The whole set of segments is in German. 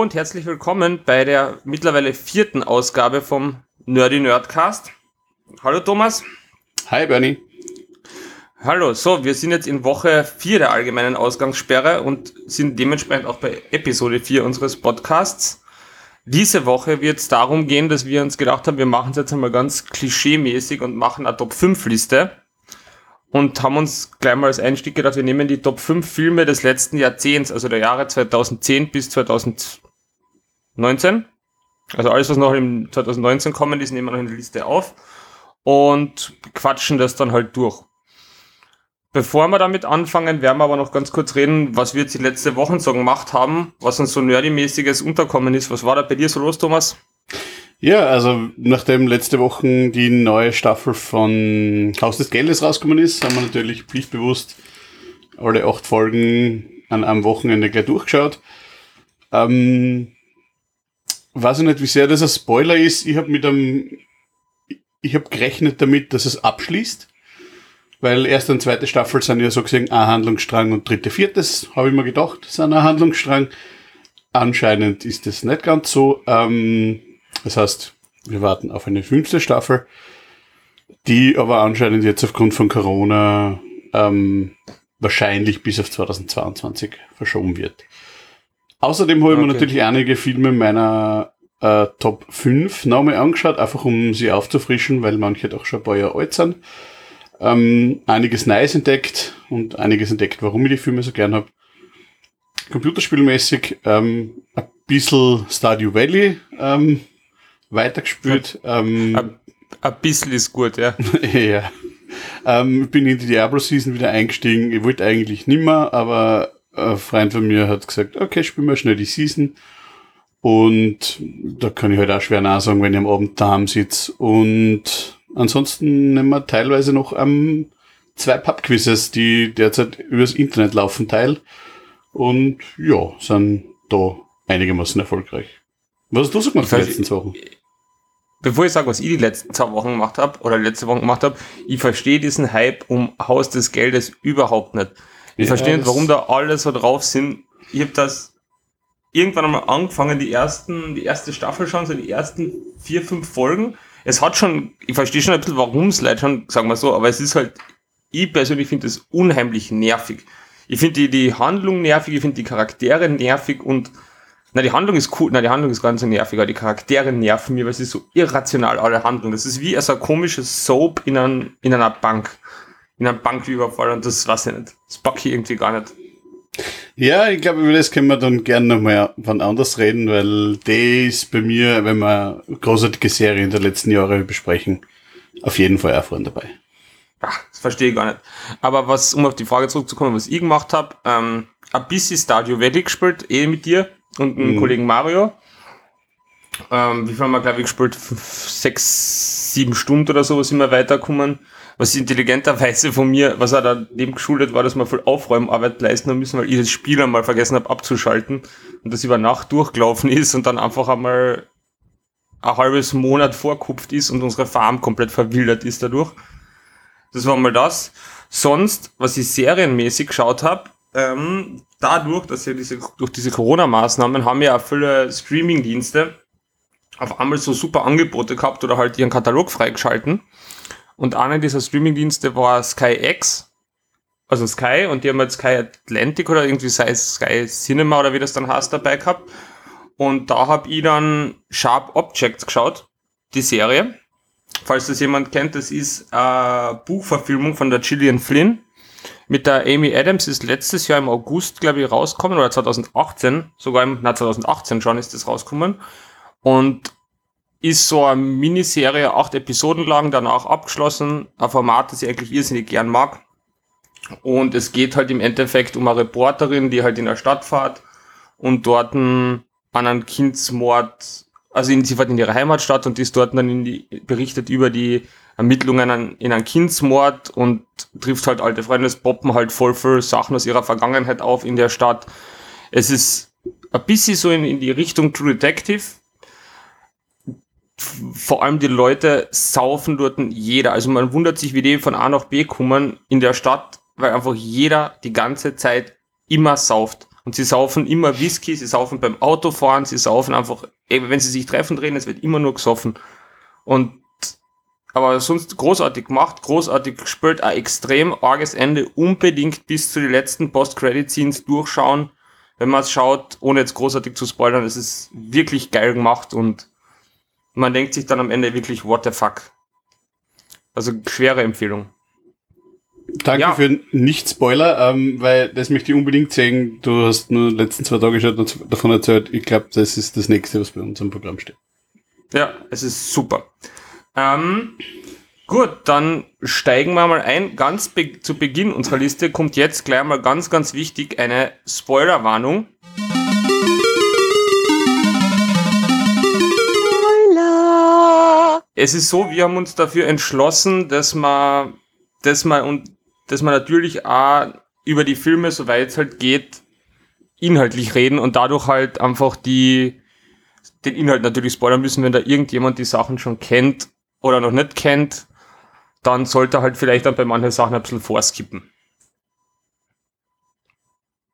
Hallo und herzlich willkommen bei der mittlerweile vierten Ausgabe vom Nerdy Nerdcast. Hallo Thomas. Hi Bernie. Hallo, so, wir sind jetzt in Woche 4 der allgemeinen Ausgangssperre und sind dementsprechend auch bei Episode 4 unseres Podcasts. Diese Woche wird es darum gehen, dass wir uns gedacht haben, wir machen es jetzt einmal ganz klischee-mäßig und machen eine Top 5 Liste und haben uns gleich mal als Einstieg gedacht, wir nehmen die Top 5 Filme des letzten Jahrzehnts, also der Jahre 2010 bis 2019. Also alles, was noch im 2019 kommen ist, nehmen wir noch in die Liste auf und quatschen das dann halt durch. Bevor wir damit anfangen, werden wir aber noch ganz kurz reden, was wir jetzt die letzte Wochen so gemacht haben, was uns so nerdy-mäßiges unterkommen ist. Was war da bei dir so los, Thomas? Ja, also nachdem letzte Woche die neue Staffel von Haus des Geldes rausgekommen ist, haben wir natürlich pflichtbewusst alle acht Folgen an einem Wochenende gleich durchgeschaut. Ähm, weiß ich nicht, wie sehr das ein Spoiler ist. Ich habe mit einem, ich habe gerechnet damit, dass es abschließt. Weil erste und zweite Staffel sind ja so gesehen ein Handlungsstrang und dritte, viertes, habe ich mir gedacht, sind ein Handlungsstrang. Anscheinend ist das nicht ganz so. Ähm, das heißt, wir warten auf eine fünfte Staffel, die aber anscheinend jetzt aufgrund von Corona ähm, wahrscheinlich bis auf 2022 verschoben wird. Außerdem habe ich okay. mir natürlich einige Filme meiner äh, Top 5 nochmal angeschaut, einfach um sie aufzufrischen, weil manche doch schon ein paar Jahre alt sind ähm, einiges Neues entdeckt und einiges entdeckt, warum ich die Filme so gern habe. Computerspielmäßig ähm, ein bisschen Stardew Valley ähm, weitergespielt. Ähm, ein, ein bisschen ist gut, ja. ja. Ähm, bin in die Diablo-Season wieder eingestiegen. Ich wollte eigentlich nimmer, aber ein Freund von mir hat gesagt, okay, spielen wir schnell die Season. Und da kann ich halt auch schwer nachsagen, wenn ich am Abend daheim sitze. Und Ansonsten nehmen wir teilweise noch ähm, zwei Pubquizzes, die derzeit übers Internet laufen, teil. Und ja, sind da einigermaßen erfolgreich. Was hast du so gemacht die letzten zwei Wochen? Bevor ich sage, was ich die letzten zwei Wochen gemacht habe oder letzte Woche gemacht habe, ich verstehe diesen Hype um Haus des Geldes überhaupt nicht. Ich ja, verstehe nicht, warum da alle so drauf sind. Ich habe das irgendwann einmal angefangen, die ersten, die erste Staffel schon, so die ersten vier, fünf Folgen es hat schon, ich verstehe schon ein bisschen, warum es Leute schon, sagen wir so, aber es ist halt, ich persönlich finde es unheimlich nervig. Ich finde die, die Handlung nervig, ich finde die Charaktere nervig und, na, die Handlung ist cool, na, die Handlung ist ganz so nervig, aber die Charaktere nerven mir, weil es ist so irrational, alle Handlungen. Das ist wie so ein komisches Soap in, ein, in einer Bank. In einem Banküberfall und das weiß ich nicht. Das packe ich irgendwie gar nicht. Ja, ich glaube, über das können wir dann gerne nochmal wann anders reden, weil der ist bei mir, wenn wir großartige Serien der letzten Jahre besprechen, auf jeden Fall auch vorne dabei. Ach, das verstehe ich gar nicht. Aber was, um auf die Frage zurückzukommen, was ich gemacht habe, ähm, ein bisschen Stadio Valley gespielt, eh mit dir und einem mhm. Kollegen Mario. Ähm, wie viel haben wir, glaube ich, gespielt? Sechs, sieben Stunden oder so sind wir weitergekommen was intelligenterweise von mir, was er da neben geschuldet war, dass wir voll Aufräumarbeit leisten müssen, weil ich das Spiel einmal vergessen habe abzuschalten und das über Nacht durchgelaufen ist und dann einfach einmal ein halbes Monat vorkupft ist und unsere Farm komplett verwildert ist dadurch. Das war mal das. Sonst, was ich serienmäßig geschaut habe, ähm, dadurch, dass ja diese, durch diese Corona-Maßnahmen haben ja auch viele Streaming-Dienste auf einmal so super Angebote gehabt oder halt ihren Katalog freigeschalten. Und einer dieser Streamingdienste war Sky X, also Sky, und die haben jetzt Sky Atlantic oder irgendwie sei Sky Cinema oder wie das dann heißt dabei gehabt. Und da habe ich dann Sharp Objects geschaut, die Serie. Falls das jemand kennt, das ist eine Buchverfilmung von der Gillian Flynn. Mit der Amy Adams ist letztes Jahr im August, glaube ich, rausgekommen, oder 2018, sogar im, na, 2018 schon ist das rausgekommen. Und ist so eine Miniserie, acht Episoden lang, danach abgeschlossen. Ein Format, das ich eigentlich irrsinnig gern mag. Und es geht halt im Endeffekt um eine Reporterin, die halt in der Stadt fährt und dort an einen Kindsmord, also in, sie fährt in ihre Heimatstadt und ist dort dann in die, berichtet über die Ermittlungen in einen Kindsmord und trifft halt alte Freunde. Es poppen halt voll viel Sachen aus ihrer Vergangenheit auf in der Stadt. Es ist ein bisschen so in, in die Richtung True Detective, vor allem die Leute saufen dort jeder. Also man wundert sich, wie die von A nach B kommen in der Stadt, weil einfach jeder die ganze Zeit immer sauft. Und sie saufen immer Whisky, sie saufen beim Autofahren, sie saufen einfach, eben wenn sie sich treffen drehen, es wird immer nur gesoffen. Und aber sonst großartig gemacht, großartig gespielt, ein extrem arges Ende, unbedingt bis zu den letzten Post-Credit-Scenes durchschauen, wenn man es schaut, ohne jetzt großartig zu spoilern, es ist wirklich geil gemacht und man denkt sich dann am Ende wirklich, what the fuck. Also schwere Empfehlung. Danke ja. für Nicht-Spoiler, ähm, weil das möchte ich unbedingt sehen. Du hast nur die letzten zwei Tage schon davon erzählt. Ich glaube, das ist das nächste, was bei uns im Programm steht. Ja, es ist super. Ähm, gut, dann steigen wir mal ein. Ganz be zu Beginn unserer Liste kommt jetzt gleich mal ganz, ganz wichtig eine Spoilerwarnung. Es ist so, wir haben uns dafür entschlossen, dass man, dass man und dass man natürlich auch über die Filme, soweit es halt geht, inhaltlich reden und dadurch halt einfach die, den Inhalt natürlich spoilern müssen, wenn da irgendjemand die Sachen schon kennt oder noch nicht kennt, dann sollte er halt vielleicht dann bei manchen Sachen ein bisschen vorskippen.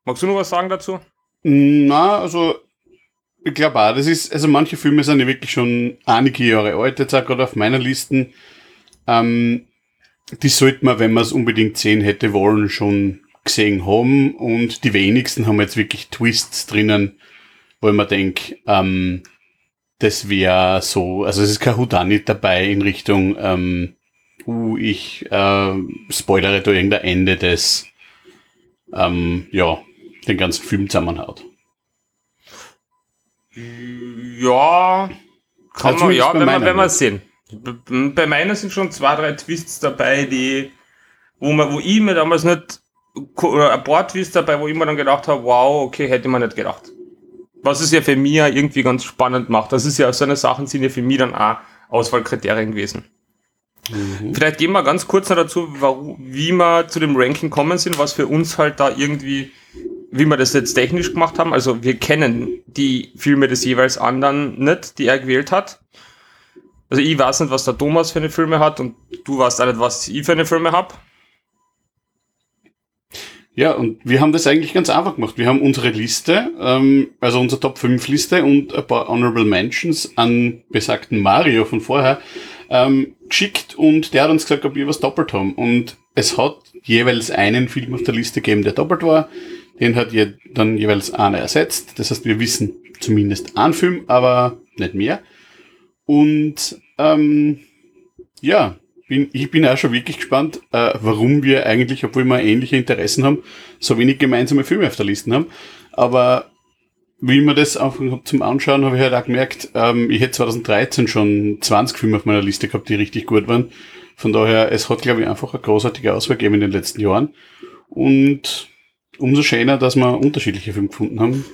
Magst du noch was sagen dazu? Na, also ich glaube auch, das ist, also manche Filme sind ja wirklich schon einige Jahre alt, jetzt auch gerade auf meiner Listen. Ähm, die sollte man, wenn man es unbedingt sehen hätte wollen, schon gesehen haben. Und die wenigsten haben jetzt wirklich Twists drinnen, wo man denkt, ähm, das wäre so, also es ist kein Houdanit dabei in Richtung, ähm, uh, ich äh, spoilere da irgendein Ende, das ähm, ja, den ganzen Film zusammenhaut. Ja, kann also man, ja, wenn man, wenn man sehen. Bei meiner sind schon zwei, drei Twists dabei, die, wo man, wo ich mir damals nicht, oder ein paar Twists dabei, wo ich mir dann gedacht habe, wow, okay, hätte man nicht gedacht was es ja für mich irgendwie ganz spannend macht. Das ist ja so eine Sachen sind ja für mich dann auch Auswahlkriterien gewesen. Mhm. Vielleicht gehen wir ganz kurz noch dazu, warum, wie wir zu dem Ranking kommen sind, was für uns halt da irgendwie, wie wir das jetzt technisch gemacht haben. Also wir kennen die Filme des jeweils anderen nicht, die er gewählt hat. Also ich weiß nicht, was der Thomas für eine Filme hat und du weißt auch nicht, was ich für eine Filme habe. Ja, und wir haben das eigentlich ganz einfach gemacht. Wir haben unsere Liste, ähm, also unsere Top 5 Liste und ein paar Honorable Mentions an besagten Mario von vorher ähm, geschickt und der hat uns gesagt, ob wir was doppelt haben. Und es hat jeweils einen Film auf der Liste gegeben, der doppelt war. Den hat je, dann jeweils einer ersetzt. Das heißt, wir wissen zumindest einen Film, aber nicht mehr. Und ähm, ja, bin, ich bin auch schon wirklich gespannt, äh, warum wir eigentlich, obwohl wir ähnliche Interessen haben, so wenig gemeinsame Filme auf der Liste haben. Aber wie mir das habe zum Anschauen, habe ich halt auch gemerkt, ähm, ich hätte 2013 schon 20 Filme auf meiner Liste gehabt, die richtig gut waren. Von daher, es hat, glaube ich, einfach eine großartige Auswahl gegeben in den letzten Jahren. Und umso schöner, dass wir unterschiedliche Filme gefunden haben.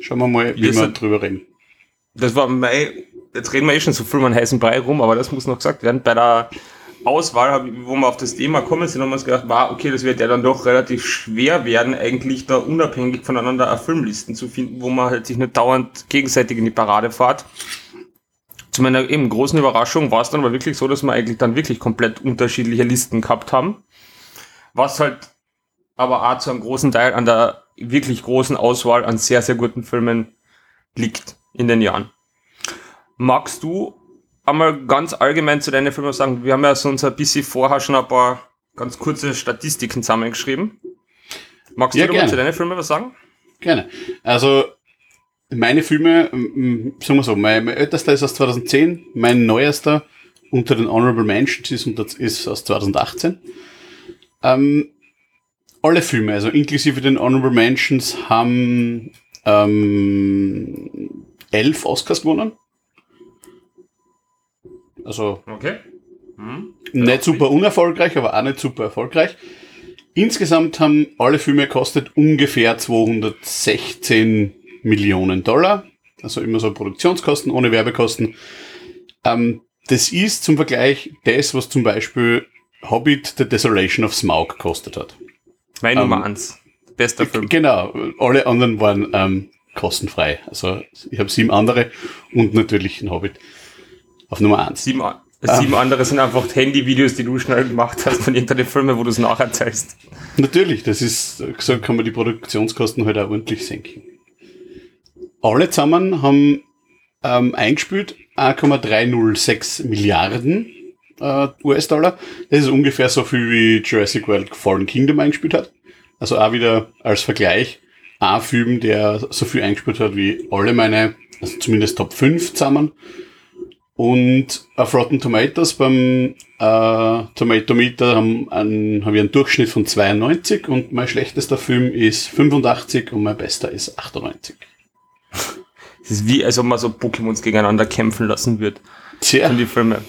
Schauen wir mal, wie wir drüber reden. Das war mein jetzt reden wir eh schon so viel um heißen Brei rum, aber das muss noch gesagt werden. Bei der Auswahl, wo wir auf das Thema kommen sind, haben wir uns gedacht, wow, okay, das wird ja dann doch relativ schwer werden, eigentlich da unabhängig voneinander Filmlisten zu finden, wo man halt sich nicht dauernd gegenseitig in die Parade fährt. Zu meiner eben großen Überraschung war es dann aber wirklich so, dass wir eigentlich dann wirklich komplett unterschiedliche Listen gehabt haben. Was halt aber auch zu einem großen Teil an der wirklich großen Auswahl an sehr, sehr guten Filmen liegt in den Jahren. Magst du einmal ganz allgemein zu deinen Filmen sagen? Wir haben ja so uns ein bisschen vorher schon ein paar ganz kurze Statistiken zusammengeschrieben. Magst ja, du mal zu deinen Filmen was sagen? Gerne. Also, meine Filme, sagen wir so, mein, mein ältester ist aus 2010, mein neuester unter den Honorable Mentions ist, ist aus 2018. Ähm, alle Filme, also inklusive den Honorable Mentions, haben ähm, elf Oscars gewonnen. Also okay. Hm. nicht super unerfolgreich, aber auch nicht super erfolgreich. Insgesamt haben alle Filme gekostet ungefähr 216 Millionen Dollar. Also immer so Produktionskosten ohne Werbekosten. Ähm, das ist zum Vergleich das, was zum Beispiel Hobbit The Desolation of Smaug gekostet hat. Mein ähm, Nummer eins. Bester Film. Genau, alle anderen waren ähm, kostenfrei. Also ich habe sieben andere und natürlich ein Hobbit. Auf Nummer 1. Sieben, Sieben andere sind einfach Handyvideos, die du schnell gemacht hast von irgendeinen Filmen, wo du es nacherzählst. Natürlich, das ist, so kann man die Produktionskosten halt auch ordentlich senken. Alle zusammen haben ähm, eingespielt 1,306 Milliarden äh, US-Dollar. Das ist ungefähr so viel wie Jurassic World Fallen Kingdom eingespielt hat. Also auch wieder als Vergleich ein Film, der so viel eingespielt hat wie alle meine, also zumindest Top 5 zusammen. Und auf Rotten Tomatoes beim äh, Tomato Meter haben, einen, haben wir einen Durchschnitt von 92 und mein schlechtester Film ist 85 und mein bester ist 98. Es ist wie, als ob man so Pokémons gegeneinander kämpfen lassen wird. Tja. Von die Filme.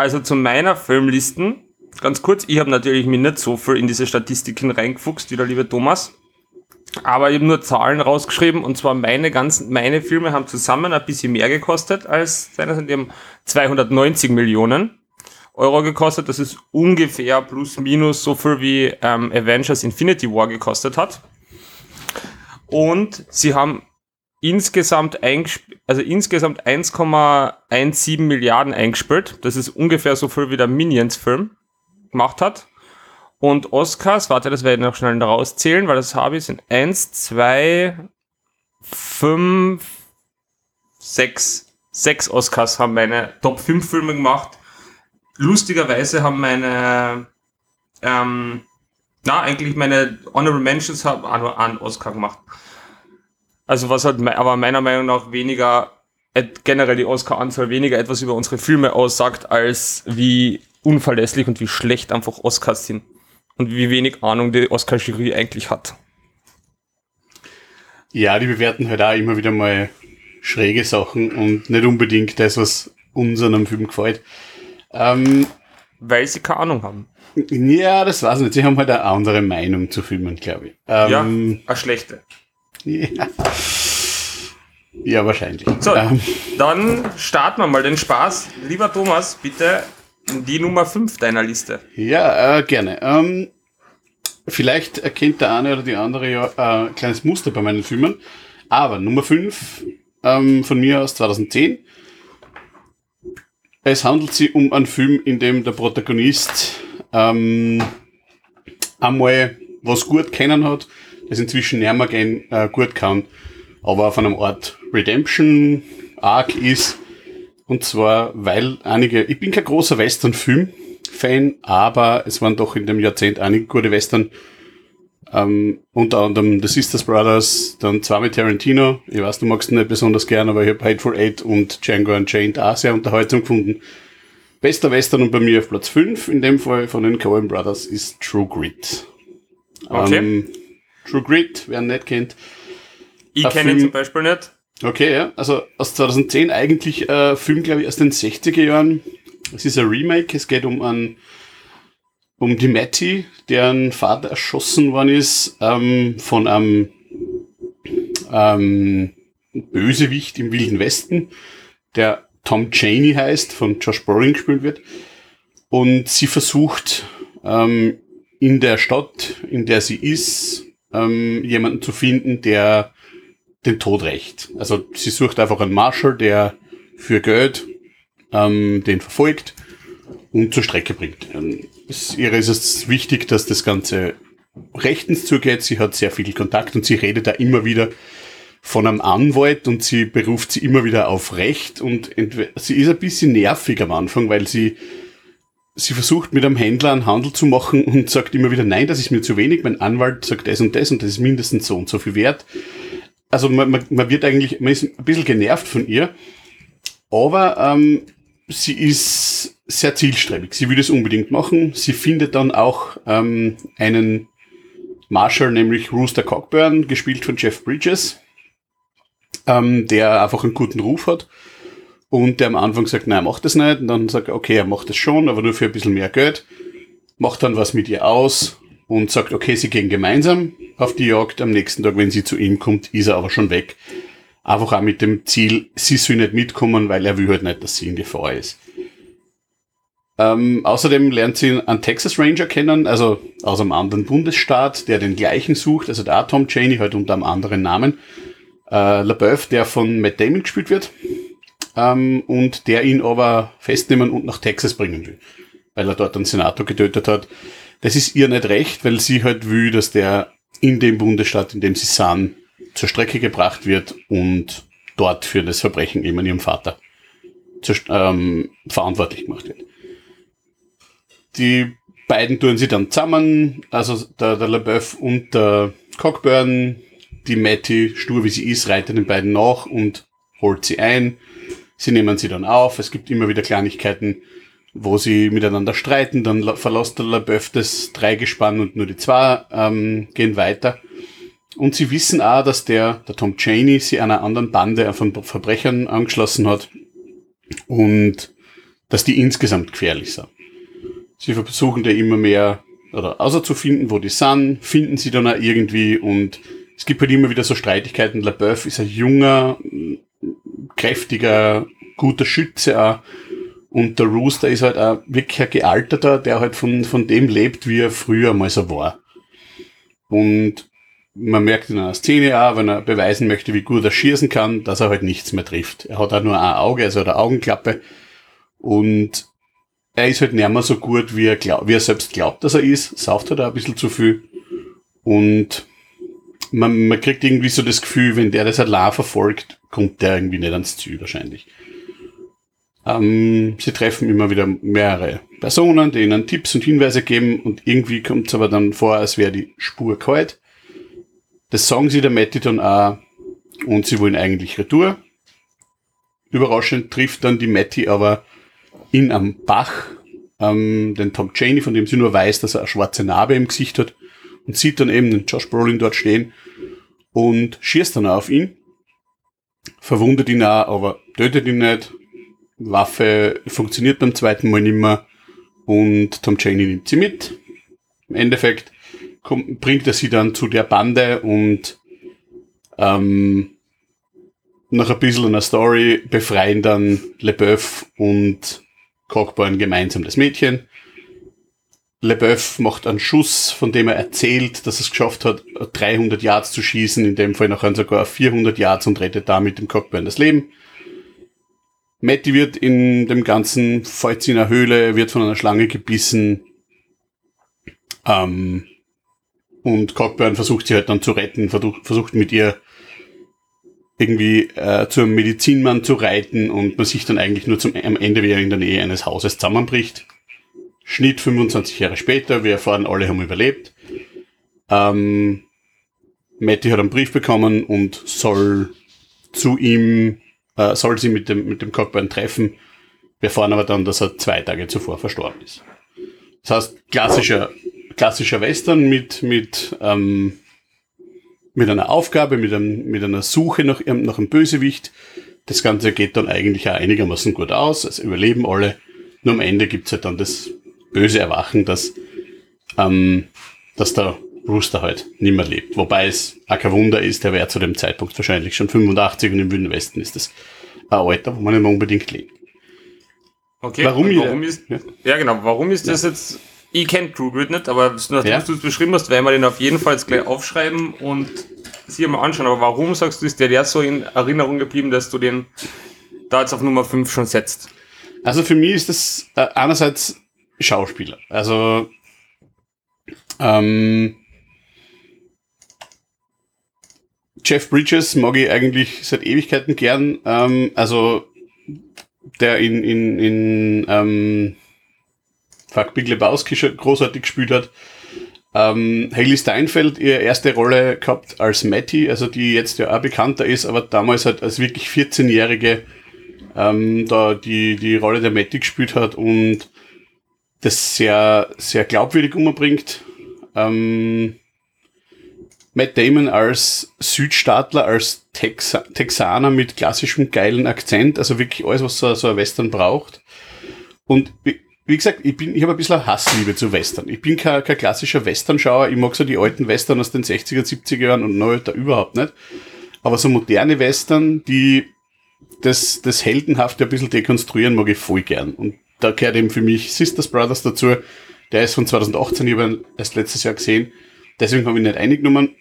Also zu meiner Filmlisten. Ganz kurz, ich habe natürlich mir nicht so viel in diese Statistiken reingefuchst, wie der liebe Thomas. Aber habe nur Zahlen rausgeschrieben und zwar meine ganzen, meine Filme haben zusammen ein bisschen mehr gekostet als seine, sind eben 290 Millionen Euro gekostet. Das ist ungefähr plus minus so viel wie ähm, Avengers Infinity War gekostet hat. Und sie haben insgesamt also insgesamt 1,17 Milliarden eingespielt. Das ist ungefähr so viel wie der Minions-Film gemacht hat. Und Oscars, warte, das werde ich noch schnell rauszählen, weil das habe ich, sind 1, 2, 5, 6, 6 Oscars haben meine Top 5 Filme gemacht. Lustigerweise haben meine, ähm, na, eigentlich meine Honorable Mentions haben auch nur einen Oscar gemacht. Also was halt aber meiner Meinung nach weniger, generell die Oscar-Anzahl weniger etwas über unsere Filme aussagt, als wie unverlässlich und wie schlecht einfach Oscars sind und wie wenig Ahnung die Oscar-Jury eigentlich hat. Ja, die bewerten halt auch immer wieder mal schräge Sachen und nicht unbedingt das, was unserem Film gefällt. Ähm, Weil sie keine Ahnung haben. Ja, das weiß ich nicht. Sie haben halt eine andere Meinung zu Filmen, glaube ich. Ähm, ja, eine schlechte. Ja. ja, wahrscheinlich. So, ähm. dann starten wir mal den Spaß. Lieber Thomas, bitte die Nummer 5 deiner Liste. Ja, äh, gerne. Ähm, vielleicht erkennt der eine oder die andere ja äh, ein kleines Muster bei meinen Filmen. Aber Nummer 5 ähm, von mir aus 2010. Es handelt sich um einen Film, in dem der Protagonist ähm, einmal was gut kennen hat, das inzwischen gehen, äh, gut kann, aber auf einem Art Redemption Arc ist und zwar, weil einige, ich bin kein großer Western-Film-Fan, aber es waren doch in dem Jahrzehnt einige gute Western. Ähm, unter anderem The Sisters Brothers, dann zwei mit Tarantino. Ich weiß, du magst ihn nicht besonders gern, aber ich habe Hateful Eight und Django Unchained auch sehr unterhaltsam gefunden. Bester Western und bei mir auf Platz 5, in dem Fall von den Coen Brothers, ist True Grit. Okay. Ähm, True Grit, wer ihn nicht kennt. Ich kenne ihn zum Beispiel nicht. Okay, ja. Also aus 2010 eigentlich äh, Film, glaube ich, aus den 60er Jahren. Es ist ein Remake. Es geht um einen, um die Matty, deren Vater erschossen worden ist ähm, von einem ähm, Bösewicht im Wilden Westen, der Tom Cheney heißt, von Josh Brolin gespielt wird. Und sie versucht ähm, in der Stadt, in der sie ist, ähm, jemanden zu finden, der den Tod rächt. Also sie sucht einfach einen Marshall, der für Geld ähm, den verfolgt und zur Strecke bringt. Ähm, ihr ist es wichtig, dass das Ganze rechtens zugeht. Sie hat sehr viel Kontakt und sie redet da immer wieder von einem Anwalt und sie beruft sie immer wieder auf Recht und sie ist ein bisschen nervig am Anfang, weil sie sie versucht mit einem Händler einen Handel zu machen und sagt immer wieder, nein, das ist mir zu wenig, mein Anwalt sagt das und das und das ist mindestens so und so viel wert also man, man, man wird eigentlich, man ist ein bisschen genervt von ihr, aber ähm, sie ist sehr zielstrebig. Sie will es unbedingt machen. Sie findet dann auch ähm, einen Marshall, nämlich Rooster Cockburn, gespielt von Jeff Bridges, ähm, der einfach einen guten Ruf hat. Und der am Anfang sagt, nein, er macht das nicht. Und dann sagt okay, er macht das schon, aber nur für ein bisschen mehr Geld. Macht dann was mit ihr aus und sagt, okay, sie gehen gemeinsam auf die Jagd. Am nächsten Tag, wenn sie zu ihm kommt, ist er aber schon weg. Einfach auch mit dem Ziel, sie soll nicht mitkommen, weil er will halt nicht, dass sie in Gefahr ist. Ähm, außerdem lernt sie einen Texas Ranger kennen, also aus einem anderen Bundesstaat, der den gleichen sucht, also der Tom Cheney, halt unter einem anderen Namen. Äh, LaBeouf, der von Matt Damon gespielt wird. Ähm, und der ihn aber festnehmen und nach Texas bringen will, weil er dort einen Senator getötet hat. Das ist ihr nicht recht, weil sie halt will, dass der in dem Bundesstaat, in dem sie sind, zur Strecke gebracht wird und dort für das Verbrechen eben an ihrem Vater zur, ähm, verantwortlich gemacht wird. Die beiden tun sie dann zusammen, also der, der LeBeouf und der Cockburn, die Matty, stur wie sie ist, reitet den beiden nach und holt sie ein. Sie nehmen sie dann auf. Es gibt immer wieder Kleinigkeiten, wo sie miteinander streiten. Dann verlässt der LeBeouf das Dreigespann und nur die zwei ähm, gehen weiter. Und sie wissen auch, dass der, der Tom Cheney, sie einer anderen Bande von Verbrechern angeschlossen hat und dass die insgesamt gefährlich sind. Sie versuchen da immer mehr oder außer zu finden, wo die sind, finden sie dann auch irgendwie und es gibt halt immer wieder so Streitigkeiten. LaBeouf ist ein junger, kräftiger, guter Schütze auch. Und der Rooster ist halt auch wirklich ein gealterter, der halt von, von dem lebt, wie er früher mal so war. Und man merkt in einer Szene auch, wenn er beweisen möchte, wie gut er schießen kann, dass er halt nichts mehr trifft. Er hat auch nur ein Auge, also eine Augenklappe. Und er ist halt nicht mehr so gut, wie er, glaub, wie er selbst glaubt, dass er ist. Sauft halt auch ein bisschen zu viel. Und man, man kriegt irgendwie so das Gefühl, wenn der das allein verfolgt, kommt der irgendwie nicht ans Ziel wahrscheinlich. Ähm, sie treffen immer wieder mehrere Personen, die ihnen Tipps und Hinweise geben und irgendwie kommt es aber dann vor, als wäre die Spur kalt. Das sagen sie der Matti dann auch und sie wollen eigentlich Retour. Überraschend trifft dann die Matti aber in am Bach ähm, den Tom Cheney, von dem sie nur weiß, dass er eine schwarze Narbe im Gesicht hat und sieht dann eben den Josh Brolin dort stehen und schießt dann auf ihn, verwundet ihn auch, aber tötet ihn nicht. Waffe funktioniert beim zweiten Mal nicht mehr und Tom Cheney nimmt sie mit. Im Endeffekt kommt, bringt er sie dann zu der Bande und ähm, nach ein bisschen einer Story befreien dann LeBeouf und Cockburn gemeinsam das Mädchen. LeBeouf macht einen Schuss, von dem er erzählt, dass er es geschafft hat, 300 Yards zu schießen, in dem Fall nachher sogar 400 Yards und rettet damit dem Cockburn das Leben. Matty wird in dem Ganzen, fällt in einer Höhle, wird von einer Schlange gebissen. Ähm, und Cockburn versucht sie halt dann zu retten, versucht, mit ihr irgendwie äh, zum Medizinmann zu reiten und man sich dann eigentlich nur zum, am Ende wieder in der Nähe eines Hauses zusammenbricht. Schnitt 25 Jahre später, wir erfahren, alle haben überlebt. Ähm, Matty hat einen Brief bekommen und soll zu ihm, äh, soll sie mit dem, mit dem Cockburn treffen. Wir erfahren aber dann, dass er zwei Tage zuvor verstorben ist. Das heißt, klassischer, klassischer Western mit, mit, ähm, mit einer Aufgabe, mit, einem, mit einer Suche nach, nach einem Bösewicht. Das Ganze geht dann eigentlich auch einigermaßen gut aus. Es überleben alle. Nur am Ende gibt's halt dann das böse Erwachen, dass, ähm, dass der Rooster halt nicht mehr lebt. Wobei es auch kein Wunder ist, der wäre zu dem Zeitpunkt wahrscheinlich schon 85 und im Wilden Westen ist das ein Alter, wo man nicht mehr unbedingt lebt. Okay, warum, warum ist, ja? ja? genau, warum ist das jetzt, ich kenne True Grit nicht, aber nachdem ja? du es beschrieben hast, werden wir den auf jeden Fall jetzt gleich aufschreiben und sich mal anschauen. Aber warum sagst du, ist der der so in Erinnerung geblieben, dass du den da jetzt auf Nummer 5 schon setzt? Also für mich ist das äh, einerseits Schauspieler. Also ähm, Jeff Bridges mag ich eigentlich seit Ewigkeiten gern. Ähm, also der in, in, in ähm, Fuck Big Lebowski großartig gespielt hat. Ähm, Haley Steinfeld ihre erste Rolle gehabt als Matty, also die jetzt ja auch bekannter ist, aber damals halt als wirklich 14-Jährige ähm, da die, die Rolle der Matty gespielt hat und das sehr, sehr glaubwürdig umbringt. Ähm, Matt Damon als Südstaatler, als Texa Texaner mit klassischem geilen Akzent, also wirklich alles, was so, so ein Western braucht. Und wie, wie gesagt, ich bin, ich habe ein bisschen Hassliebe zu Western. Ich bin kein, kein klassischer Westernschauer. Ich mag so die alten Western aus den 60er, 70er Jahren und neu da überhaupt nicht. Aber so moderne Western, die das, das Heldenhafte ein bisschen dekonstruieren, mag ich voll gern. Und da gehört eben für mich Sisters Brothers dazu. Der ist von 2018, ich habe ihn erst letztes Jahr gesehen. Deswegen habe ich ihn nicht eingenommen.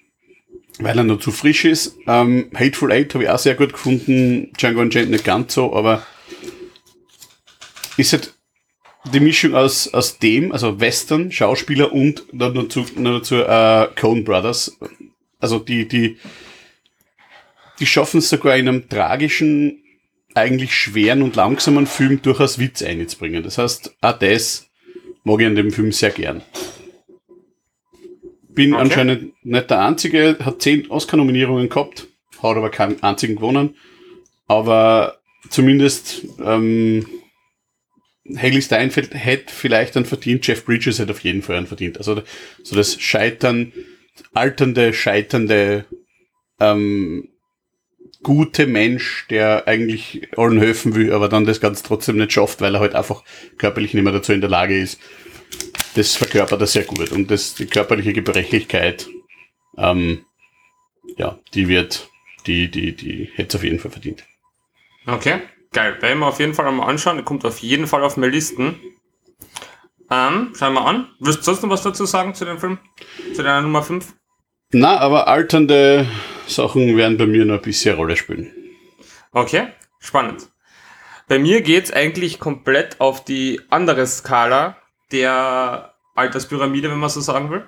weil er noch zu frisch ist. Ähm, Hateful Eight habe ich auch sehr gut gefunden. Django Unchained nicht ganz so, aber ist halt die Mischung aus, aus dem, also Western, Schauspieler und dann dazu, noch dazu äh, Coen Brothers. Also die, die, die schaffen es sogar in einem tragischen, eigentlich schweren und langsamen Film durchaus Witz einzubringen. Das heißt, auch das mag ich an dem Film sehr gern. Bin okay. anscheinend nicht der Einzige, hat zehn Oscar-Nominierungen gehabt, hat aber keinen einzigen gewonnen. Aber zumindest ähm, Haley Steinfeld hätte vielleicht einen verdient, Jeff Bridges hätte auf jeden Fall einen verdient. Also so das Scheitern, alternde, scheiternde, ähm, gute Mensch, der eigentlich allen helfen will, aber dann das Ganze trotzdem nicht schafft, weil er halt einfach körperlich nicht mehr dazu in der Lage ist. Das verkörpert er sehr gut. Und das, die körperliche Gebrechlichkeit, ähm, ja, die wird, die, die, die hätte es auf jeden Fall verdient. Okay geil. Werden wir auf jeden Fall einmal anschauen. Der kommt auf jeden Fall auf meine Listen. Ähm, schauen wir an. Willst du sonst noch was dazu sagen zu dem Film? Zu deiner Nummer 5? Na, aber alternde Sachen werden bei mir noch ein bisschen Rolle spielen. Okay, spannend. Bei mir geht's eigentlich komplett auf die andere Skala der Alterspyramide, wenn man so sagen will.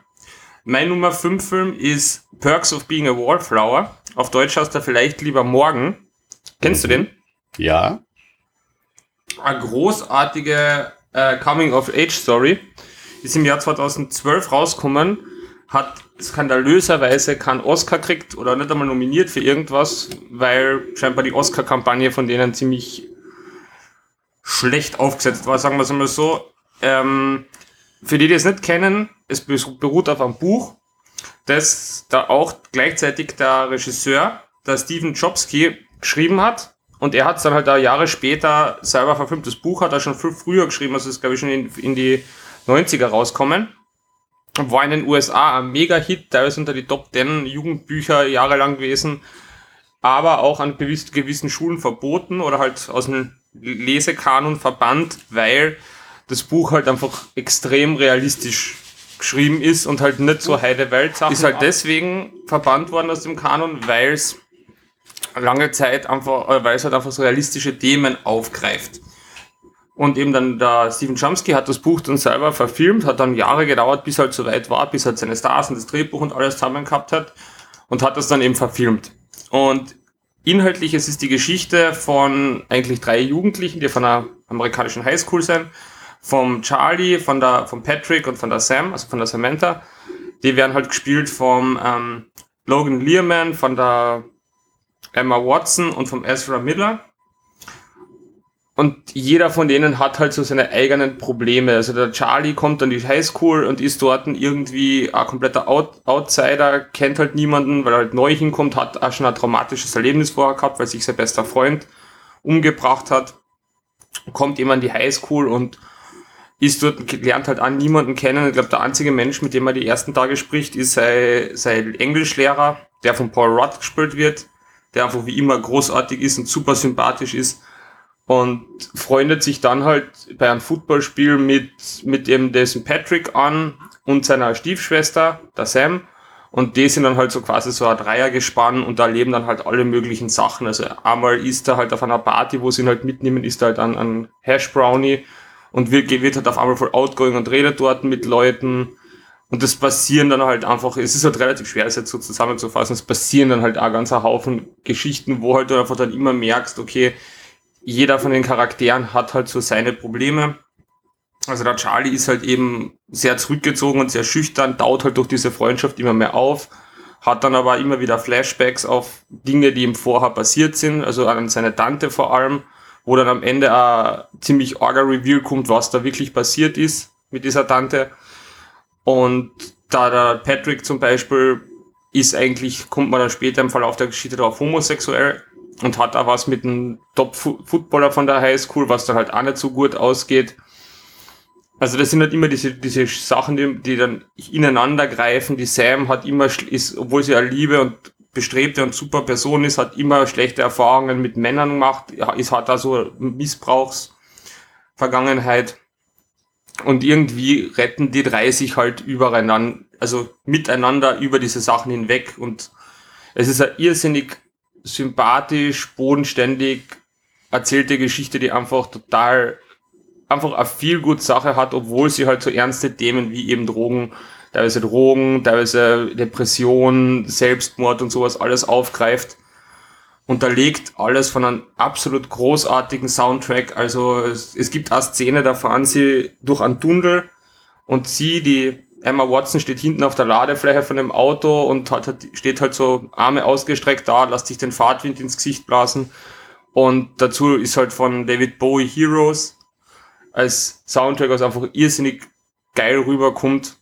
Mein Nummer 5 Film ist Perks of Being a Wallflower. Auf Deutsch heißt er vielleicht lieber morgen. Kennst mhm. du den? Ja. Eine großartige äh, Coming-of-Age-Story. Ist im Jahr 2012 rausgekommen, hat skandalöserweise keinen Oscar gekriegt oder nicht einmal nominiert für irgendwas, weil scheinbar die Oscar-Kampagne von denen ziemlich schlecht aufgesetzt war, sagen wir es mal so. Ähm, für die, die es nicht kennen, es beruht auf einem Buch, das da auch gleichzeitig der Regisseur, der Steven Jobski, geschrieben hat. Und er hat es dann halt da Jahre später selber verfilmt. Das Buch hat er schon viel früher geschrieben, also ist glaube ich schon in, in die 90er rauskommen. War in den USA ein Mega-Hit, teilweise unter die Top 10 Jugendbücher jahrelang gewesen, aber auch an gewiss, gewissen Schulen verboten oder halt aus dem Lesekanon verbannt, weil das Buch halt einfach extrem realistisch geschrieben ist und halt nicht so heide Welt Ist halt deswegen verbannt worden aus dem Kanon, weil es lange Zeit einfach, äh, weil es halt einfach so realistische Themen aufgreift. Und eben dann der Steven Chomsky hat das Buch dann selber verfilmt, hat dann Jahre gedauert, bis halt so weit war, bis halt seine Stars und das Drehbuch und alles zusammen gehabt hat und hat das dann eben verfilmt. Und inhaltlich es ist die Geschichte von eigentlich drei Jugendlichen, die von einer amerikanischen Highschool sind, vom Charlie, von der, von Patrick und von der Sam, also von der Samantha. Die werden halt gespielt vom ähm, Logan Learman, von der Emma Watson und vom Ezra Miller. Und jeder von denen hat halt so seine eigenen Probleme. Also der Charlie kommt an die Highschool und ist dort irgendwie ein kompletter Out Outsider, kennt halt niemanden, weil er halt neu hinkommt, hat auch schon ein traumatisches Erlebnis vorher gehabt, weil sich sein bester Freund umgebracht hat. Kommt eben an die Highschool und ist dort, lernt halt an niemanden kennen. Ich glaube, der einzige Mensch, mit dem er die ersten Tage spricht, ist sein, sein Englischlehrer, der von Paul Rudd gespielt wird der einfach wie immer großartig ist und super sympathisch ist und freundet sich dann halt bei einem Footballspiel mit, mit dem dessen Patrick an und seiner Stiefschwester, der Sam. Und die sind dann halt so quasi so ein Dreiergespann und da leben dann halt alle möglichen Sachen. Also einmal ist er halt auf einer Party, wo sie ihn halt mitnehmen, ist er halt an, an Hash Brownie und wird, wird halt auf einmal voll outgoing und redet dort mit Leuten und das passieren dann halt einfach, es ist halt relativ schwer, das jetzt so zusammenzufassen, es passieren dann halt auch ganz ein Haufen Geschichten, wo halt du einfach dann immer merkst, okay, jeder von den Charakteren hat halt so seine Probleme. Also der Charlie ist halt eben sehr zurückgezogen und sehr schüchtern, taut halt durch diese Freundschaft immer mehr auf, hat dann aber immer wieder Flashbacks auf Dinge, die ihm vorher passiert sind, also an seine Tante vor allem, wo dann am Ende ein ziemlich arger Reveal kommt, was da wirklich passiert ist mit dieser Tante. Und da der Patrick zum Beispiel ist eigentlich, kommt man dann später im Verlauf der Geschichte darauf homosexuell und hat da was mit einem Top-Footballer von der Highschool, was dann halt auch nicht so gut ausgeht. Also das sind halt immer diese, diese Sachen, die, die dann ineinander greifen. Die Sam hat immer, ist, obwohl sie eine liebe und bestrebte und super Person ist, hat immer schlechte Erfahrungen mit Männern gemacht, ist, hat da so Missbrauchsvergangenheit. Und irgendwie retten die drei sich halt übereinander, also miteinander über diese Sachen hinweg und Es ist eine irrsinnig sympathisch, bodenständig erzählte Geschichte, die einfach total, einfach eine viel gut Sache hat, obwohl sie halt so ernste Themen wie eben Drogen, teilweise Drogen, teilweise Depression, Selbstmord und sowas alles aufgreift. Unterlegt alles von einem absolut großartigen Soundtrack. Also es, es gibt eine Szene, da fahren sie durch einen Tunnel und sie, die Emma Watson steht hinten auf der Ladefläche von dem Auto und hat, hat, steht halt so Arme ausgestreckt da, lässt sich den Fahrtwind ins Gesicht blasen. Und dazu ist halt von David Bowie Heroes als Soundtrack, was einfach irrsinnig geil rüberkommt.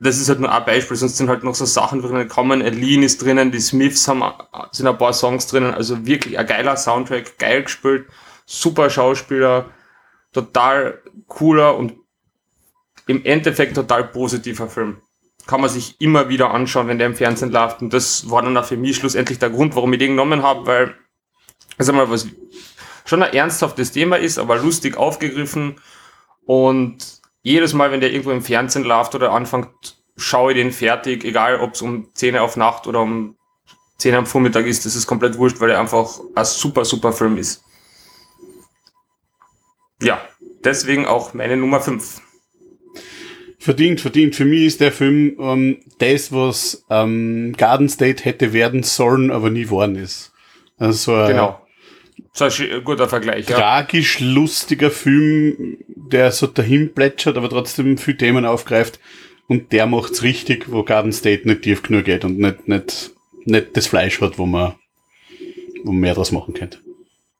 Das ist halt nur ein Beispiel, sonst sind halt noch so Sachen drinnen kommen. Aline ist drinnen, die Smiths haben, sind ein paar Songs drinnen, also wirklich ein geiler Soundtrack, geil gespielt, super Schauspieler, total cooler und im Endeffekt total positiver Film. Kann man sich immer wieder anschauen, wenn der im Fernsehen läuft. Und das war dann auch für mich schlussendlich der Grund, warum ich den genommen habe, weil also mal was schon ein ernsthaftes Thema ist, aber lustig aufgegriffen. Und jedes Mal, wenn der irgendwo im Fernsehen läuft oder anfängt, schaue ich den fertig, egal ob es um 10 auf Nacht oder um 10 am Vormittag ist, das ist komplett wurscht, weil er einfach ein super, super Film ist. Ja, deswegen auch meine Nummer 5. Verdient, verdient. Für mich ist der Film ähm, das, was ähm, Garden State hätte werden sollen, aber nie worden ist. Also, genau. So ein guter Vergleich. Tragisch ja. lustiger Film, der so dahin plätschert, aber trotzdem viele Themen aufgreift. Und der macht's richtig, wo Garden State nicht tief genug geht und nicht, nicht, nicht das Fleisch hat, wo man, wo man mehr draus machen könnte.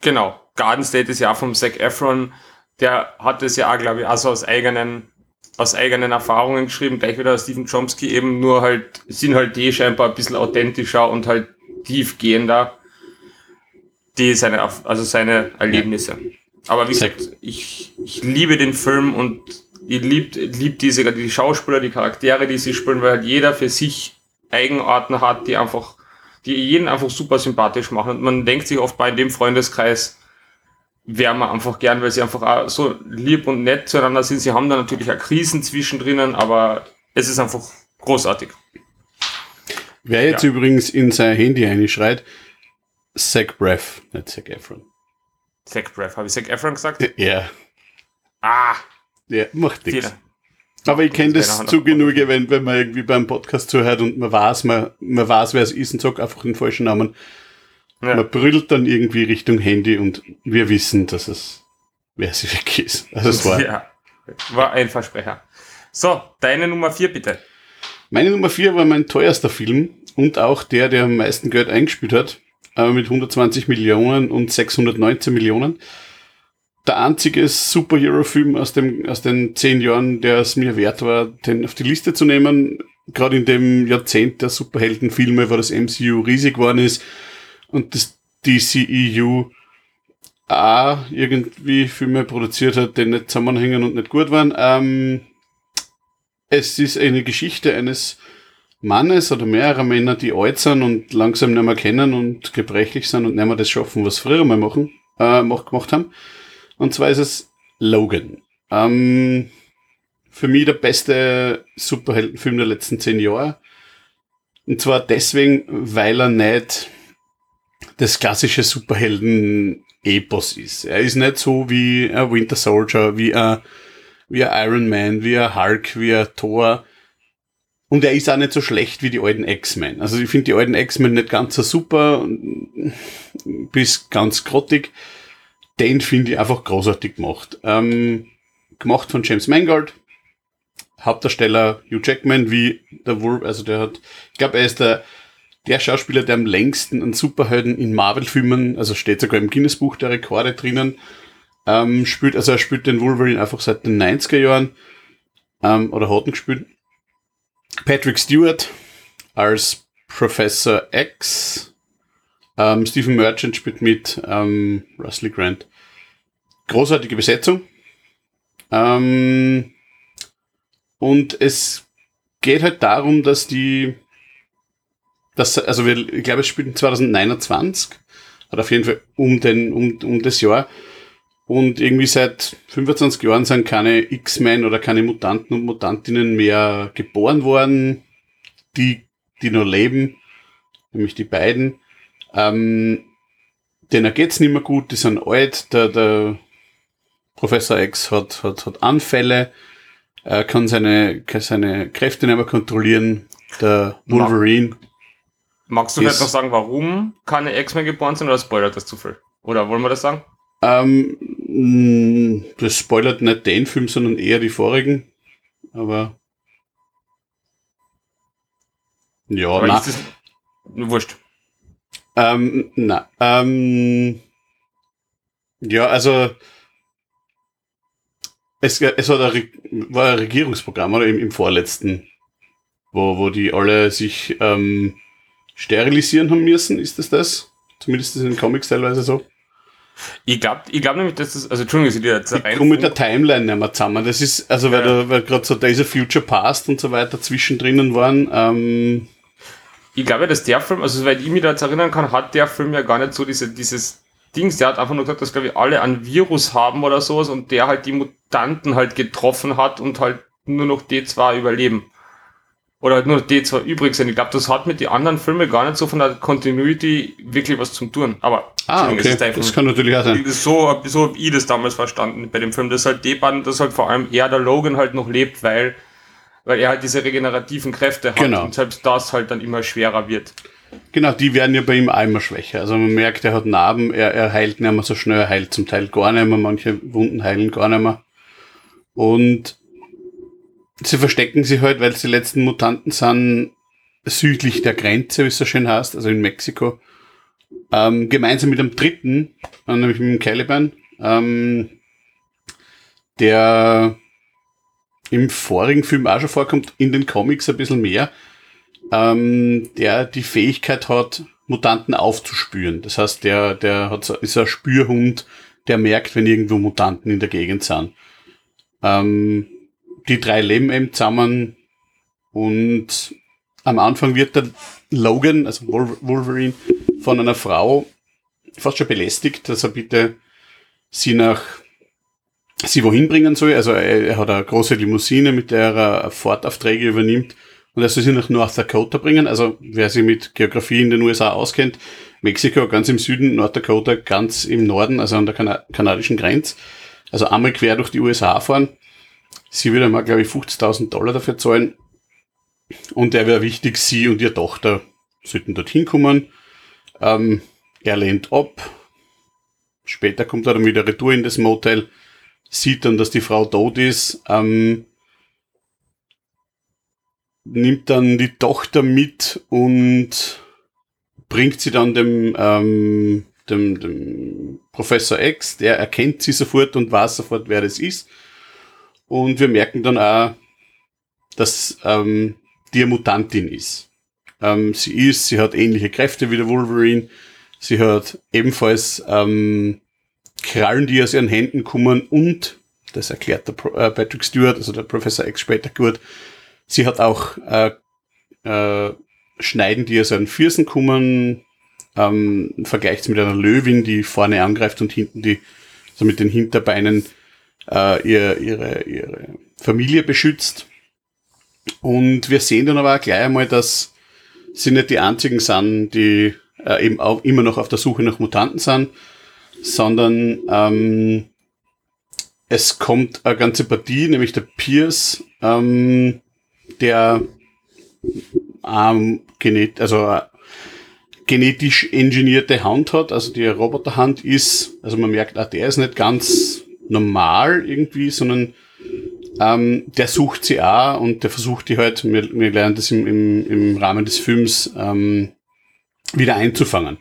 Genau. Garden State ist ja auch vom Zac Efron. Der hat es ja auch, glaube ich, also aus eigenen, aus eigenen Erfahrungen geschrieben, gleich wieder Stephen Chomsky eben, nur halt, sind halt die scheinbar ein bisschen authentischer und halt tiefgehender die seine, also seine Erlebnisse. Aber wie gesagt, ich, ich liebe den Film und ich liebe lieb diese, die Schauspieler, die Charaktere, die sie spielen, weil halt jeder für sich Eigenarten hat, die einfach, die jeden einfach super sympathisch machen. Und man denkt sich oft bei dem Freundeskreis, wäre man einfach gern, weil sie einfach auch so lieb und nett zueinander sind. Sie haben da natürlich auch Krisen zwischendrin, aber es ist einfach großartig. Wer jetzt ja. übrigens in sein Handy einschreit, Zach Braff, nicht Zach Efron. Zach Braff, habe ich Zach Efron gesagt? Ja. Ah! Ja, macht nichts. Aber ich kenne das zu genug, wenn, wenn man irgendwie beim Podcast zuhört und man weiß, man, man weiß, wer es ist und sagt einfach den falschen Namen. Ja. Man brüllt dann irgendwie Richtung Handy und wir wissen, dass es, wer sie weg ist. Also es war. Ja, war ein Versprecher. So, deine Nummer vier bitte. Meine Nummer vier war mein teuerster Film und auch der, der am meisten Geld eingespielt hat äh, mit 120 Millionen und 619 Millionen. Der einzige Superhero-Film aus, dem, aus den zehn Jahren, der es mir wert war, den auf die Liste zu nehmen. Gerade in dem Jahrzehnt der Superheldenfilme, wo das MCU riesig geworden ist und das DCEU auch irgendwie Filme produziert hat, die nicht zusammenhängen und nicht gut waren. Ähm, es ist eine Geschichte eines Mannes oder mehrerer Männer, die alt sind und langsam nicht mehr kennen und gebrechlich sind und nicht mehr das schaffen, was früher mal machen, äh, gemacht haben. Und zwar ist es Logan. Ähm, für mich der beste Superheldenfilm der letzten zehn Jahre. Und zwar deswegen, weil er nicht das klassische Superhelden-Epos ist. Er ist nicht so wie ein Winter Soldier, wie ein, wie ein Iron Man, wie ein Hulk, wie ein Thor, und er ist auch nicht so schlecht wie die alten X-Men. Also ich finde die alten X-Men nicht ganz so super, bis ganz grottig. Den finde ich einfach großartig gemacht. Ähm, gemacht von James Mangold. Hauptdarsteller Hugh Jackman, wie der Wolf, also der hat, ich glaube, er ist der, der Schauspieler, der am längsten an Superhelden in Marvel-Filmen, also steht sogar im Guinness-Buch der Rekorde drinnen, ähm, spielt, also er spielt den Wolverine einfach seit den 90er Jahren, ähm, oder hat ihn gespielt. Patrick Stewart als Professor X. Ähm, Stephen Merchant spielt mit ähm, Russell Grant. Großartige Besetzung. Ähm, und es geht halt darum, dass die, dass, also wir, ich glaube, es spielt 2029, hat auf jeden Fall um den, um, um das Jahr. Und irgendwie seit 25 Jahren sind keine X-Men oder keine Mutanten und Mutantinnen mehr geboren worden, die, die noch leben. nämlich die beiden. Ähm, denen geht's nicht mehr gut, die sind alt, der, der Professor X hat, hat, hat Anfälle, er kann seine, kann seine Kräfte nicht mehr kontrollieren, der Wolverine. Magst du vielleicht noch sagen, warum keine X-Men geboren sind oder spoilert das zu viel? Oder wollen wir das sagen? Ähm, das spoilert nicht den Film, sondern eher die vorigen. Aber. Ja, Aber na, ist wurscht. ähm, na, ähm, ja, also, es, es ein, Re- war ein Regierungsprogramm, oder? Im, im vorletzten, wo, wo die alle sich, ähm, sterilisieren haben müssen, ist das das? Zumindest ist es in den Comics teilweise so. Ich glaube ich glaub nämlich, dass das, also Entschuldigung, dass ich dir jetzt Ich komme mit der Timeline nicht mehr zusammen. Das ist, also weil, Ja. weil gerade so Days of Future Past und so weiter zwischendrin waren, ähm, Ich glaube, dass der Film, also soweit ich mich da jetzt erinnern kann, hat der Film ja gar nicht so diese, dieses Dings, der hat einfach nur gesagt, dass glaube ich alle ein Virus haben oder sowas und der halt die Mutanten halt getroffen hat und halt nur noch D2 überleben. Oder halt nur noch D2 übrig sind. Ich glaube, das hat mit den anderen Filmen gar nicht so von der Continuity wirklich was zu tun. Aber ah, okay, ist das Film. kann natürlich auch sein. so, so hab ich das damals verstanden bei dem Film, dass halt D-Bahn, dass halt vor allem er, der Logan, halt noch lebt, weil, weil er halt diese regenerativen Kräfte hat Genau. und selbst das halt dann immer schwerer wird. Genau, die werden ja bei ihm auch immer schwächer. Also man merkt, er hat Narben, er, er heilt nicht mehr so schnell, er heilt zum Teil gar nicht mehr, manche Wunden heilen gar nicht mehr. Und sie verstecken sich halt, weil sie letzten Mutanten sind, südlich der Grenze, wie es so schön heißt, also in Mexiko. Ähm, gemeinsam mit dem dritten, äh, nämlich mit dem Caliban, ähm, der im vorigen Film auch schon vorkommt, in den Comics ein bisschen mehr, ähm, der die Fähigkeit hat, Mutanten aufzuspüren. Das heißt, der, der hat ist ein Spürhund, der merkt, wenn irgendwo Mutanten in der Gegend sind. Ähm, die drei leben eben zusammen und am Anfang wird der Logan, also Wol- Wolverine, von einer Frau fast schon belästigt, dass er bitte sie nach sie wohin bringen soll. Also er, er hat eine große Limousine, mit der er Fahrtaufträge übernimmt und er soll sie nach North Dakota bringen. Also wer sich mit Geografie in den USA auskennt, Mexiko ganz im Süden, North Dakota ganz im Norden, also an der Kana kanadischen Grenze. Also einmal quer durch die USA fahren. Sie würde mal, glaube ich, 50.000 Dollar dafür zahlen. Und er wäre wichtig, sie und ihre Tochter sollten dorthin kommen. Ähm, er lehnt ab. Später kommt er dann wieder retour in das Motel, sieht dann, dass die Frau tot ist, ähm, nimmt dann die Tochter mit und bringt sie dann dem, ähm, dem, dem Professor X, der erkennt sie sofort und weiß sofort, wer das ist. Und wir merken dann auch, dass ähm, die eine Mutantin ist. Ähm, sie ist, sie hat ähnliche Kräfte wie der Wolverine. Sie hat ebenfalls ähm, Krallen, die aus ihren Händen kommen und, das erklärt der Pro äh, Patrick Stewart, also der Professor X später gut, sie hat auch äh, äh, Schneiden, die aus ihren Füßen kommen, ähm, vergleicht mit einer Löwin, die vorne angreift und hinten die, so mit den Hinterbeinen äh, ihr, ihre, ihre Familie beschützt. Und wir sehen dann aber auch gleich einmal, dass sie nicht die einzigen sind, die äh, eben auch immer noch auf der Suche nach Mutanten sind, sondern ähm, es kommt eine ganze Partie, nämlich der Pierce, ähm, der ähm, genet also äh, genetisch engineierte Hand hat, also die Roboterhand ist, also man merkt, auch der ist nicht ganz normal irgendwie, sondern ähm, der sucht sie auch und der versucht die halt, wir, wir lernen das im, im, im Rahmen des Films, ähm, wieder einzufangen.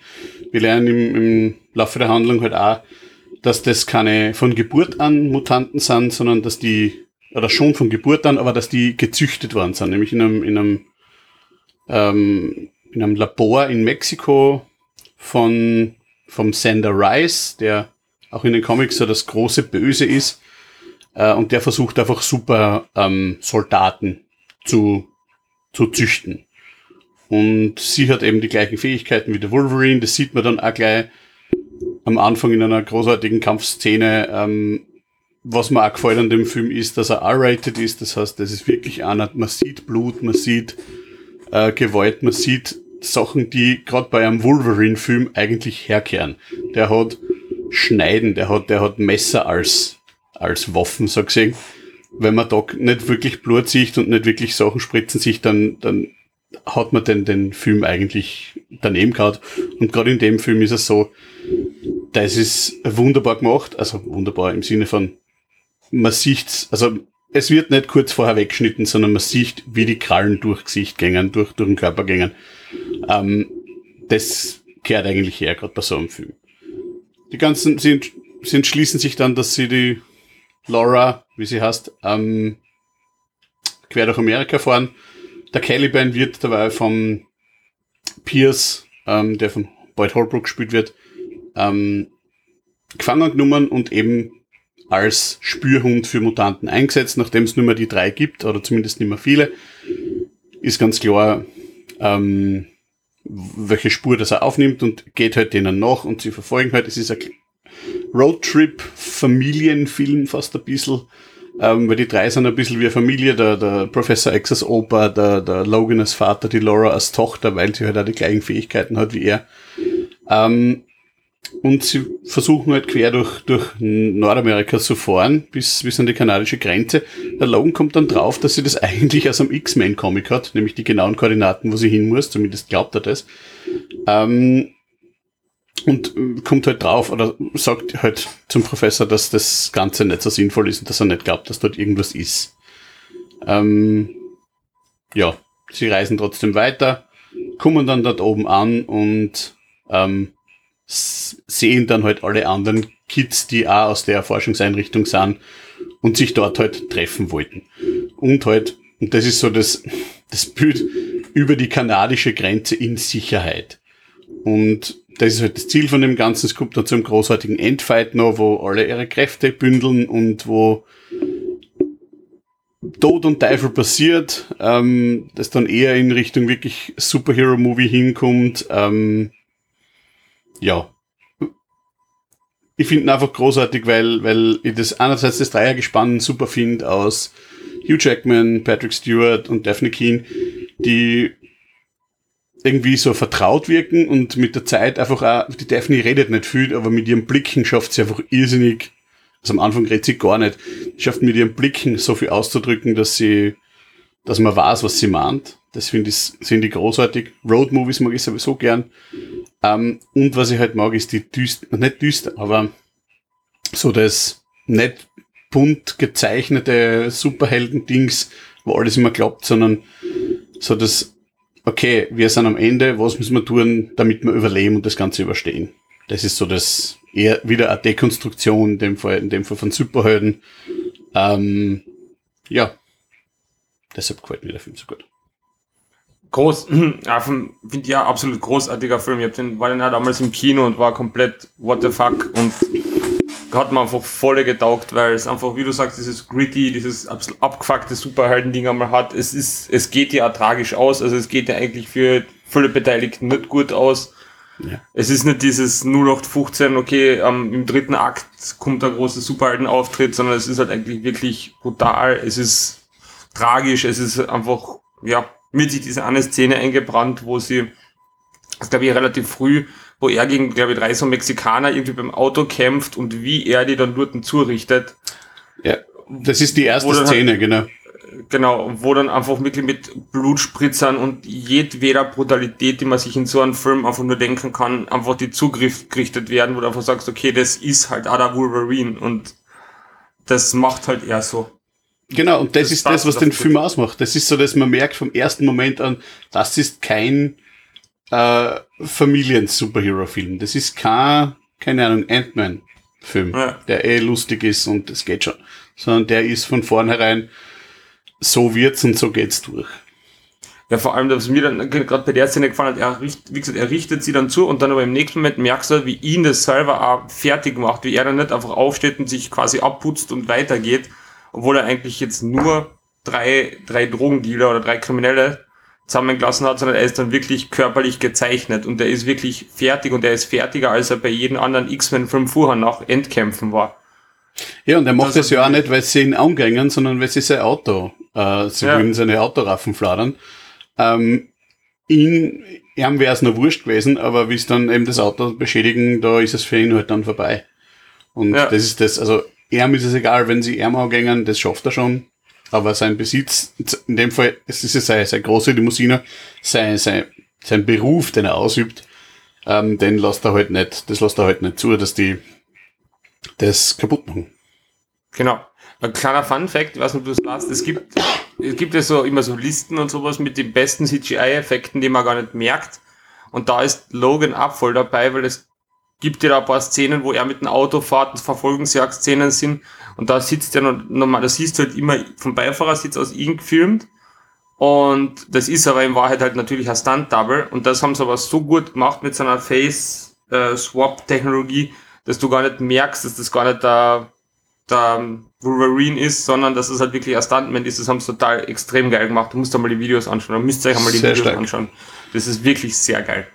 Wir lernen im, im Laufe der Handlung halt auch, dass das keine von Geburt an Mutanten sind, sondern dass die, oder schon von Geburt an, aber dass die gezüchtet worden sind, nämlich in einem, in einem, ähm, in einem Labor in Mexiko von, vom Sander Rice, der auch in den Comics so das große Böse ist, äh, und der versucht einfach super ähm, Soldaten zu, zu züchten. Und sie hat eben die gleichen Fähigkeiten wie der Wolverine. Das sieht man dann auch gleich am Anfang in einer großartigen Kampfszene. Ähm, was mir auch gefällt an dem Film ist, dass er R-rated ist. Das heißt, das ist wirklich einer. Man sieht Blut, man sieht äh, Gewalt, man sieht Sachen, die gerade bei einem Wolverine-Film eigentlich herkehren. Der hat Schneiden, der hat, der hat Messer als, als Waffen, so gesehen. Wenn man da nicht wirklich Blut sieht und nicht wirklich Sachen spritzen sich, dann, dann hat man den, den Film eigentlich daneben gehabt. Und gerade in dem Film ist es so, das ist wunderbar gemacht, also wunderbar im Sinne von, man sieht's, also es wird nicht kurz vorher weggeschnitten, sondern man sieht, wie die Krallen durch Gesicht gängen, durch, durch den Körper gängen. Ähm, das kehrt eigentlich her, gerade bei so einem Film. Die ganzen, sie, sie entschließen sich dann, dass sie die Laura, wie sie heißt, ähm, quer durch Amerika fahren. Der Caliban wird dabei vom Pierce, ähm, der von Boyd Holbrook gespielt wird, ähm, gefangen genommen und eben als Spürhund für Mutanten eingesetzt, nachdem es nur mehr die drei gibt, oder zumindest nicht mehr viele, ist ganz klar, ähm, welche Spur das er aufnimmt und geht halt denen nach und sie verfolgen halt. Es ist ein Roadtrip-Familienfilm fast ein bisschen, ähm, weil die drei sind ein bisschen wie eine Familie, der, der Professor X als Opa, der, der Logan als Vater, die Laura als Tochter, weil sie halt auch die gleichen Fähigkeiten hat wie er. Ähm, und sie versuchen halt quer durch, durch Nordamerika zu fahren, bis, bis an die kanadische Grenze. Der Logan kommt dann drauf, dass sie das eigentlich aus einem X-Men-Comic hat, nämlich die genauen Koordinaten, wo sie hin muss, zumindest glaubt er das. Ähm, und kommt halt drauf oder sagt halt zum Professor, dass das Ganze nicht so sinnvoll ist und dass er nicht glaubt, dass dort irgendwas ist. Ähm, ja, sie reisen trotzdem weiter, kommen dann dort oben an und ähm, sehen dann halt alle anderen Kids, die auch aus der Forschungseinrichtung sind und sich dort halt treffen wollten. Und halt, und das ist so das, das Bild über die kanadische Grenze in Sicherheit. Und das ist halt das Ziel von dem Ganzen. Es kommt dann zu einem großartigen Endfight noch, wo alle ihre Kräfte bündeln und wo Tod und Teufel passiert, ähm, das dann eher in Richtung wirklich Superhero-Movie hinkommt. Ähm, ja. Ich finde ihn einfach großartig, weil, weil ich das einerseits das Dreiergespann super finde aus Hugh Jackman, Patrick Stewart und Daphne Keane, die irgendwie so vertraut wirken und mit der Zeit einfach auch, die Daphne redet nicht viel, aber mit ihren Blicken schafft sie einfach irrsinnig, also am Anfang redet sie gar nicht, schafft mit ihren Blicken so viel auszudrücken, dass sie, dass man weiß, was sie meint. Das finde ich, finde ich großartig. Road Movies mag ich sowieso gern. Ähm, und was ich halt mag, ist die düster, nicht düster, aber so das nicht bunt gezeichnete Superhelden-Dings, wo alles immer klappt, sondern so das, okay, wir sind am Ende, was müssen wir tun, damit wir überleben und das Ganze überstehen. Das ist so das eher wieder eine Dekonstruktion, in dem Fall, in dem Fall von Superhelden. Ähm, ja, deshalb gefällt mir der Film so gut groß, ja, finde ja absolut großartiger Film. Ich hab den, war den ja damals im Kino und war komplett what the fuck und hat mir einfach voll getaugt, weil es einfach, wie du sagst, dieses gritty, dieses abgefuckte Superhelden-Ding einmal hat. Es ist, es geht ja tragisch aus, also es geht ja eigentlich für viele Beteiligten nicht gut aus. Ja. Es ist nicht dieses 0815, okay, ähm, im dritten Akt kommt der große Superhelden-Auftritt, sondern es ist halt eigentlich wirklich brutal, es ist tragisch, es ist einfach, ja, mir sich diese eine Szene eingebrannt, wo sie, das glaube ich relativ früh, wo er gegen, glaube ich, drei so Mexikaner irgendwie beim Auto kämpft und wie er die dann dort zurichtet. Ja, das ist die erste Szene, halt, genau. Genau, wo dann einfach wirklich mit Blutspritzern und jedweder Brutalität, die man sich in so einem Film einfach nur denken kann, einfach die Zugriff gerichtet werden, wo du einfach sagst, okay, das ist halt Ada Wolverine und das macht halt er so. Genau, und das, das ist das, was den Film ausmacht. Das ist so, dass man merkt vom ersten Moment an, das ist kein äh, Familien-Superhero-Film. Das ist kein, keine Ahnung, Ant-Man-Film, ja. der eh lustig ist und es geht schon. Sondern der ist von vornherein, so wird's und so geht's durch. Ja, vor allem, was mir dann gerade bei der Szene gefallen hat, er, richt, wie gesagt, er richtet sie dann zu und dann aber im nächsten Moment merkst du, wie ihn das selber auch fertig macht, wie er dann nicht einfach aufsteht und sich quasi abputzt und weitergeht, obwohl er eigentlich jetzt nur drei, drei Drogendealer oder drei Kriminelle zusammengelassen hat, sondern er ist dann wirklich körperlich gezeichnet und er ist wirklich fertig und er ist fertiger, als er bei jedem anderen X-Men-Film vorher nach Endkämpfen war. Ja, und er macht das ja auch nicht, weil sie ihn angängen, sondern weil sie sein Auto, äh, sie ja. wollen seine Autoraffen fladern. Ähm, ihn, ihm wäre es noch wurscht gewesen, aber wie es dann eben das Auto beschädigen, da ist es für ihn halt dann vorbei. Und ja. das ist das, also ihm ist es egal, wenn sie ihm angehen, das schafft er schon. Aber sein Besitz, in dem Fall, es ist ja seine, seine große Limousine, sein, sein, sein Beruf, den er ausübt, ähm, den lässt er halt nicht, das lässt er halt nicht zu, dass die das kaputt machen. Genau. Ein kleiner Fun Fact, ich weiß nicht, ob du das weißt, es gibt, es gibt ja so immer so Listen und sowas mit den besten CGI-Effekten, die man gar nicht merkt. Und da ist Logan voll dabei, weil es gibt ja da ein paar Szenen, wo er mit dem Auto fährt Verfolgungsjagd-Szenen sind. Und da sitzt er normal, das siehst du halt immer vom Beifahrersitz aus ihm gefilmt. Und das ist aber in Wahrheit halt natürlich ein Stunt-Double. Und das haben sie aber so gut gemacht mit seiner Face-Swap-Technologie, dass du gar nicht merkst, dass das gar nicht der, der Wolverine ist, sondern dass es halt wirklich ein Stuntman ist. Das haben sie total extrem geil gemacht. Du musst da mal die Videos anschauen. Du müsst euch einmal die sehr Videos stark. anschauen. Das ist wirklich sehr geil.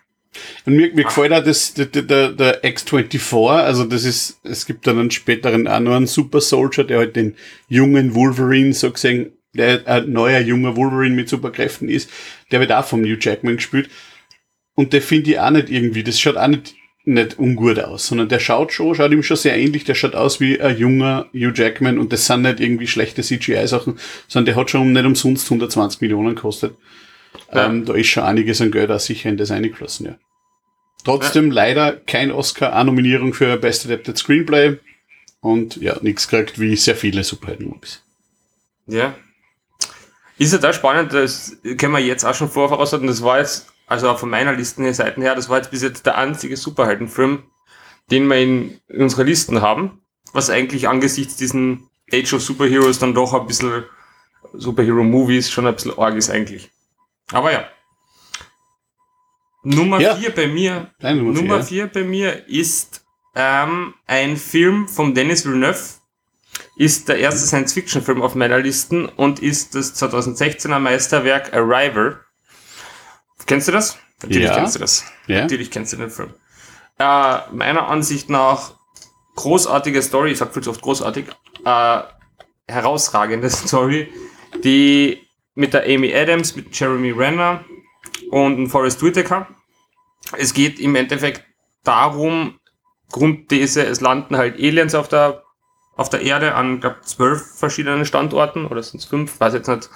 Und mir, mir gefällt auch das, der, der, der X-24, also das ist, es gibt dann einen späteren auch noch einen Super Soldier, der halt den jungen Wolverine so gesehen, der ein neuer junger Wolverine mit Superkräften ist, der wird auch vom New Jackman gespielt. Und der finde ich auch nicht irgendwie, das schaut auch nicht, nicht ungut aus, sondern der schaut schon, schaut ihm schon sehr ähnlich, der schaut aus wie ein junger Hugh Jackman und das sind nicht irgendwie schlechte CGI-Sachen, sondern der hat schon nicht umsonst 120 Millionen gekostet. Ja. Ähm, da ist schon einiges an Geld auch sicher in das eingeflossen, ja. Trotzdem ja. leider kein Oscar, eine Nominierung für Best Adapted Screenplay und ja, nichts gekriegt wie sehr viele Superhelden-Movies. Ja. Ist ja da spannend, das können wir jetzt auch schon voraussagen, das war jetzt, also auch von meiner Listen Seiten her, das war jetzt bis jetzt der einzige Superheldenfilm, den wir in unserer Listen haben, was eigentlich angesichts diesen Age of Superheroes dann doch ein bisschen Superhero-Movies schon ein bisschen arg ist eigentlich. Aber ja. Nummer ja. vier bei mir. Nein, Nummer, Nummer vier, vier bei mir ist ähm, ein Film von Dennis Villeneuve. Ist der erste Science-Fiction-Film auf meiner Liste und ist das 2016er Meisterwerk Arrival. Kennst du das? Natürlich ja. kennst du das. Ja. Natürlich kennst du den Film. Äh, meiner Ansicht nach großartige Story, ich sag viel zu oft großartig, äh, herausragende Story, die mit der Amy Adams, mit Jeremy Renner und Forrest Whitaker. Es geht im Endeffekt darum, Grundthese, es landen halt Aliens auf der, auf der Erde an, glaube zwölf verschiedenen Standorten, oder sind es fünf, weiß jetzt nicht,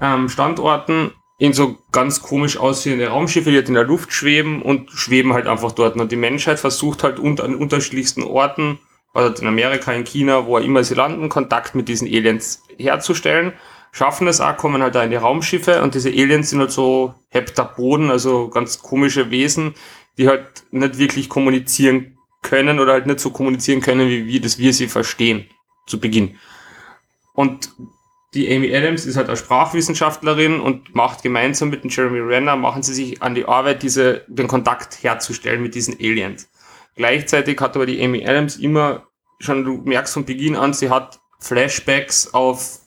ähm, Standorten, in so ganz komisch aussehende Raumschiffe, die halt in der Luft schweben und schweben halt einfach dort. Und die Menschheit versucht halt unter, an unterschiedlichsten Orten, also in Amerika, in China, wo immer sie landen, Kontakt mit diesen Aliens herzustellen schaffen es auch, kommen halt da in die Raumschiffe und diese Aliens sind halt so Heptapoden, also ganz komische Wesen, die halt nicht wirklich kommunizieren können oder halt nicht so kommunizieren können, wie wir, dass wir sie verstehen, zu Beginn. Und die Amy Adams ist halt eine Sprachwissenschaftlerin und macht gemeinsam mit dem Jeremy Renner, machen sie sich an die Arbeit, diese, den Kontakt herzustellen mit diesen Aliens. Gleichzeitig hat aber die Amy Adams immer, schon du merkst von Beginn an, sie hat Flashbacks auf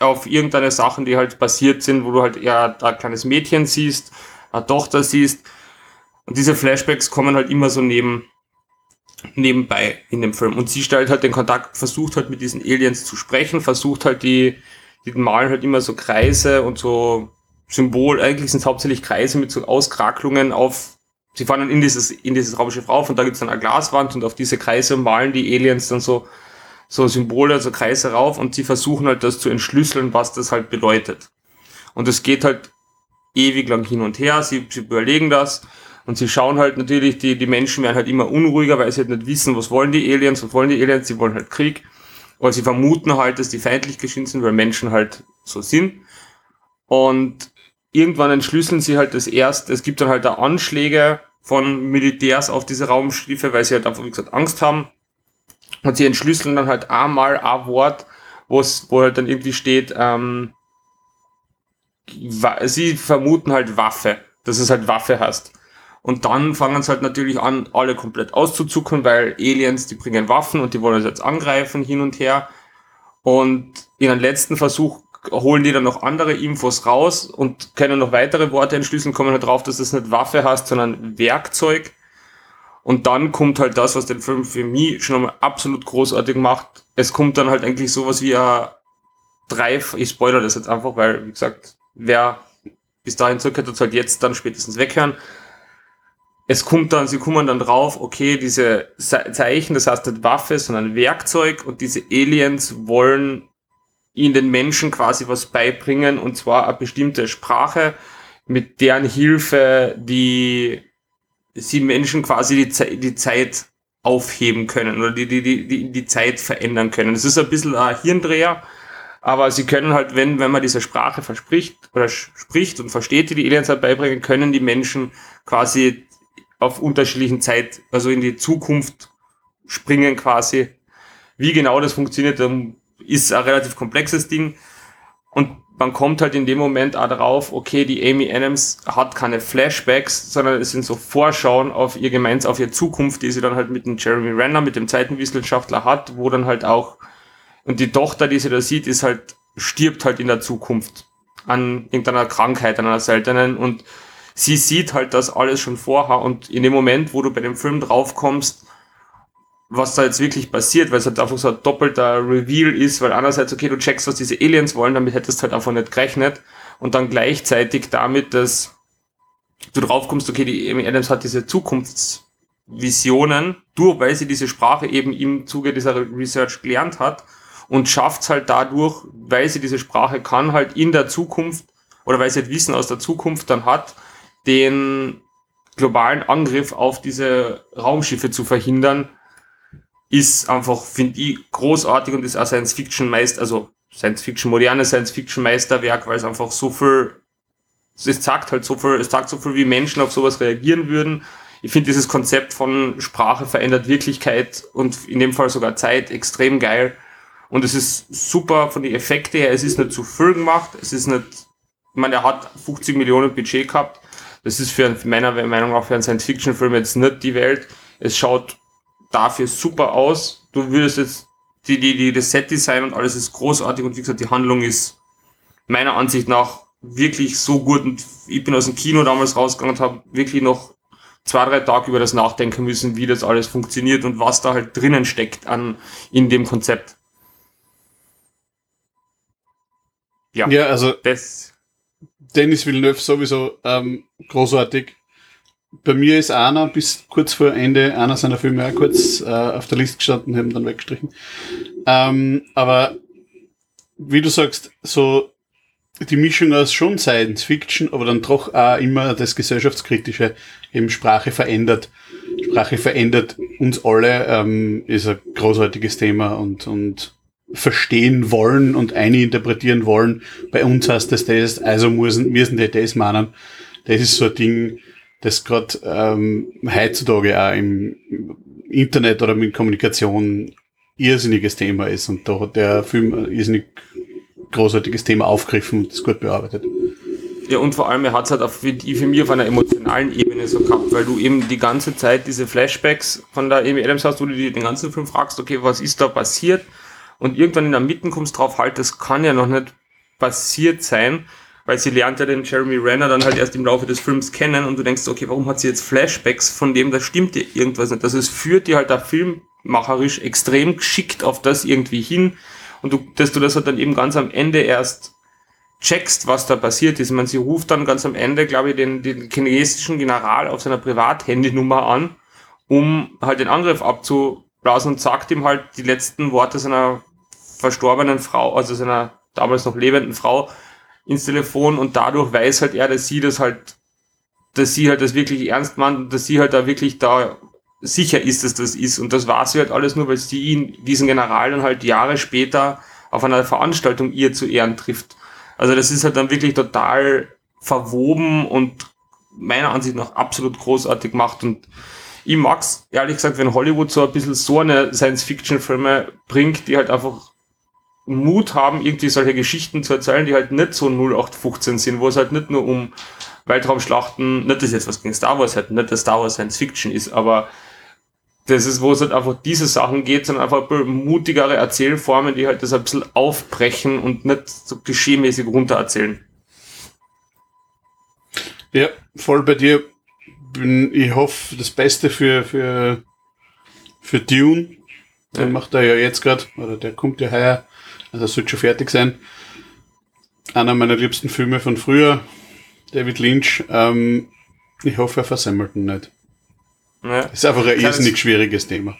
auf irgendeine Sachen, die halt passiert sind, wo du halt eher ein kleines Mädchen siehst, eine Tochter siehst. Und diese Flashbacks kommen halt immer so neben, nebenbei in dem Film. Und sie stellt halt den Kontakt, versucht halt mit diesen Aliens zu sprechen, versucht halt die, die malen halt immer so Kreise und so Symbol, eigentlich sind es hauptsächlich Kreise mit so Auskrakelungen auf, sie fahren dann in dieses, in dieses Raumschiff rauf und da gibt's dann eine Glaswand und auf diese Kreise malen die Aliens dann so so Symbole, so Kreise rauf und sie versuchen halt das zu entschlüsseln, was das halt bedeutet. Und es geht halt ewig lang hin und her, sie, sie überlegen das und sie schauen halt natürlich, die, die Menschen werden halt immer unruhiger, weil sie halt nicht wissen, was wollen die Aliens, was wollen die Aliens, sie wollen halt Krieg. Oder sie vermuten halt, dass die feindlich geschehen sind, weil Menschen halt so sind. Und irgendwann entschlüsseln sie halt das erst, es gibt dann halt da Anschläge von Militärs auf diese Raumschiffe, weil sie halt einfach, wie gesagt, Angst haben. Und sie entschlüsseln dann halt einmal ein Wort, wo's, wo halt dann irgendwie steht, ähm, sie vermuten halt Waffe, dass es halt Waffe hast. Und dann fangen sie halt natürlich an, alle komplett auszuzucken, weil Aliens, die bringen Waffen und die wollen uns jetzt angreifen hin und her. Und in einem letzten Versuch holen die dann noch andere Infos raus und können noch weitere Worte entschlüsseln, kommen halt drauf, dass es nicht Waffe hast, sondern Werkzeug. Und dann kommt halt das, was den Film für mich schon einmal absolut großartig macht. Es kommt dann halt eigentlich sowas wie ein drei, ich spoilere das jetzt einfach, weil, wie gesagt, wer bis dahin zugehört hat, halt jetzt dann spätestens weghören. Es kommt dann, sie kommen dann drauf, okay, diese Zeichen, das heißt nicht Waffe, sondern Werkzeug und diese Aliens wollen in den Menschen quasi was beibringen und zwar eine bestimmte Sprache, mit deren Hilfe die sie Menschen quasi die, die Zeit aufheben können oder die, die, die, die, die Zeit verändern können. Das ist ein bisschen ein Hirndreher, aber sie können halt, wenn, wenn man diese Sprache verspricht oder spricht und versteht, die die Aliens halt beibringen, können die Menschen quasi auf unterschiedlichen Zeit, also in die Zukunft springen quasi. Wie genau das funktioniert, ist ein relativ komplexes Ding. Und man kommt halt in dem Moment auch darauf, okay, die Amy Adams hat keine Flashbacks, sondern es sind so Vorschauen auf ihr Gemeins, auf ihre Zukunft, die sie dann halt mit dem Jeremy Renner, mit dem Zeitenwissenschaftler hat, wo dann halt auch, und die Tochter, die sie da sieht, ist halt, stirbt halt in der Zukunft an irgendeiner Krankheit, an einer seltenen. Und sie sieht halt das alles schon vorher und in dem Moment, wo du bei dem Film draufkommst, was da jetzt wirklich passiert, weil es halt einfach so ein doppelter Reveal ist, weil einerseits, okay, du checkst, was diese Aliens wollen, damit hättest du halt einfach nicht gerechnet. Und dann gleichzeitig damit, dass du draufkommst, okay, die Amy Adams hat diese Zukunftsvisionen, durch, weil sie diese Sprache eben im Zuge dieser Research gelernt hat und schafft es halt dadurch, weil sie diese Sprache kann, halt in der Zukunft oder weil sie halt Wissen aus der Zukunft dann hat, den globalen Angriff auf diese Raumschiffe zu verhindern, ist einfach, finde ich, großartig und ist auch Science-Fiction-Meister, also Science-Fiction, moderne Science-Fiction-Meisterwerk, weil es einfach so viel, es sagt halt so viel, es sagt so viel, wie Menschen auf sowas reagieren würden. Ich finde dieses Konzept von Sprache verändert Wirklichkeit und in dem Fall sogar Zeit extrem geil. Und es ist super von den Effekten her, es ist nicht zu viel gemacht, es ist nicht, ich meine, er hat 50 Millionen Budget gehabt. Das ist für meiner Meinung nach für einen Science-Fiction-Film jetzt nicht die Welt. Es schaut dafür super aus. Du würdest jetzt die, die, die, das Set-Design und alles ist großartig und wie gesagt, die Handlung ist meiner Ansicht nach wirklich so gut und ich bin aus dem Kino damals rausgegangen und habe wirklich noch zwei, drei Tage über das nachdenken müssen, wie das alles funktioniert und was da halt drinnen steckt an, in dem Konzept. Ja, ja also das Dennis Villeneuve sowieso ähm, großartig bei mir ist einer bis kurz vor Ende einer seiner Filme auch kurz äh, auf der Liste gestanden, haben dann weggestrichen. Ähm, aber wie du sagst, so die Mischung aus schon Science Fiction, aber dann doch auch immer das gesellschaftskritische, eben Sprache verändert. Sprache verändert uns alle, ähm, ist ein großartiges Thema und, und verstehen wollen und eininterpretieren wollen. Bei uns heißt das das, also müssen, müssen die das meinen. Das ist so ein Ding, das gerade ähm, heutzutage auch im Internet oder mit Kommunikation irrsinniges Thema ist. Und da hat der Film ein irrsinnig großartiges Thema aufgegriffen und ist gut bearbeitet. Ja, und vor allem, er hat es halt für, für mich auf einer emotionalen Ebene so gehabt, weil du eben die ganze Zeit diese Flashbacks von der Amy Adams hast, wo du dir den ganzen Film fragst, okay, was ist da passiert? Und irgendwann in der Mitte kommst drauf, halt, das kann ja noch nicht passiert sein weil sie lernt ja den Jeremy Renner dann halt erst im Laufe des Films kennen und du denkst, okay, warum hat sie jetzt Flashbacks von dem, da stimmt dir irgendwas nicht. Das ist, führt dir halt da filmmacherisch extrem geschickt auf das irgendwie hin und du, dass du das halt dann eben ganz am Ende erst checkst, was da passiert ist. Man, sie ruft dann ganz am Ende, glaube ich, den, den chinesischen General auf seiner Privathandynummer an, um halt den Angriff abzublasen und sagt ihm halt die letzten Worte seiner verstorbenen Frau, also seiner damals noch lebenden Frau, ins Telefon und dadurch weiß halt er, dass sie das halt, dass sie halt das wirklich ernst meint und dass sie halt da wirklich da sicher ist, dass das ist. Und das war sie halt alles nur, weil sie ihn, diesen General dann halt Jahre später auf einer Veranstaltung ihr zu Ehren trifft. Also das ist halt dann wirklich total verwoben und meiner Ansicht nach absolut großartig gemacht und ich mag's, ehrlich gesagt, wenn Hollywood so ein bisschen so eine Science-Fiction-Filme bringt, die halt einfach Mut haben, irgendwie solche Geschichten zu erzählen, die halt nicht so 0815 sind, wo es halt nicht nur um Weltraumschlachten, nicht dass jetzt was gegen Star Wars hat, nicht dass Star Wars Science Fiction ist, aber das ist, wo es halt einfach diese Sachen geht, sondern einfach mutigere Erzählformen, die halt das ein bisschen aufbrechen und nicht so geschehmäßig runtererzählen. Ja, voll bei dir. Ich hoffe, das Beste für, für, für Dune. Den ja. macht er ja jetzt gerade, oder der kommt ja heuer also es sollte schon fertig sein. Einer meiner liebsten Filme von früher. David Lynch. Ähm, ich hoffe, er versemmelt ihn nicht. Ja. Ist einfach ein Kleines- irrsinnig schwieriges Thema.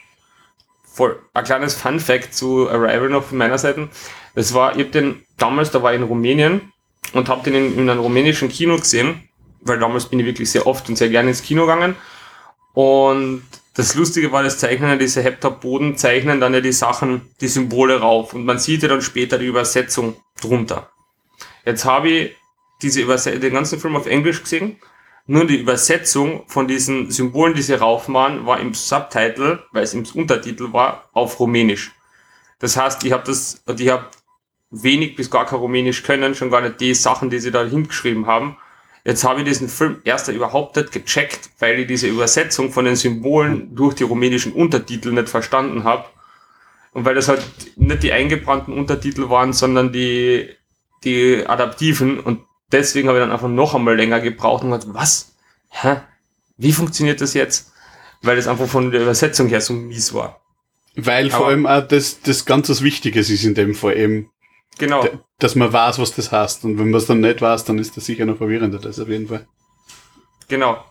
Voll. Ein kleines Fun Fact zu Arrival noch von meiner Seite. Das war, ich hab den damals, da war ich in Rumänien und hab den in, in einem rumänischen Kino gesehen, weil damals bin ich wirklich sehr oft und sehr gerne ins Kino gegangen. Und das Lustige war, das Zeichnen, diese Heptap-Boden zeichnen dann ja die Sachen, die Symbole rauf und man sieht ja dann später die Übersetzung drunter. Jetzt habe ich diese Überse den ganzen Film auf Englisch gesehen nur die Übersetzung von diesen Symbolen, die sie raufmachen, war im Subtitle, weil es im Untertitel war, auf Rumänisch. Das heißt, ich habe das, und ich habe wenig bis gar kein Rumänisch können, schon gar nicht die Sachen, die sie da hingeschrieben haben. Jetzt habe ich diesen Film erst überhaupt nicht gecheckt, weil ich diese Übersetzung von den Symbolen durch die rumänischen Untertitel nicht verstanden habe. Und weil das halt nicht die eingebrannten Untertitel waren, sondern die, die adaptiven. Und deswegen habe ich dann einfach noch einmal länger gebraucht und gesagt, was? Hä? Wie funktioniert das jetzt? Weil das einfach von der Übersetzung her so mies war. Weil vor Aber- allem auch das, das ganz was Wichtiges ist in dem Fall eben, Genau. dass man weiß, was das heißt. Und wenn man es dann nicht weiß, dann ist das sicher noch verwirrender, das auf jeden Fall. Genau.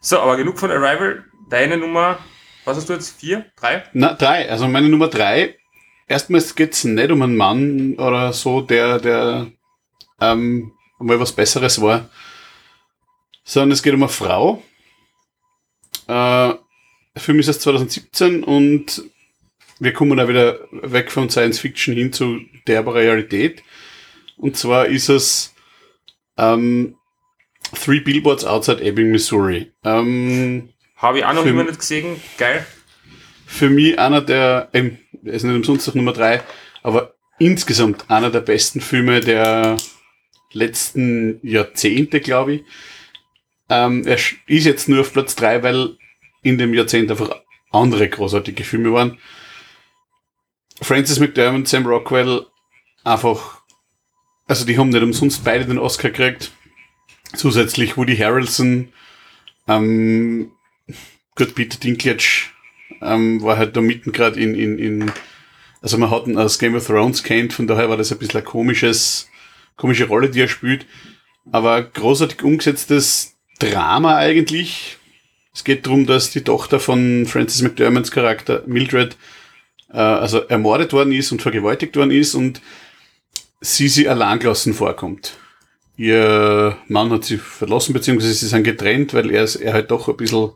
So, aber genug von Arrival. Deine Nummer, was hast du jetzt? Vier? Drei? Na, drei. Also meine Nummer drei. Erstmals geht's nicht um einen Mann oder so, der, der ähm, mal was Besseres war, sondern es geht um eine Frau. Äh, der Film ist erst 2017 und wir kommen da wieder weg von Science Fiction hin zu derber Realität. Und zwar ist es ähm, Three Billboards Outside Ebbing, Missouri. Ähm, Habe ich auch noch immer nicht gesehen. Geil. für mich einer der, ähm, ist nicht umsonst auf Nummer drei, aber insgesamt einer der besten Filme der letzten Jahrzehnte, glaube ich. Ähm, er ist jetzt nur auf Platz drei, weil in dem Jahrzehnt einfach andere großartige Filme waren. Francis McDermott, Sam Rockwell, einfach, also die haben nicht umsonst beide den Oscar gekriegt. Zusätzlich Woody Harrelson, ähm, gut, Peter Dinklage, ähm, war halt da mitten gerade in, in, in, also man hat ihn aus Game of Thrones kennt, von daher war das ein bisschen ein komisches, komische Rolle, die er spielt. Aber großartig umgesetztes Drama eigentlich. Es geht darum, dass die Tochter von Francis McDermotts Charakter Mildred äh, also ermordet worden ist und vergewaltigt worden ist und sie sie alleingelassen vorkommt. Ihr Mann hat sie verlassen, beziehungsweise sie sind getrennt, weil er, er halt doch ein bisschen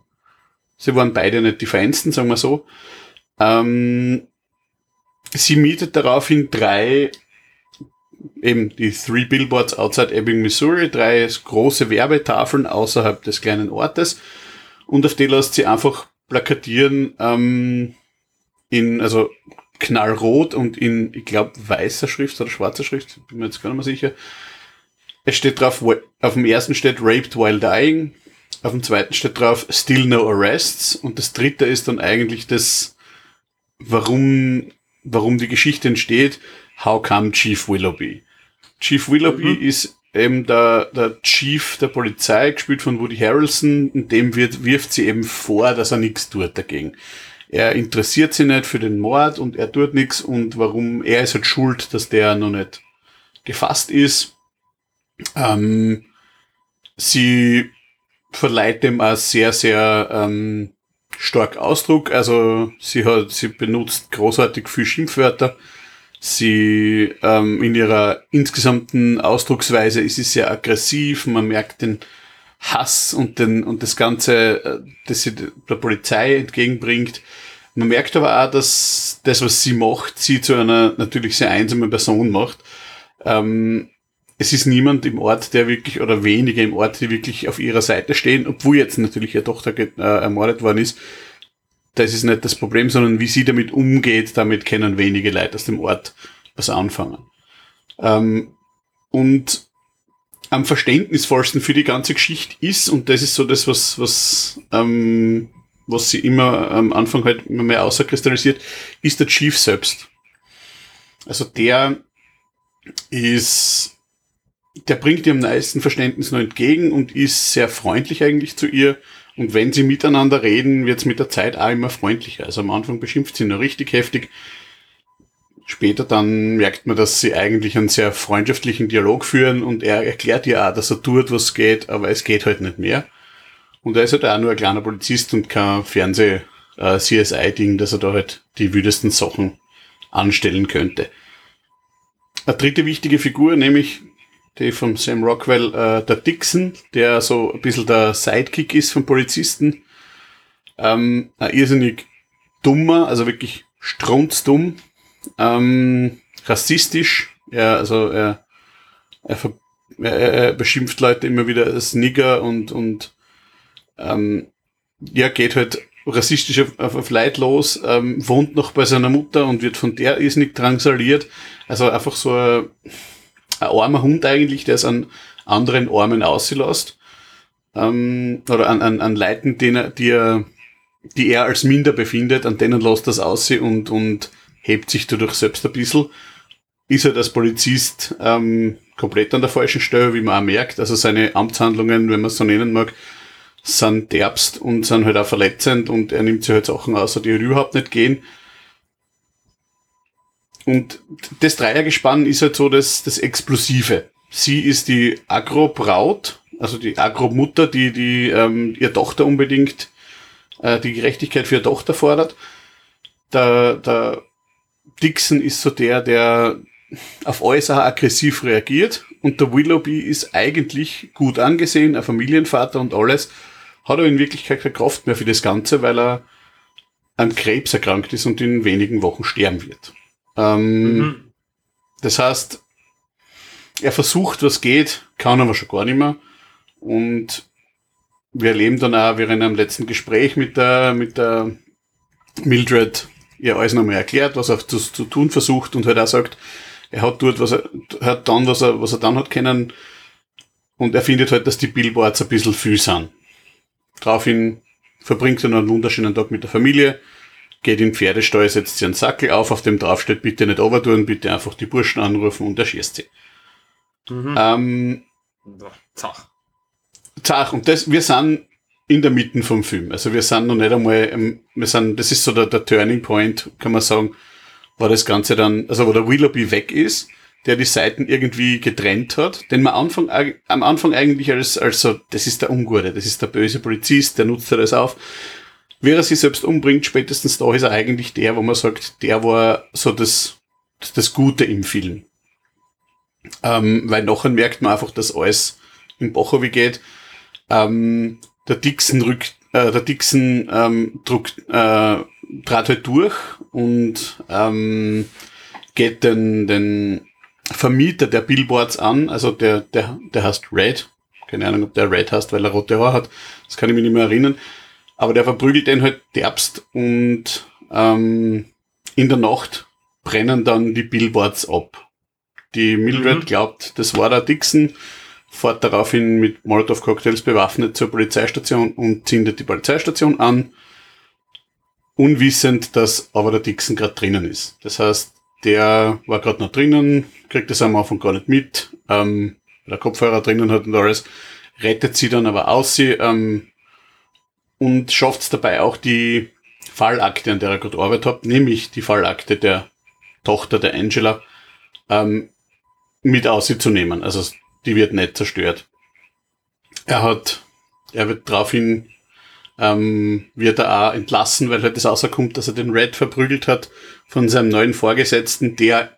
Sie waren beide nicht die feinsten, sagen wir so. Ähm, sie mietet daraufhin drei, eben die Three Billboards Outside Ebbing, Missouri, drei große Werbetafeln außerhalb des kleinen Ortes und auf die lässt sie einfach plakatieren ähm, in, also knallrot und in, ich glaube, weißer Schrift oder schwarzer Schrift, bin mir jetzt gar nicht mehr sicher. Es steht drauf, auf dem ersten steht Raped while dying, auf dem zweiten steht drauf Still no arrests und das dritte ist dann eigentlich das, warum, warum die Geschichte entsteht. How come Chief Willoughby? Chief Willoughby Mhm. ist eben der, der Chief der Polizei, gespielt von Woody Harrelson, und dem wird, wirft sie eben vor, dass er nichts tut dagegen. Er interessiert sich nicht für den Mord und er tut nichts und warum, er ist halt schuld, dass der noch nicht gefasst ist. Ähm, sie verleiht dem auch sehr, sehr ähm, stark Ausdruck. Also sie hat, sie benutzt großartig viel Schimpfwörter. Sie ähm, in ihrer insgesamten Ausdrucksweise ist sie sehr aggressiv. Man merkt den Hass und den und das Ganze, äh, das sie der Polizei entgegenbringt. Man merkt aber auch, dass das, was sie macht, sie zu einer natürlich sehr einsamen Person macht. Ähm, es ist niemand im Ort, der wirklich, oder wenige im Ort, die wirklich auf ihrer Seite stehen, obwohl jetzt natürlich ihre Tochter äh, ermordet worden ist. Das ist nicht das Problem, sondern wie sie damit umgeht, damit können wenige Leute aus dem Ort was anfangen. Ähm, und am verständnisvollsten für die ganze Geschichte ist, und das ist so das, was, was, ähm, was sie immer am Anfang halt immer mehr außerkristallisiert, ist der Chief selbst. Also der ist, der bringt ihr am meisten Verständnis noch entgegen und ist sehr freundlich eigentlich zu ihr. Und wenn sie miteinander reden, wird es mit der Zeit auch immer freundlicher. Also am Anfang beschimpft sie noch richtig heftig. Später dann merkt man, dass sie eigentlich einen sehr freundschaftlichen Dialog führen und er erklärt ihr auch, dass er tut, was geht, aber es geht halt nicht mehr. Und er ist halt auch nur ein kleiner Polizist und kein Fernseh-CSI-Ding, äh, dass er da halt die wüdesten Sachen anstellen könnte. Eine dritte wichtige Figur, nämlich die von Sam Rockwell, äh, der Dixon, der so ein bisschen der Sidekick ist vom Polizisten. Ähm, ein irrsinnig dummer, also wirklich strunzdumm, ähm, rassistisch, ja, also er, er, er, er beschimpft Leute immer wieder als Nigger und, und ähm, ja, geht halt rassistisch auf, auf, auf los, ähm, wohnt noch bei seiner Mutter und wird von der irrsinnig drangsaliert. Also einfach so ein, ein armer Hund eigentlich, der es an anderen Armen auslässt. Ähm, oder an, an, an Leuten, die er, die er, die er als minder befindet, an denen lässt das aus und, und hebt sich dadurch selbst ein bisschen. Ist er als Polizist ähm, komplett an der falschen Stelle, wie man auch merkt. Also seine Amtshandlungen, wenn man es so nennen mag, sind derbst und sind halt auch verletzend und er nimmt sich halt Sachen aus, die halt überhaupt nicht gehen. Und das Dreiergespann ist halt so das, das Explosive. Sie ist die Agro-Braut, also die Agro-Mutter, die, die ähm, ihr Tochter unbedingt äh, die Gerechtigkeit für ihre Tochter fordert. Der, der Dixon ist so der, der auf alles auch aggressiv reagiert. Und der Willoughby ist eigentlich gut angesehen, ein Familienvater und alles, hat er in Wirklichkeit keine Kraft mehr für das Ganze, weil er an Krebs erkrankt ist und in wenigen Wochen sterben wird. Ähm, mhm. Das heißt, er versucht, was geht, kann aber schon gar nicht mehr. Und wir erleben dann auch während einem letzten Gespräch mit der, mit der Mildred ihr alles nochmal erklärt, was er zu, zu tun versucht und halt auch sagt, er hat dort, was er hat dann, was er, was er dann hat können. Und er findet halt, dass die Billboards ein bisschen viel sind. Daraufhin verbringt er noch einen wunderschönen Tag mit der Familie, geht in den Pferdestall, setzt sich einen Sackel auf, auf dem drauf steht, bitte nicht overtun, bitte einfach die Burschen anrufen und er schießt sie. Mhm. Ähm, Zach. Zach. Und das, wir sind in der Mitte vom Film. Also wir sind noch nicht einmal, wir sind, das ist so der, der Turning Point, kann man sagen, war das Ganze dann, also wo der Willoughby weg ist, der die Seiten irgendwie getrennt hat, den man Anfang, am Anfang eigentlich als, als so, das ist der Ungute, das ist der böse Polizist, der nutzt das auf. Wie er sich selbst umbringt, spätestens da ist er eigentlich der, wo man sagt, der war so das, das Gute im Film. Ähm, weil nachher merkt man einfach, dass alles im Bochowi geht. Ähm, der Dixon rückt, äh, der Dixon ähm, druckt, äh, trat halt durch und ähm, geht den, den Vermieter der Billboards an, also der, der, der heißt Red. Keine Ahnung, ob der Red heißt, weil er rote Haare hat. Das kann ich mich nicht mehr erinnern. Aber der verprügelt den halt derbst und ähm, in der Nacht brennen dann die Billboards ab. Die Mildred mhm. glaubt, das war der Dixon fährt daraufhin mit Molotow-Cocktails bewaffnet zur Polizeistation und zündet die Polizeistation an, unwissend, dass aber der Dixon gerade drinnen ist. Das heißt, der war gerade noch drinnen, kriegt das am Anfang gar nicht mit, ähm, weil der Kopfhörer drinnen hat und alles, rettet sie dann aber aus sie ähm, und schafft es dabei auch die Fallakte, an der er gerade arbeitet hat, nämlich die Fallakte der Tochter der Angela, ähm, mit auszunehmen. Also die wird nicht zerstört. Er hat, er wird daraufhin, ähm, wird er auch entlassen, weil halt das rauskommt, dass er den Red verprügelt hat von seinem neuen Vorgesetzten, der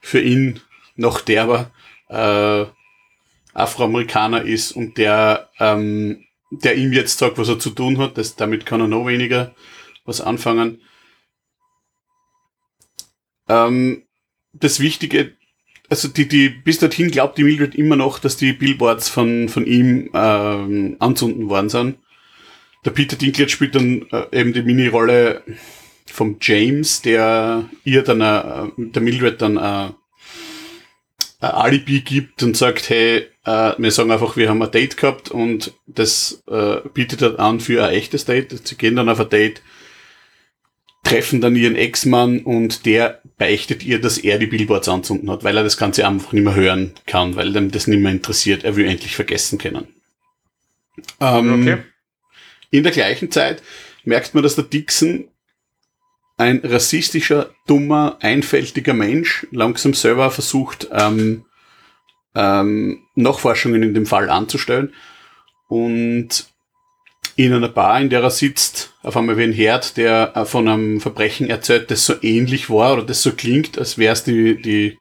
für ihn noch derber äh, Afroamerikaner ist und der, ähm, der ihm jetzt sagt, was er zu tun hat. Das, damit kann er noch weniger was anfangen. Ähm, das Wichtige also die, die, bis dorthin glaubt die Mildred immer noch, dass die Billboards von, von ihm ähm, anzünden worden sind. Der Peter Dinklage spielt dann äh, eben die Mini-Rolle vom James, der ihr dann, äh, der Mildred dann äh, ein Alibi gibt und sagt, hey, äh, wir sagen einfach, wir haben ein Date gehabt und das äh, bietet er an für ein echtes Date. Sie gehen dann auf ein Date treffen dann ihren Ex-Mann und der beichtet ihr, dass er die Billboards anzünden hat, weil er das Ganze einfach nicht mehr hören kann, weil ihm das nicht mehr interessiert. Er will endlich vergessen können. Ähm, okay. In der gleichen Zeit merkt man, dass der Dixon ein rassistischer, dummer, einfältiger Mensch langsam selber versucht, ähm, ähm, Nachforschungen in dem Fall anzustellen und in einer Bar, in der er sitzt, auf einmal wie ein Herd, der äh, von einem Verbrechen erzählt, das so ähnlich war oder das so klingt, als wäre es die, die,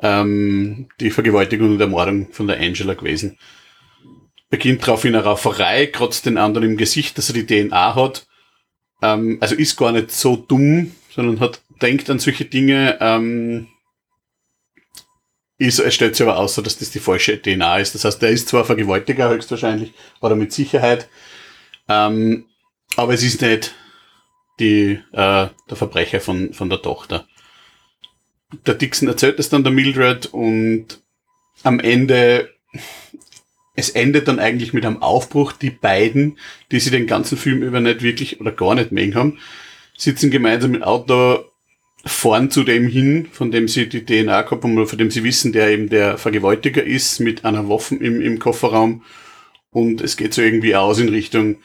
ähm, die Vergewaltigung und Ermordung von der Angela gewesen. Beginnt drauf in einer Rauferei, kratzt den anderen im Gesicht, dass er die DNA hat. Ähm, also ist gar nicht so dumm, sondern hat denkt an solche Dinge, ähm, ist, es stellt sich aber aus, dass das die falsche DNA ist. Das heißt, der ist zwar Vergewaltiger höchstwahrscheinlich, oder mit Sicherheit, ähm, aber es ist nicht die, äh, der Verbrecher von, von der Tochter. Der Dixon erzählt es dann der Mildred und am Ende, es endet dann eigentlich mit einem Aufbruch. Die beiden, die sie den ganzen Film über nicht wirklich oder gar nicht mögen haben, sitzen gemeinsam im Auto fahren zu dem hin, von dem sie die DNA gehabt haben oder von dem sie wissen, der eben der Vergewaltiger ist, mit einer Waffe im, im Kofferraum. Und es geht so irgendwie aus in Richtung,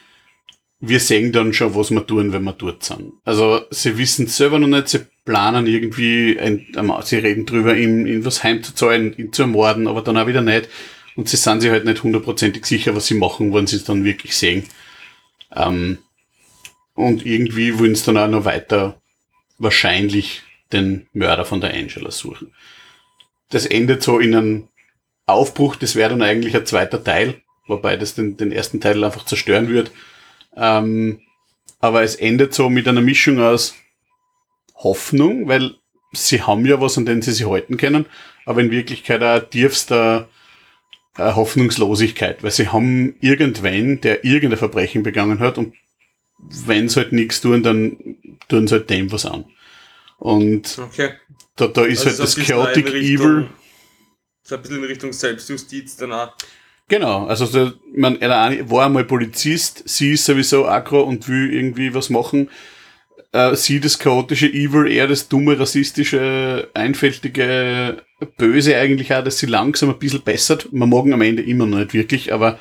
wir sehen dann schon, was wir tun, wenn wir dort sind. Also sie wissen selber noch nicht, sie planen irgendwie, ein, sie reden drüber, ihn, ihn was heimzuzahlen, ihn zu ermorden, aber dann auch wieder nicht. Und sie sind sich halt nicht hundertprozentig sicher, was sie machen, wenn sie es dann wirklich sehen. Ähm, und irgendwie wollen sie dann auch noch weiter wahrscheinlich den Mörder von der Angela suchen. Das endet so in einem Aufbruch, das wäre dann eigentlich ein zweiter Teil, wobei das den, den ersten Teil einfach zerstören wird. Ähm, aber es endet so mit einer Mischung aus Hoffnung, weil sie haben ja was, an dem sie sich halten können, aber in Wirklichkeit auch tiefster äh, Hoffnungslosigkeit, weil sie haben irgendwen, der irgendein Verbrechen begangen hat und wenn sie halt nichts tun, dann tun sie halt dem was an. Und Okay. da, da ist Also halt das Chaotic Richtung- Evil. So ein bisschen in Richtung Selbstjustiz danach. Genau, also der, man, er war einmal Polizist, sie ist sowieso aggro und will irgendwie was machen. Äh, sie das chaotische Evil, er das dumme, rassistische, einfältige, böse eigentlich auch, dass sie langsam ein bisschen bessert. Man mag ihn am Ende immer noch nicht wirklich, aber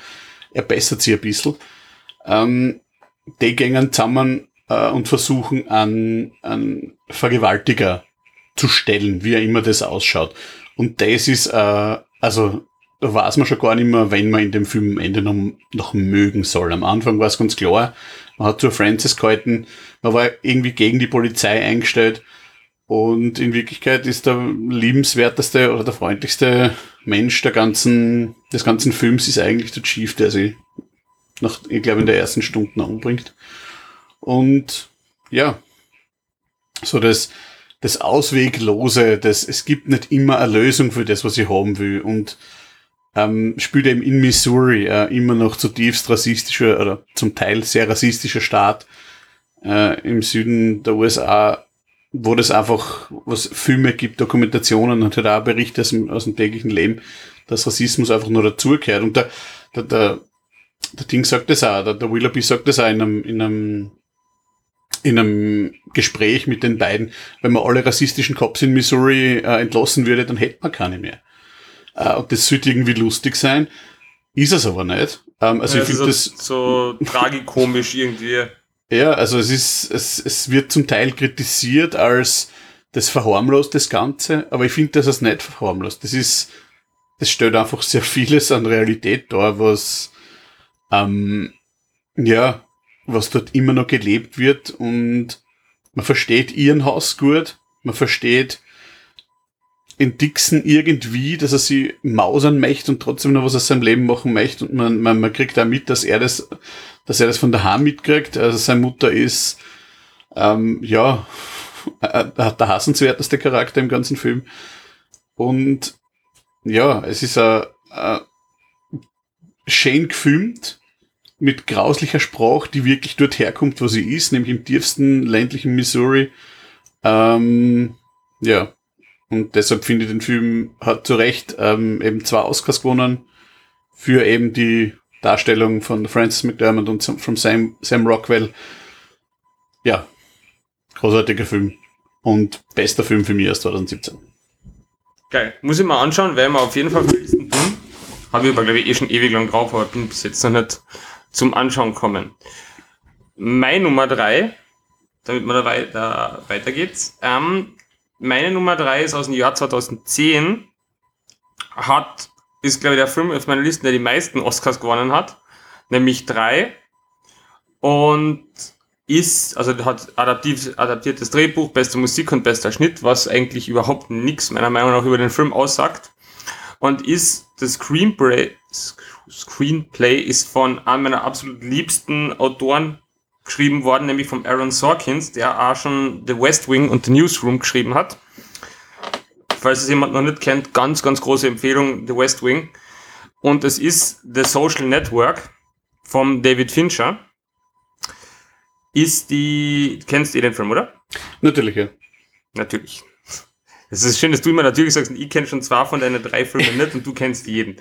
er bessert sie ein bisschen. Ähm, die gehen zusammen äh, und versuchen an, an Vergewaltiger zu stellen, wie er immer das ausschaut. Und das ist, äh, also da weiß man schon gar nicht mehr, wenn man in dem Film am Ende noch, noch mögen soll. Am Anfang war es ganz klar, man hat zur Francis gehalten, man war irgendwie gegen die Polizei eingestellt und in Wirklichkeit ist der liebenswerteste oder der freundlichste Mensch der ganzen, des ganzen Films ist eigentlich der Chief, der sie nach, ich glaube, in der ersten Stunde umbringt. Und ja, so das, das Ausweglose, das, es gibt nicht immer eine Lösung für das, was ich haben will. Und ähm, spielt eben in Missouri äh, immer noch zutiefst rassistischer oder zum Teil sehr rassistischer Staat äh, im Süden der USA, wo das einfach, was Filme gibt, Dokumentationen und halt auch Berichte aus dem, aus dem täglichen Leben, dass Rassismus einfach nur dazugehört. Und der, der, der, der Ding sagt das auch, der, der Willoughby sagt das auch in einem, in einem in einem Gespräch mit den beiden, wenn man alle rassistischen Cops in Missouri äh, entlassen würde, dann hätte man keine mehr. Äh, und das sollte irgendwie lustig sein. Ist es aber nicht. Ähm, also Ja, ich finde das, so, so tragikomisch irgendwie. ja, also es ist, es, es wird zum Teil kritisiert als das verharmlost das Ganze, aber ich finde, dass es nicht verharmlost. Das ist, das stellt einfach sehr vieles an Realität dar, was, ähm, ja, was dort immer noch gelebt wird und man versteht ihren Haus gut, man versteht in Dixon irgendwie, dass er sie mausern möchte und trotzdem noch was aus seinem Leben machen möchte und man, man, man kriegt da mit, dass er das, dass er das von daheim mitkriegt, also seine Mutter ist, ähm, ja, äh, der hassenswerteste Charakter im ganzen Film und ja, es ist ein, ein schön gefilmt, mit grauslicher Sprache, die wirklich dort herkommt, wo sie ist, nämlich im tiefsten ländlichen Missouri. Ähm, ja. Und deshalb finde ich den Film hat zu Recht ähm, eben zwei Oscars gewonnen für eben die Darstellung von Francis McDermott und von Sam, Sam Rockwell. Ja, großartiger Film. Und bester Film für mich aus 2017. Geil. Muss ich mal anschauen, werden wir auf jeden Fall verlisten tun. Habe ich aber, glaube ich, eh schon ewig lang drauf, aber bin bis jetzt noch nicht zum Anschauen kommen. Mein Nummer drei damit man da weiter, weitergeht. Ähm, meine Nummer drei ist aus dem Jahr 2010. Hat, ist glaube ich der Film auf meiner Liste, der die meisten Oscars gewonnen hat. Nämlich drei. Und ist, also hat adaptiv, adaptiertes Drehbuch, beste Musik und bester Schnitt, was eigentlich überhaupt nichts meiner Meinung nach über den Film aussagt. Und ist das Screenplay, Screenplay ist von einem meiner absolut liebsten Autoren geschrieben worden, nämlich von Aaron Sorkins, der auch schon The West Wing und The Newsroom geschrieben hat. Falls es jemand noch nicht kennt, ganz, ganz große Empfehlung, The West Wing. Und es ist The Social Network von David Fincher ist die, kennst du den Film, oder? Natürlich, ja. Natürlich. Es ist schön, dass du immer natürlich sagst, ich kenne schon zwei von deinen drei Filmen nicht und du kennst jeden.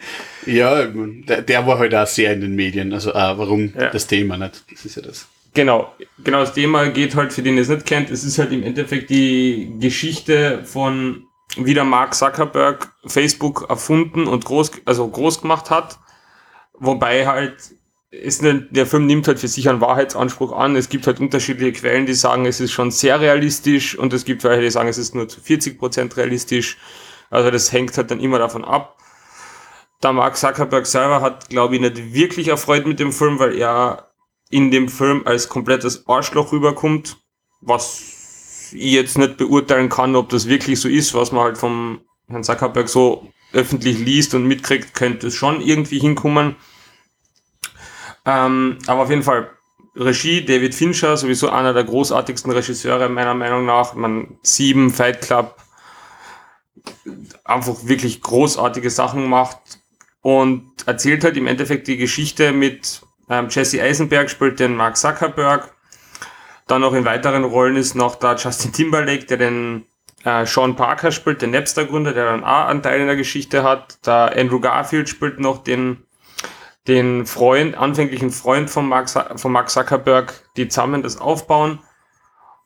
Ja, der, der war halt auch sehr in den Medien. Also, äh, warum ja. das Thema nicht? Das ist ja das. Genau, genau das Thema geht halt, für den ihr es nicht kennt, es ist halt im Endeffekt die Geschichte von, wie der Mark Zuckerberg Facebook erfunden und groß, also groß gemacht hat. Wobei halt ist nicht, der Film nimmt halt für sich einen Wahrheitsanspruch an. Es gibt halt unterschiedliche Quellen, die sagen, es ist schon sehr realistisch und es gibt welche, die sagen, es ist nur zu 40 Prozent realistisch. Also das hängt halt dann immer davon ab. Der Mark Zuckerberg selber hat, glaube ich, nicht wirklich erfreut mit dem Film, weil er in dem Film als komplettes Arschloch rüberkommt, was ich jetzt nicht beurteilen kann, ob das wirklich so ist, was man halt vom Herrn Zuckerberg so öffentlich liest und mitkriegt, könnte es schon irgendwie hinkommen. Ähm, aber auf jeden Fall Regie, David Fincher, sowieso einer der großartigsten Regisseure meiner Meinung nach. Man, Sieben, Fight Club, einfach wirklich großartige Sachen macht und erzählt halt im Endeffekt die Geschichte mit ähm, Jesse Eisenberg spielt den Mark Zuckerberg. Dann noch in weiteren Rollen ist noch da Justin Timberlake, der den äh, Sean Parker spielt, den Napster-Gründer, der dann auch einen Teil in der Geschichte hat. Da Andrew Garfield spielt noch den den Freund, anfänglichen Freund von Mark, von Mark Zuckerberg, die zusammen das aufbauen.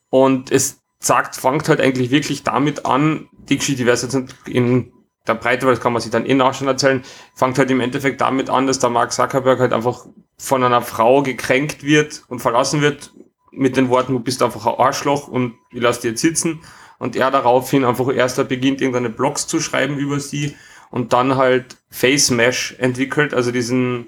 Und es sagt, fängt halt eigentlich wirklich damit an, die Geschichte, die wäre jetzt in der Breite, weil das kann man sich dann eh nachher schon erzählen, fängt halt im Endeffekt damit an, dass der Mark Zuckerberg halt einfach von einer Frau gekränkt wird und verlassen wird mit den Worten, du bist einfach ein Arschloch und ich lass dir jetzt sitzen. Und er daraufhin einfach erst beginnt, irgendeine Blogs zu schreiben über sie und dann halt Face Mesh entwickelt, also diesen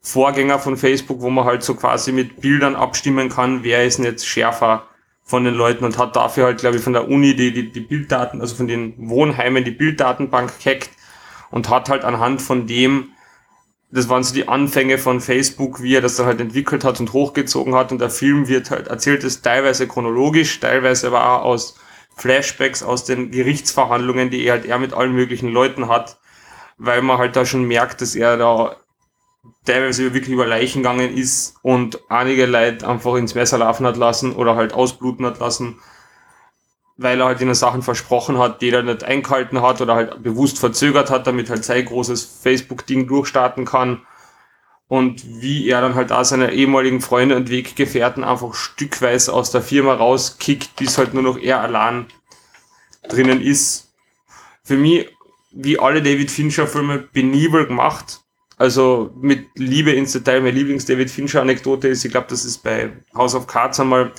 Vorgänger von Facebook, wo man halt so quasi mit Bildern abstimmen kann, wer ist denn jetzt schärfer von den Leuten und hat dafür halt, glaube ich, von der Uni die, die, die Bilddaten, also von den Wohnheimen die Bilddatenbank gehackt und hat halt anhand von dem, das waren so die Anfänge von Facebook, wie er das dann halt entwickelt hat und hochgezogen hat. Und der Film wird halt erzählt ist teilweise chronologisch, teilweise aber auch aus Flashbacks aus den Gerichtsverhandlungen, die er halt er mit allen möglichen Leuten hat weil man halt da schon merkt, dass er da teilweise wirklich über Leichen gegangen ist und einige Leute einfach ins Messer laufen hat lassen oder halt ausbluten hat lassen, weil er halt ihnen Sachen versprochen hat, die er nicht eingehalten hat oder halt bewusst verzögert hat, damit halt sein großes Facebook-Ding durchstarten kann. Und wie er dann halt auch seine ehemaligen Freunde und Weggefährten einfach stückweise aus der Firma rauskickt, bis halt nur noch er allein drinnen ist. Für mich wie alle David Fincher-Filme penibel gemacht. Also mit Liebe ins Detail. Meine Lieblings-David Fincher-Anekdote ist, ich glaube, das ist bei House of Cards einmal,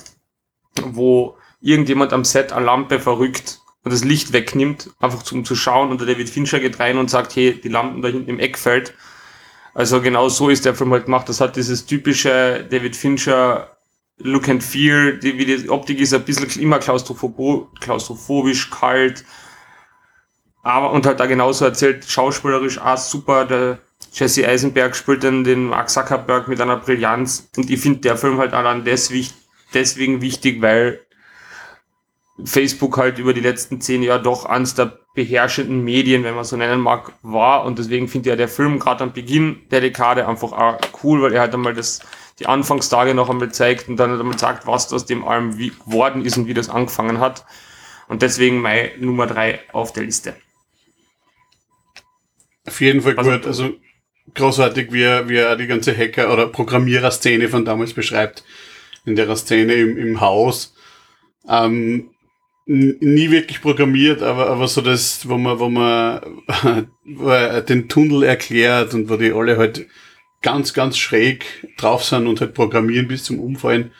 wo irgendjemand am Set eine Lampe verrückt und das Licht wegnimmt, einfach zum zu schauen und der David Fincher geht rein und sagt, hey, die Lampen da hinten im Eck fällt. Also genau so ist der Film halt gemacht. Das hat dieses typische David Fincher Look and Feel, die, wie die Optik ist, ein bisschen immer klaustrophobisch, kalt, aber, und halt da genauso erzählt, schauspielerisch auch super, der Jesse Eisenberg spielt dann den Mark Zuckerberg mit einer Brillanz. Und ich finde der Film halt allein deswegen wichtig, weil Facebook halt über die letzten zehn Jahre doch eines der beherrschenden Medien, wenn man so nennen mag, war. Und deswegen finde ich ja der Film gerade am Beginn der Dekade einfach auch cool, weil er halt einmal das, die Anfangstage noch einmal zeigt und dann halt einmal sagt, was aus dem allem wie, geworden ist und wie das angefangen hat. Und deswegen meine Nummer drei auf der Liste. Auf jeden Fall also, gut. Also großartig, wie er, wie er die ganze Hacker- oder Programmierer-Szene von damals beschreibt. In der Szene im, im Haus. Ähm, nie wirklich programmiert, aber, aber so das, wo man, wo man er den Tunnel erklärt und wo die alle halt ganz, ganz schräg drauf sind und halt programmieren bis zum Umfallen.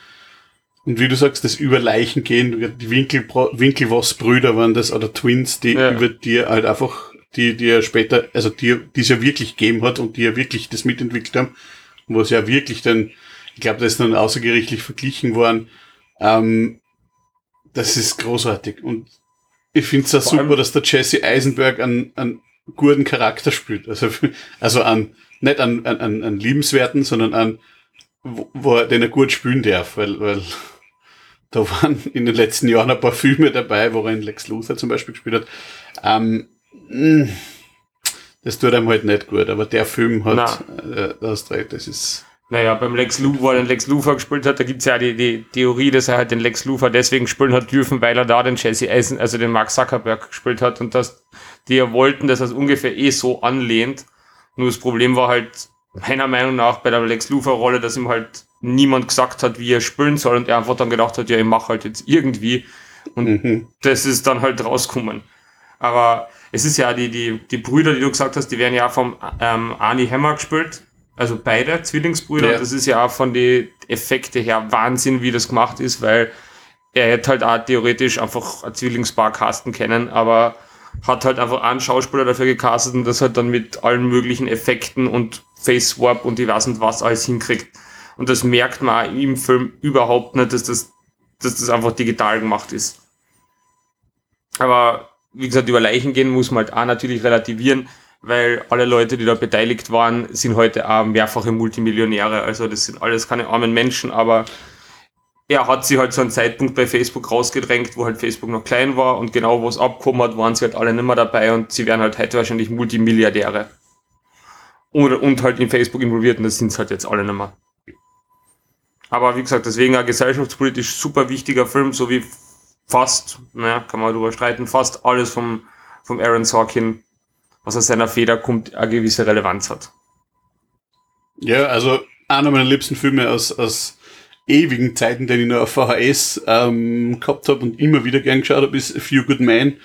und wie du sagst, das über Leichen gehen, die Winkel, Winkelwoss-Brüder waren das, oder Twins, die ja. über dir halt einfach, die, die ja später, also die, die es ja wirklich gegeben hat und die ja wirklich das mitentwickelt haben, wo es ja wirklich dann, ich glaube, das ist dann außergerichtlich verglichen worden, ähm, das ist großartig. Und ich finde es auch super, dass der Jesse Eisenberg einen, einen guten Charakter spielt. Also, also an, nicht an, an, an liebenswerten, sondern an, wo, wo er den er gut spielen darf, weil, weil da waren in den letzten Jahren ein paar Filme dabei, wo er in Lex Luthor zum Beispiel gespielt hat. Ähm, hm, das tut einem halt nicht gut, aber der Film hat, äh, das, das ist, naja, beim Lex Luthor, wo er den Lex Luthor gespielt hat, da gibt's ja die, die Theorie, dass er halt den Lex Luthor deswegen spielen hat dürfen, weil er da den Jesse Eisen, also den Mark Zuckerberg gespielt hat und dass die ja wollten, dass er es ungefähr eh so anlehnt. Nur das Problem war halt meiner Meinung nach bei der Lex Luthor Rolle, dass ihm halt niemand gesagt hat, wie er spielen soll und er einfach dann gedacht hat, ja, ich mache halt jetzt irgendwie und mhm. das ist dann halt rausgekommen. Aber es ist ja die, die, die Brüder, die du gesagt hast, die werden ja vom ähm, Arnie Hammer gespielt also beide Zwillingsbrüder. Ja. Das ist ja auch von den Effekte her Wahnsinn, wie das gemacht ist, weil er hätte halt auch theoretisch einfach ein Zwillingspaar casten können, aber hat halt einfach einen Schauspieler dafür gecastet und das halt dann mit allen möglichen Effekten und Face Swap und ich weiß nicht was alles hinkriegt. Und das merkt man auch im Film überhaupt nicht, dass das, dass das einfach digital gemacht ist. Aber wie gesagt, über Leichen gehen muss man halt auch natürlich relativieren weil alle Leute, die da beteiligt waren, sind heute auch mehrfache Multimillionäre. Also das sind alles keine armen Menschen, aber er hat sie halt zu einem Zeitpunkt bei Facebook rausgedrängt, wo halt Facebook noch klein war und genau wo es abgekommen hat, waren sie halt alle nicht mehr dabei und sie wären halt heute wahrscheinlich Multimilliardäre. Und, und halt in Facebook involviert und das sind halt jetzt alle nicht mehr. Aber wie gesagt, deswegen ein gesellschaftspolitisch super wichtiger Film, so wie fast, naja, kann man darüber streiten, fast alles vom, vom Aaron Sorkin was aus seiner Feder kommt, eine gewisse Relevanz hat. Ja, also einer meiner liebsten Filme aus, aus ewigen Zeiten, den ich noch auf VHS ähm, gehabt habe und immer wieder gern geschaut habe, ist A Few Good Men.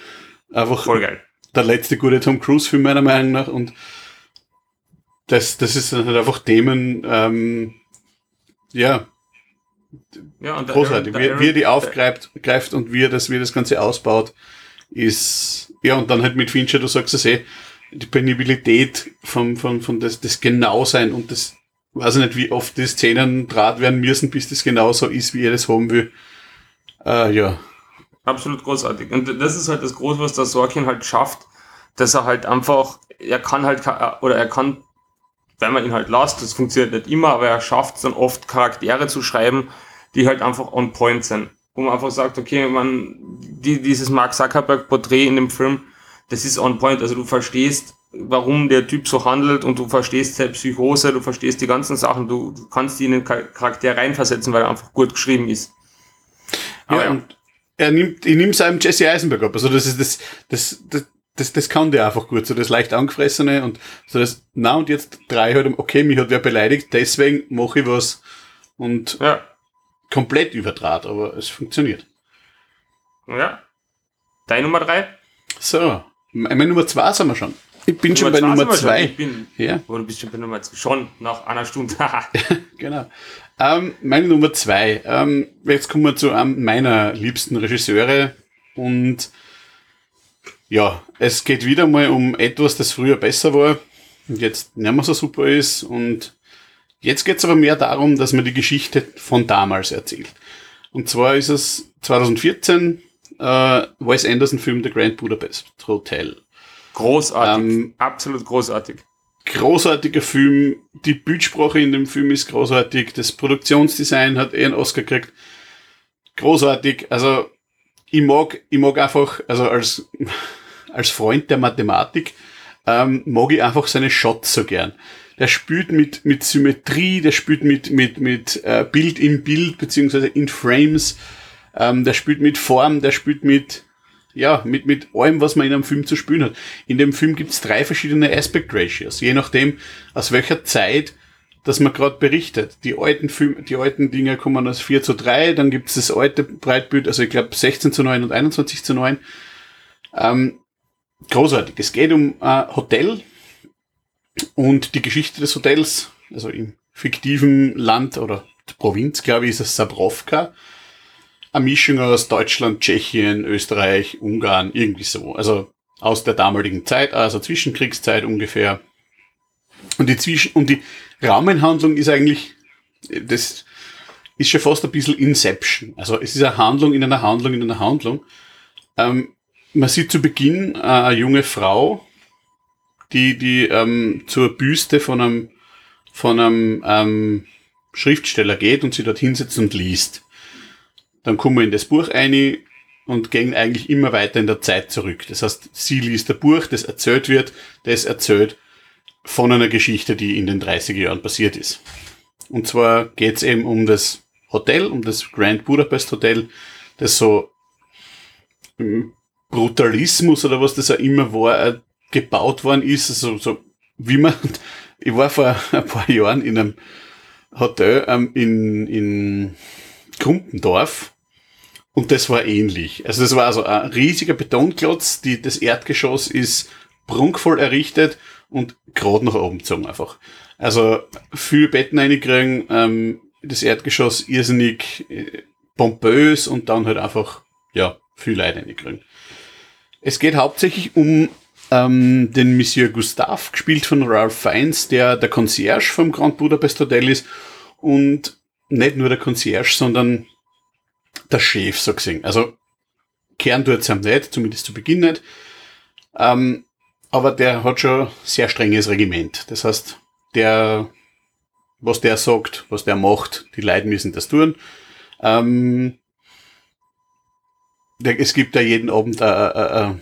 Einfach Voll geil. Der letzte gute Tom Cruise-Film meiner Meinung nach und das, das ist halt einfach Themen, ähm, ja, ja und großartig. Der Aaron, wie, wie er die aufgreift greift und wie er das, wie er das Ganze ausbaut, ist, ja, und dann halt mit Fincher, du sagst es eh, die Penibilität von, von, von das, das Genausein und das, weiß ich nicht, wie oft die Szenen draht werden müssen, bis das genauso ist, wie er das haben will. Äh, ja. Absolut großartig. Und das ist halt das Große, was der Sorkin halt schafft, dass er halt einfach, er kann halt, oder er kann, wenn man ihn halt lasst, das funktioniert nicht immer, aber er schafft es dann oft Charaktere zu schreiben, die halt einfach on point sind. Wo man einfach sagt, okay, man, die, dieses Mark Zuckerberg Porträt in dem Film, das ist on point. Also du verstehst, warum der Typ so handelt und du verstehst seine Psychose, du verstehst die ganzen Sachen, du, du kannst ihn in den Charakter reinversetzen, weil er einfach gut geschrieben ist. Aber ja, und er nimmt, ich nehme seinem Jesse Eisenberg ab. Also das ist das, das, das, das, das kann der einfach gut, so das leicht angefressene und so das, na und jetzt drei halt, okay, mich hat wer beleidigt, deswegen mache ich was und ja. komplett überdraht, aber es funktioniert. Ja. Deine Nummer drei? So, meine Nummer zwei sind wir schon. Ich bin schon bei Nummer zwei. Ich bin, ja. Du bist schon bei Nummer zwei. Schon nach einer Stunde. genau. Ähm, meine Nummer zwei. Ähm, jetzt kommen wir zu einem meiner liebsten Regisseure. Und ja, es geht wieder mal um etwas, das früher besser war und jetzt nicht mehr so super ist. Und jetzt geht es aber mehr darum, dass man die Geschichte von damals erzählt. Und zwar ist es 2014 äh, Wes Anderson Film The Grand Budapest Hotel. Großartig, ähm, absolut großartig. Großartiger Film, die Bildsprache in dem Film ist großartig, das Produktionsdesign hat eh einen Oscar gekriegt. Großartig, also ich mag, ich mag einfach, also als, als Freund der Mathematik, ähm, mag ich einfach seine Shots so gern. Der spielt mit, mit Symmetrie, der spielt mit, mit, mit äh, Bild im Bild, beziehungsweise in Frames. Ähm, der spielt mit Form, der spielt mit, ja, mit, mit allem, was man in einem Film zu spielen hat. In dem Film gibt's drei verschiedene Aspect Ratios, je nachdem, aus welcher Zeit dass man gerade berichtet. Die alten Film, die alten Dinge kommen aus 4 zu 3, dann gibt's das alte Breitbild, also ich glaube 16 zu 9 und 21 zu 9. Ähm, großartig. Es geht um ein Hotel und die Geschichte des Hotels, also im fiktiven Land oder Provinz, glaube ich, ist es Sabrovka eine Mischung aus Deutschland, Tschechien, Österreich, Ungarn, irgendwie so. Also aus der damaligen Zeit, also Zwischenkriegszeit ungefähr. Und die Zwischen und die Rahmenhandlung ist eigentlich, das ist schon fast ein bisschen Inception. Also es ist eine Handlung in einer Handlung in einer Handlung. Ähm, man sieht zu Beginn äh, eine junge Frau, die, die ähm, zur Büste von einem, von einem ähm, Schriftsteller geht und sie dort hinsetzt und liest. Dann kommen wir in das Buch ein und gehen eigentlich immer weiter in der Zeit zurück. Das heißt, sie liest ein Buch, das erzählt wird, das erzählt von einer Geschichte, die in den 30er Jahren passiert ist. Und zwar geht es eben um das Hotel, um das Grand Budapest Hotel, das so hm, Brutalismus oder was das auch immer war, äh, gebaut worden ist. Also so wie man, ich war vor ein paar Jahren in einem Hotel ähm, in, in Kumpendorf und das war ähnlich. Also das war also ein riesiger Betonklotz, die, das Erdgeschoss ist prunkvoll errichtet und gerade nach oben gezogen einfach. Also viel Betten reinkriegen, ähm, das Erdgeschoss irrsinnig äh, pompös und dann halt einfach, ja, viel Leute reinkriegen. Es geht hauptsächlich um ähm, den Monsieur Gustave, gespielt von Ralph Fiennes, der der Concierge vom Grand Budapest Hotel ist und nicht nur der Concierge, sondern der Chef, so gesehen. Also, Kern tut es ihm nicht, zumindest zu Beginn nicht. Ähm, aber der hat schon sehr strenges Regiment. Das heißt, der, was der sagt, was der macht, die Leute müssen das tun. Ähm, der, es gibt da jeden Abend eine, eine, eine,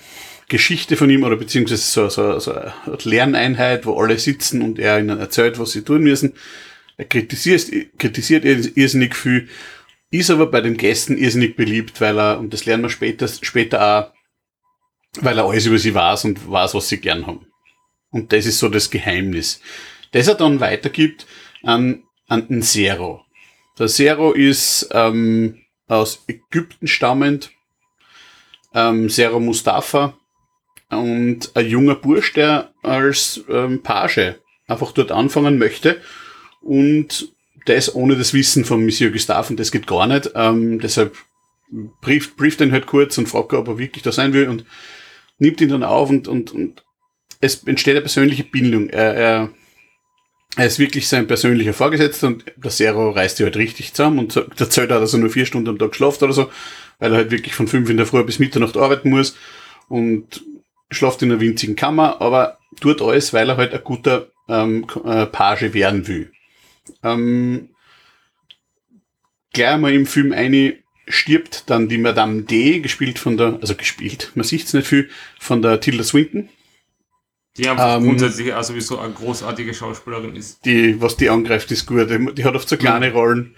Geschichte von ihm oder beziehungsweise so, so, so eine Lerneinheit, wo alle sitzen und er ihnen erzählt, was sie tun müssen. Er kritisiert, kritisiert irrsinnig viel ist aber bei den Gästen irrsinnig beliebt, weil er, und das lernen wir später, später auch, weil er alles über sie weiß und weiß, was sie gern haben. Und das ist so das Geheimnis. Das er dann weitergibt an, an den Zero. Der Zero ist ähm, aus Ägypten stammend, ähm, Zero Mustafa und ein junger Bursch, der als ähm, Page einfach dort anfangen möchte und das ohne das Wissen von Monsieur Gustave und das geht gar nicht. Ähm, deshalb brieft, brieft ihn halt kurz und fragt, ob er wirklich da sein will und nimmt ihn dann auf und, und, und es entsteht eine persönliche Bindung. Er, er, er ist wirklich sein persönlicher Vorgesetzter und der Zero reißt ihn halt richtig zusammen und erzählt auch, dass er nur vier Stunden am Tag schlaft oder so, weil er halt wirklich von fünf in der Früh bis Mitternacht arbeiten muss und schlaft in einer winzigen Kammer, aber tut alles, weil er halt ein guter ähm, äh, Page werden will. Ähm, gleich mal im Film eine stirbt dann die Madame D, gespielt von der, also gespielt, man sieht es nicht viel, von der Tilda Swinton. Die einfach ähm, grundsätzlich auch sowieso eine großartige Schauspielerin ist. Die, was die angreift, ist gut. Die, die hat oft so kleine Rollen.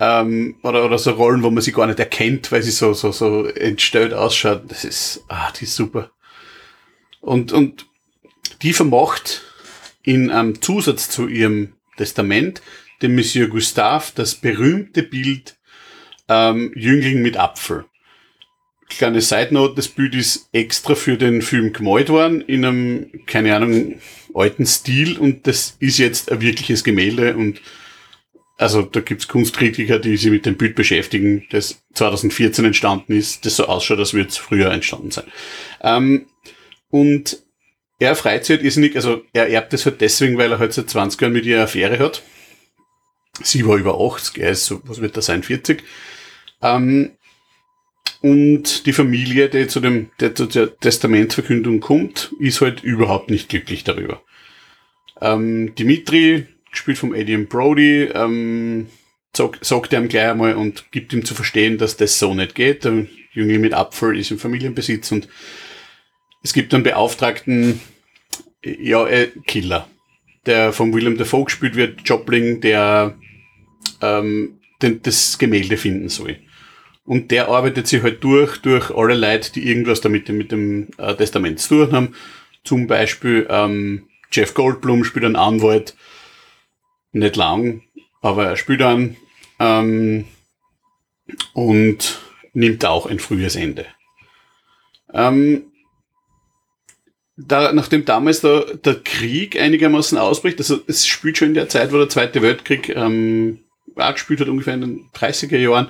Ähm, oder, oder so Rollen, wo man sie gar nicht erkennt, weil sie so, so, so entstellt ausschaut. Das ist, ah, die ist super. Und, und die vermacht in einem Zusatz zu ihrem Testament dem Monsieur Gustave das berühmte Bild ähm, Jüngling mit Apfel. Kleine Side Note, das Bild ist extra für den Film gemalt worden, in einem, keine Ahnung, alten Stil und das ist jetzt ein wirkliches Gemälde und also da gibt's Kunstkritiker, die sich mit dem Bild beschäftigen, das 2014 entstanden ist, das so ausschaut, als würde es früher entstanden sein. Ähm, und er sich halt irrsinnig, also er erbt es halt deswegen, weil er halt seit 20 Jahren mit ihr eine Affäre hat. Sie war über 80, er ist so, was wird er sein, 40. Ähm, und die Familie, die zu dem, der zu der Testamentverkündung kommt, ist halt überhaupt nicht glücklich darüber. Ähm, Dimitri, gespielt vom Eddie Brody, ähm, sagt, er ihm gleich einmal und gibt ihm zu verstehen, dass das so nicht geht. Der Junge mit Apfel ist im Familienbesitz und es gibt einen Beauftragten, ja, äh, Killer, der von William Dafoe gespielt wird, Jobling, der ähm, den, das Gemälde finden soll. Und der arbeitet sich halt durch, durch alle Leute, die irgendwas damit mit dem äh, Testament zu tun haben. Zum Beispiel ähm, Jeff Goldblum spielt einen Anwalt, nicht lang, aber er spielt einen ähm, und nimmt auch ein frühes Ende. Ähm, da, nachdem damals der, der Krieg einigermaßen ausbricht, also es spielt schon in der Zeit, wo der Zweite Weltkrieg ähm, auch gespielt hat, ungefähr in den 30er Jahren,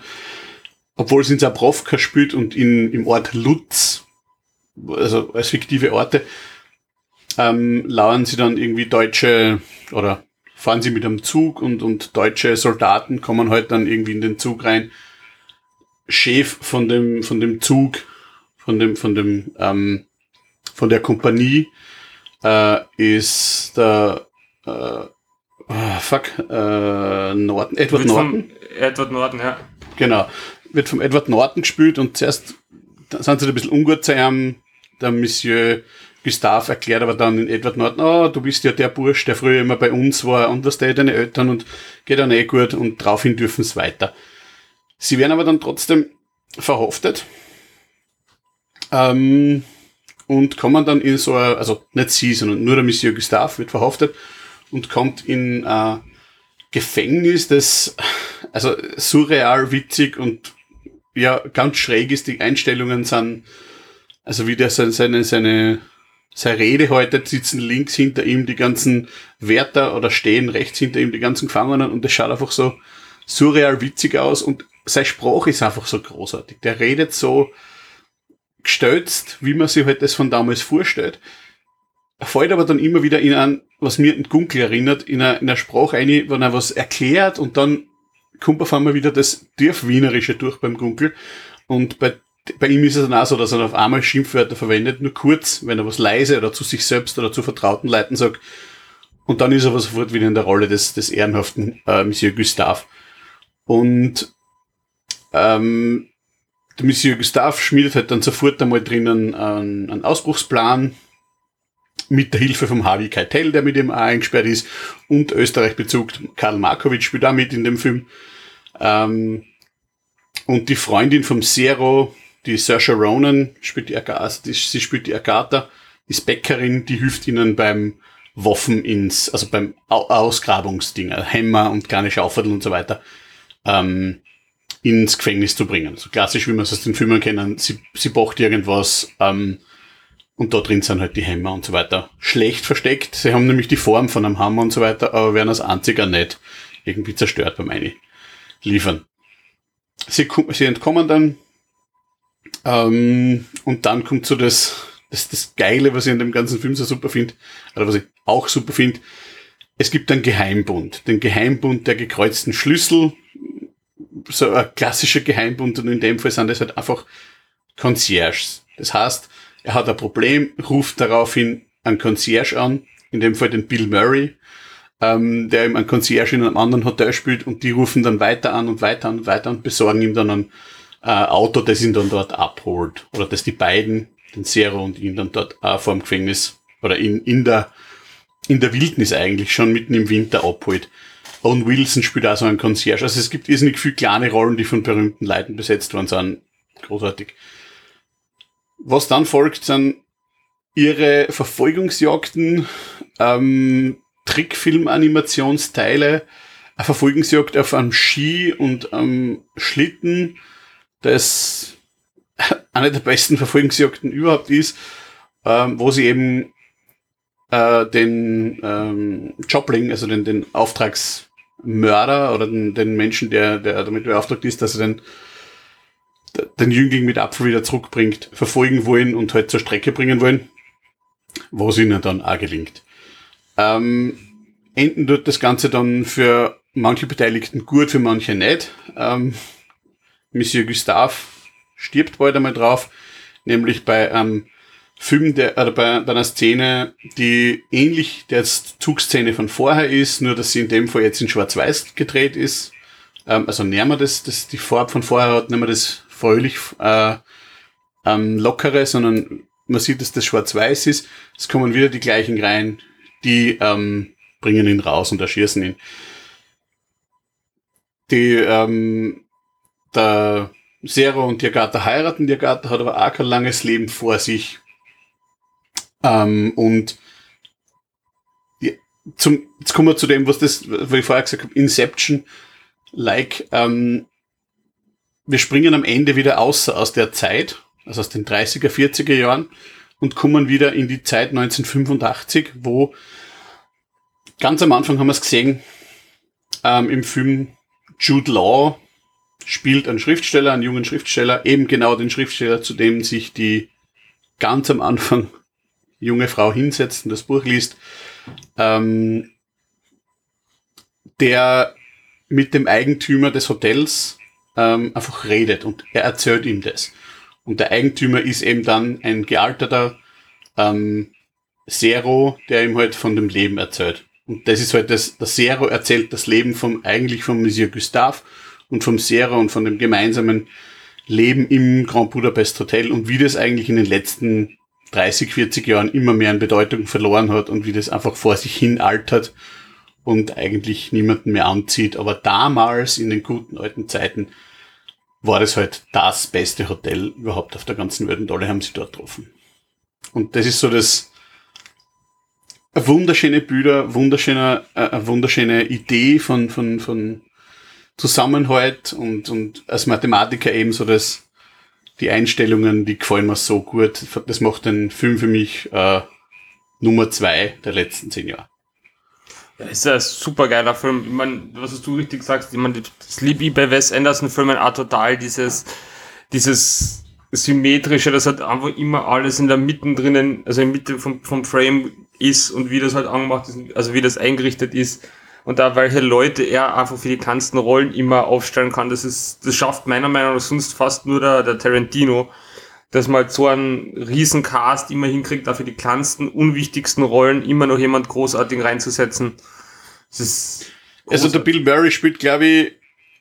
obwohl es in Zabrovka spielt und in, im Ort Lutz, also als fiktive Orte, ähm, lauern sie dann irgendwie deutsche oder fahren sie mit einem Zug und, und deutsche Soldaten kommen halt dann irgendwie in den Zug rein. Chef von dem, von dem Zug, von dem, von dem, ähm, von der Kompanie äh, ist der äh, oh, fuck, äh, Norton, Edward Wird Norton. Edward Norton, ja. Genau. Wird vom Edward Norton gespielt und zuerst sind sie ein bisschen ungut zu ihm. Der Monsieur Gustave erklärt aber dann in Edward Norton, oh, du bist ja der Bursch, der früher immer bei uns war und was der deine Eltern und geht dann eh gut und daraufhin dürfen es weiter. Sie werden aber dann trotzdem verhaftet ähm, und kommen dann in so eine, also nicht sie, sondern nur der Monsieur Gustave wird verhaftet und kommt in ein Gefängnis, das also surreal witzig und ja ganz schräg ist. Die Einstellungen sind, also wie der seine, seine, seine, seine Rede heute sitzen links hinter ihm die ganzen Wärter oder stehen rechts hinter ihm die ganzen Gefangenen und das schaut einfach so surreal witzig aus und sein Spruch ist einfach so großartig. Der redet so gestützt, wie man sich halt das von damals vorstellt. Er fällt aber dann immer wieder in ein, was mir an Gunkel erinnert, in einer, in einer Sprache ein, wenn er was erklärt und dann kommt auf einmal wieder das Dörfwienerische durch beim Gunkel. Und bei, bei ihm ist es dann auch so, dass er auf einmal Schimpfwörter verwendet, nur kurz, wenn er was leise oder zu sich selbst oder zu vertrauten Leuten sagt. Und dann ist er aber sofort wieder in der Rolle des, des ehrenhaften äh, Monsieur Gustave. Und ähm, der Monsieur Gustave schmiedet halt dann sofort einmal drinnen einen, einen Ausbruchsplan mit der Hilfe vom Harvey Keitel, der mit ihm auch eingesperrt ist, und Österreich-Bezug Karl Markovic spielt auch mit in dem Film. Ähm, und die Freundin vom Zero, die Saoirse Ronan, spielt die Agatha, also sie spielt die Agatha, ist Bäckerin, die hilft ihnen beim Waffen ins, also beim Au Ausgrabungsding, Hämmer und kleine Schaufeln und so weiter, ähm, ins Gefängnis zu bringen. So klassisch, wie man es aus den Filmen kennen, sie, sie bocht irgendwas, ähm, und da drin sind halt die Hämmer und so weiter. Schlecht versteckt. Sie haben nämlich die Form von einem Hammer und so weiter, aber werden als einziger nicht irgendwie zerstört beim Eine liefern. Sie, sie entkommen dann ähm, und dann kommt so das, das, das Geile, was ich in dem ganzen Film so super finde, oder was ich auch super finde. Es gibt einen Geheimbund, den Geheimbund der gekreuzten Schlüssel, so ein klassischer Geheimbund und in dem Fall sind das halt einfach Concierges. Das heißt, er hat ein Problem, ruft daraufhin einen Concierge an, in dem Fall den Bill Murray, ähm, der ihm einen Concierge in einem anderen Hotel spielt und die rufen dann weiter an und weiter und weiter und besorgen ihm dann ein äh, Auto, das ihn dann dort abholt. Oder dass die beiden, den Zero und ihn dann dort äh, vor dem Gefängnis oder in, in der in der Wildnis eigentlich schon mitten im Winter abholt. Owen Wilson spielt auch so einen Concierge. Also es gibt irrsinnig viele kleine Rollen, die von berühmten Leuten besetzt worden sind. Großartig. Was dann folgt, sind ihre Verfolgungsjagden, ähm, Trickfilm-Animationsteile, eine Verfolgungsjagd auf einem Ski und am Schlitten, das eine der besten Verfolgungsjagden überhaupt ist, ähm, wo sie eben äh, den ähm, Jobling, also den, den Auftragsmörder oder den, den Menschen, der, der damit beauftragt ist, dass er den den Jüngling mit Apfel wieder zurückbringt, verfolgen wollen und halt zur Strecke bringen wollen, was ihnen dann auch gelingt. Ähm, enden dort das Ganze dann für manche Beteiligten gut, für manche nicht. Ähm, Monsieur Gustave stirbt bald einmal drauf, nämlich bei einem Film, der, oder bei, bei einer Szene, die ähnlich der Zugszene von vorher ist, nur dass sie in dem Fall jetzt in Schwarz-Weiß gedreht ist. Ähm, also näher das, das, die Farbe von vorher hat, nehmen wir das fröhlich äh, ähm, lockere, sondern man sieht, dass das schwarz-weiß ist. Es kommen wieder die gleichen rein, die ähm, bringen ihn raus und erschießen ihn. Die, ähm, der Zero und die Agatha heiraten. Die Agatha hat aber auch kein langes Leben vor sich. Ähm, und die, zum, jetzt kommen wir zu dem, was das, was ich vorher gesagt habe, Inception, like, ähm, wir springen am Ende wieder aus, aus der Zeit, also aus den 30er, 40er Jahren und kommen wieder in die Zeit 1985, wo ganz am Anfang haben wir es gesehen, ähm, im Film Jude Law spielt einen Schriftsteller, einen jungen Schriftsteller, eben genau den Schriftsteller, zu dem sich die ganz am Anfang junge Frau hinsetzt und das Buch liest, ähm, der mit dem Eigentümer des Hotels ähm, einfach redet und er erzählt ihm das. Und der Eigentümer ist eben dann ein gealterter ähm, Zero, der ihm halt von dem Leben erzählt. Und das ist halt das, der Zero erzählt das Leben vom, eigentlich vom Monsieur Gustave und vom Zero und von dem gemeinsamen Leben im Grand Budapest Hotel und wie das eigentlich in den letzten 30, 40 Jahren immer mehr an Bedeutung verloren hat und wie das einfach vor sich hin altert und eigentlich niemanden mehr anzieht. Aber damals, in den guten alten Zeiten, war das halt das beste Hotel überhaupt auf der ganzen Welt und alle haben sich dort getroffen. Und das ist so das wunderschöne Bilder, wunderschöne, äh, wunderschöne Idee von, von, von Zusammenhalt und, und als Mathematiker eben so das, die Einstellungen, die gefallen mir so gut. Das macht den Film für mich äh, Nummer zwei der letzten zehn Jahre. Ja, ist ein super geiler Film. Ich meine, was du richtig sagst, ich meine, das liebe ich bei Wes Anderson-Filmen auch total, dieses, dieses symmetrische, das hat einfach immer alles in der Mitte drinnen, also in der Mitte vom, vom Frame ist und wie das halt angemacht ist, also wie das eingerichtet ist und da welche Leute er einfach für die kleinsten Rollen immer aufstellen kann. Das ist, das schafft meiner Meinung nach sonst fast nur der, der Tarantino, dass man halt so einen riesen Cast immer hinkriegt, dafür die kleinsten, unwichtigsten Rollen immer noch jemand großartig reinzusetzen. Das ist also der Bill Murray spielt, glaube ich,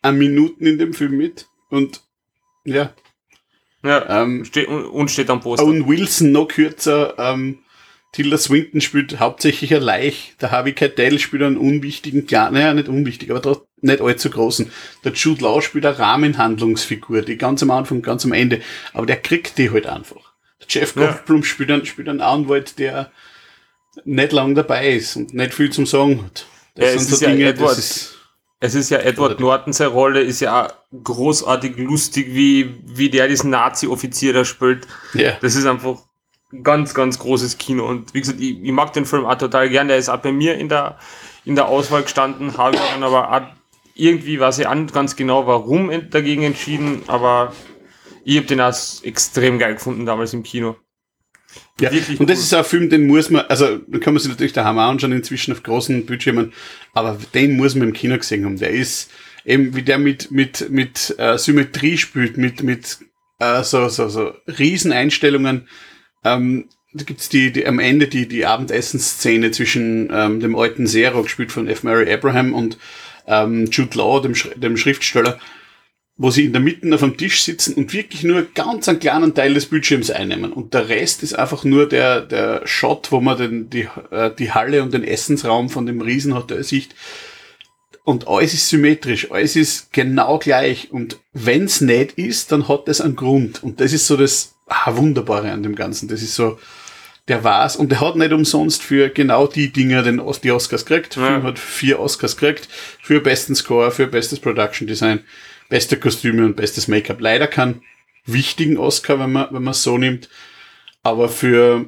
ein Minuten in dem Film mit und ja. Ja, ähm, steht, und steht am Poster. Und Wilson noch kürzer, ähm, Tilda Swinton spielt hauptsächlich ein Leich. Der Harvey Keitel spielt einen unwichtigen, klar, naja, nicht unwichtig, aber trotzdem nicht allzu großen. Der Jude Law spielt eine Rahmenhandlungsfigur, die ganz am Anfang, ganz am Ende. Aber der kriegt die halt einfach. Der Jeff Goldblum ja. spielt, einen, spielt einen Anwalt, der nicht lang dabei ist und nicht viel zum Sagen hat. Das ja, sind so Dinge, ja Edward, ist, es ist ja Edward Norton, seine Rolle ist ja großartig lustig, wie, wie der diesen Nazi-Offizier da spielt. Ja. Das ist einfach ganz, ganz großes Kino. Und wie gesagt, ich, ich mag den Film auch total gern. Der ist auch bei mir in der, in der Auswahl gestanden, habe dann aber auch irgendwie weiß ich an ganz genau, warum dagegen entschieden, aber ich habe den auch extrem geil gefunden damals im Kino. Ja, Wirklich und das ist ein Film, den muss man, also da kann man sich natürlich daheim anschauen, inzwischen auf großen Bildschirmen, aber den muss man im Kino gesehen haben. Der ist eben, wie der mit, mit, mit äh, Symmetrie spielt, mit, mit äh, so, so, so Rieseneinstellungen, ähm, da gibt's die, die am Ende die, die Abendessensszene zwischen ähm, dem alten Zero, gespielt von F. Mary Abraham, und ähm, Jude Law, dem, Sch dem Schriftsteller, wo sie in der Mitte auf dem Tisch sitzen und wirklich nur ganz einen kleinen Teil des Bildschirms einnehmen. Und der Rest ist einfach nur der, der Shot, wo man den, die, äh, die Halle und den Essensraum von dem Riesenhotel sieht. Und alles ist symmetrisch, alles ist genau gleich. Und wenn's nicht ist, dann hat das einen Grund. Und das ist so das, ah, Wunderbare an dem Ganzen. Das ist so, der war's und der hat nicht umsonst für genau die Dinge den, die Oscars gekriegt. Der ja. Film hat vier Oscars gekriegt für besten Score, für bestes Production Design, beste Kostüme und bestes Make-up. Leider keinen wichtigen Oscar, wenn man, wenn man so nimmt, aber für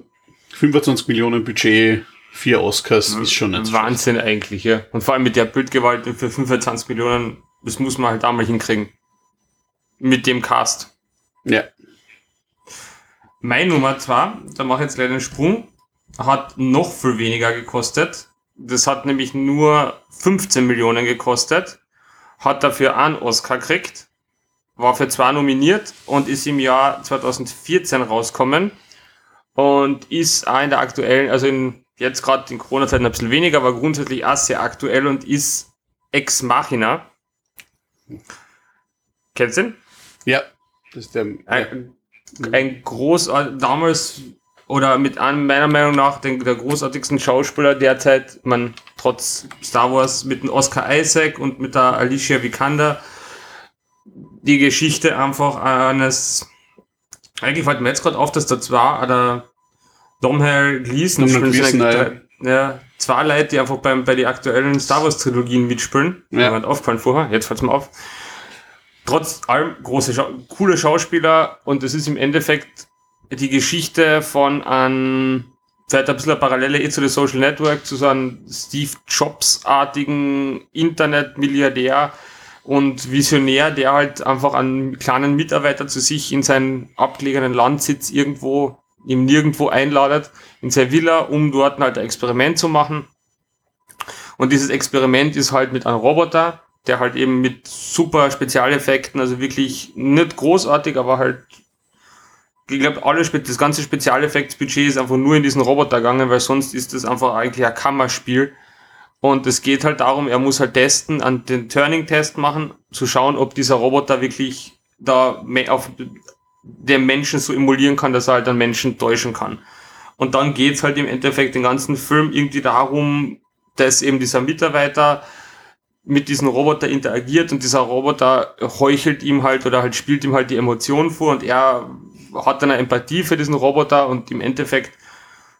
25 Millionen Budget vier Oscars ja, ist schon nicht Wahnsinn schlecht. eigentlich, ja. Und vor allem mit der Bildgewalt für 25 Millionen, das muss man halt einmal hinkriegen. Mit dem Cast. Ja. Mein Nummer zwei, da mache ich jetzt leider einen Sprung, hat noch viel weniger gekostet. Das hat nämlich nur 15 Millionen gekostet, hat dafür einen Oscar gekriegt, war für zwei nominiert und ist im Jahr 2014 rauskommen und ist auch in der aktuellen, also in, jetzt gerade in Corona-Zeiten ein bisschen weniger, aber grundsätzlich auch sehr aktuell und ist Ex Machina. Kennst du ihn? Ja, das ist der. Ein, ein groß, damals oder mit einem meiner Meinung nach den, der großartigsten Schauspieler derzeit, man trotz Star Wars mit dem Oscar Isaac und mit der Alicia Vikander, die Geschichte einfach eines, eigentlich fällt mir jetzt gerade auf, dass da zwar der Domhnall Gleeson, Gleeson ja, zwei Leute, die einfach beim, bei den aktuellen Star Wars Trilogien mitspielen. Ja. Mir hat aufgefallen vorher, jetzt fällt es mir auf trotz allem große, Schau coole Schauspieler und es ist im Endeffekt die Geschichte von einem, vielleicht ein bisschen eine Parallele eh zu der Social Network, zu so einem Steve Jobs-artigen Internet-Milliardär und Visionär, der halt einfach einen kleinen Mitarbeiter zu sich in seinen abgelegenen Landsitz irgendwo, ihm nirgendwo einladet, in seine Villa, um dort halt ein Experiment zu machen. Und dieses Experiment ist halt mit einem Roboter, der halt eben mit super Spezialeffekten, also wirklich nicht großartig, aber halt, ich glaube, alle, das ganze Spezialeffektsbudget ist einfach nur in diesen Roboter gegangen, weil sonst ist das einfach eigentlich ein Kammerspiel. Und es geht halt darum, er muss halt testen, an den Turning-Test machen, zu schauen, ob dieser Roboter wirklich da auf den Menschen so emulieren kann, dass er halt einen Menschen täuschen kann. Und dann geht's halt im Endeffekt den ganzen Film irgendwie darum, dass eben dieser Mitarbeiter mit diesem Roboter interagiert und dieser Roboter heuchelt ihm halt oder halt spielt ihm halt die Emotionen vor und er hat dann eine Empathie für diesen Roboter und im Endeffekt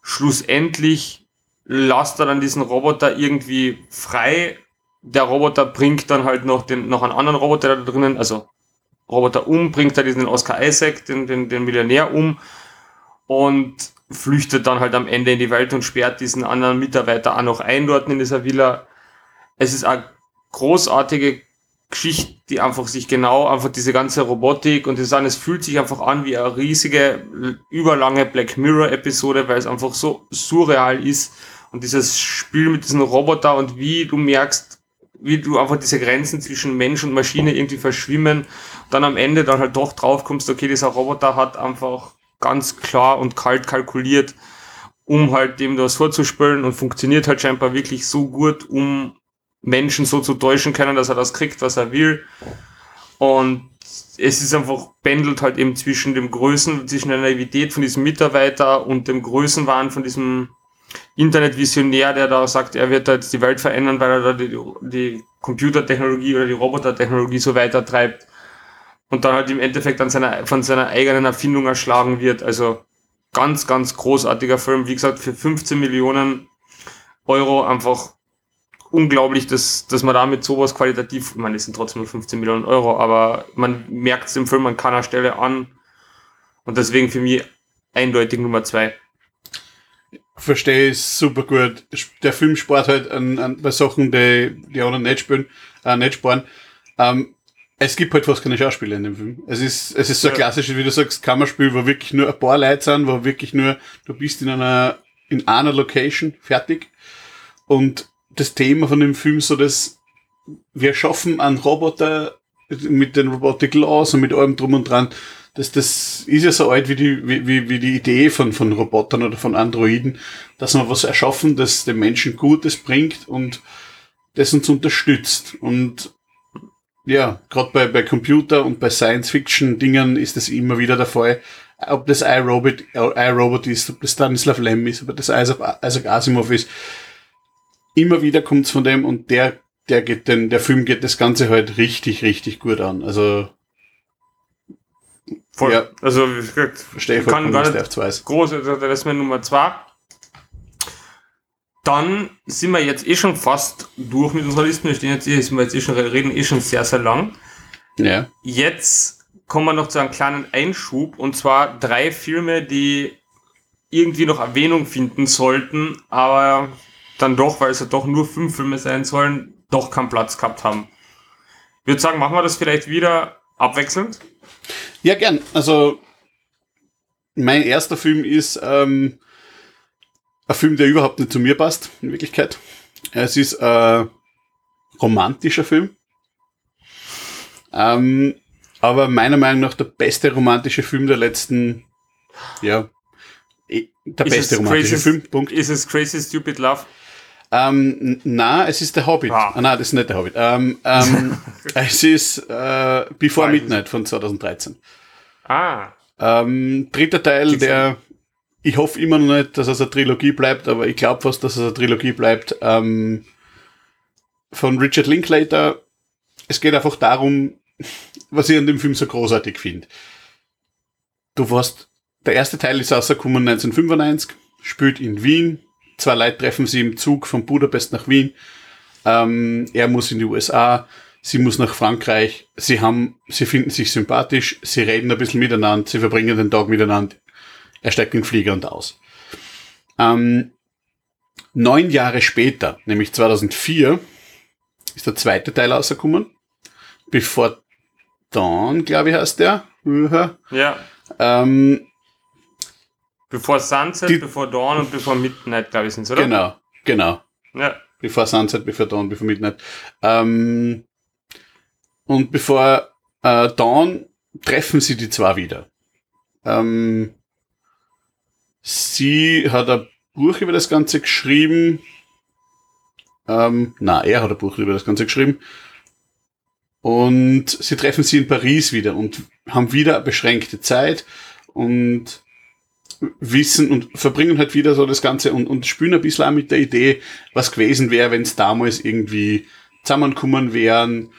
schlussendlich lasst er dann diesen Roboter irgendwie frei. Der Roboter bringt dann halt noch den, noch einen anderen Roboter da drinnen, also Roboter um, bringt er diesen Oscar Isaac, den, den, den Millionär um und flüchtet dann halt am Ende in die Welt und sperrt diesen anderen Mitarbeiter auch noch ein dort in dieser Villa. Es ist eine großartige Geschichte, die einfach sich genau, einfach diese ganze Robotik und das alles fühlt sich einfach an wie eine riesige, überlange Black Mirror Episode, weil es einfach so surreal ist. Und dieses Spiel mit diesem Roboter und wie du merkst, wie du einfach diese Grenzen zwischen Mensch und Maschine irgendwie verschwimmen, dann am Ende dann halt doch drauf kommst, okay, dieser Roboter hat einfach ganz klar und kalt kalkuliert, um halt dem das vorzuspülen und funktioniert halt scheinbar wirklich so gut, um Menschen so zu täuschen können, dass er das kriegt, was er will. Und es ist einfach, pendelt halt eben zwischen dem Größen, zwischen der Naivität von diesem Mitarbeiter und dem Größenwahn von diesem Internetvisionär, der da sagt, er wird da jetzt die Welt verändern, weil er da die, die Computertechnologie oder die Robotertechnologie so weiter treibt und dann halt im Endeffekt an seiner, von seiner eigenen Erfindung erschlagen wird. Also ganz, ganz großartiger Film. Wie gesagt, für 15 Millionen Euro einfach unglaublich, dass, dass man damit sowas qualitativ, ich meine, es sind trotzdem nur 15 Millionen Euro, aber man merkt es im Film an keiner Stelle an. Und deswegen für mich eindeutig Nummer zwei verstehe ich super gut. Der Film spart halt an, an bei Sachen, die die anderen nicht spielen, äh, nicht sparen. Ähm, es gibt halt fast keine Schauspieler in dem Film. Es ist, es ist so ja. klassisch, wie du sagst, Kammerspiel, wo wirklich nur ein paar Leute sind, wo wirklich nur, du bist in einer, in einer Location fertig. Und das Thema von dem Film so, dass wir schaffen einen Roboter mit den Robotic Laws und mit allem drum und dran, das, das ist ja so alt wie die, wie, wie die Idee von, von Robotern oder von Androiden, dass man was erschaffen, das dem Menschen Gutes bringt und das uns unterstützt. Und ja, gerade bei, bei Computer und bei Science-Fiction-Dingen ist das immer wieder der Fall. Ob das iRobot, iRobot ist, ob das Stanislav Lem ist, ob das Isaac Asimov ist. Immer wieder kommt's von dem und der, der geht den, der Film geht das Ganze halt richtig, richtig gut an. Also, Voll. Ja. Also, ich Verstehe kann gar nicht groß, also das ist mir Nummer zwei. Dann sind wir jetzt eh schon fast durch mit unserer Liste. Wir stehen jetzt eh, sind wir jetzt eh schon, reden eh schon sehr, sehr lang. Ja. Jetzt kommen wir noch zu einem kleinen Einschub und zwar drei Filme, die irgendwie noch Erwähnung finden sollten, aber dann doch, weil es ja doch nur fünf Filme sein sollen, doch keinen Platz gehabt haben. Ich würde sagen, machen wir das vielleicht wieder abwechselnd. Ja, gern. Also, mein erster Film ist ähm, ein Film, der überhaupt nicht zu mir passt, in Wirklichkeit. Es ist ein romantischer Film. Ähm, aber meiner Meinung nach der beste romantische Film der letzten, ja, der ist beste romantische crazy, Film. Punkt. Ist es Crazy Stupid Love? Ähm, na, es ist der Hobbit. Ah. ah nein, das ist nicht der Hobbit. Ähm, ähm, es ist äh, Before Nein. Midnight von 2013. Ah. Ähm, dritter Teil, der ich hoffe immer noch nicht, dass es eine Trilogie bleibt, aber ich glaube fast, dass es eine Trilogie bleibt. Ähm, von Richard Linklater. Es geht einfach darum, was ich an dem Film so großartig finde. Du warst, der erste Teil ist rausgekommen 1995, spielt in Wien, Zwei Leute treffen sie im Zug von Budapest nach Wien. Ähm, er muss in die USA, sie muss nach Frankreich. Sie haben, sie finden sich sympathisch, sie reden ein bisschen miteinander, sie verbringen den Tag miteinander. Er steigt in den Flieger und aus. Ähm, neun Jahre später, nämlich 2004, ist der zweite Teil rausgekommen. Before Dawn, glaube ich, heißt der. Ja. Ähm, Bevor Sunset, Die- bevor Dawn und bevor Midnight, glaube ich, sind oder? genau, genau. Ja. Before Sunset, bevor Dawn, bevor Midnight. Ähm, und bevor äh, Dawn treffen sie die zwei wieder. Ähm, sie hat ein Buch über das Ganze geschrieben. Ähm, na, er hat ein Buch über das Ganze geschrieben. Und sie treffen sie in Paris wieder und haben wieder eine beschränkte Zeit und wissen und verbringen halt wieder so das Ganze und, und spielen ein bisschen auch mit der Idee, was gewesen wäre, wenn es damals irgendwie zusammenkommen wären.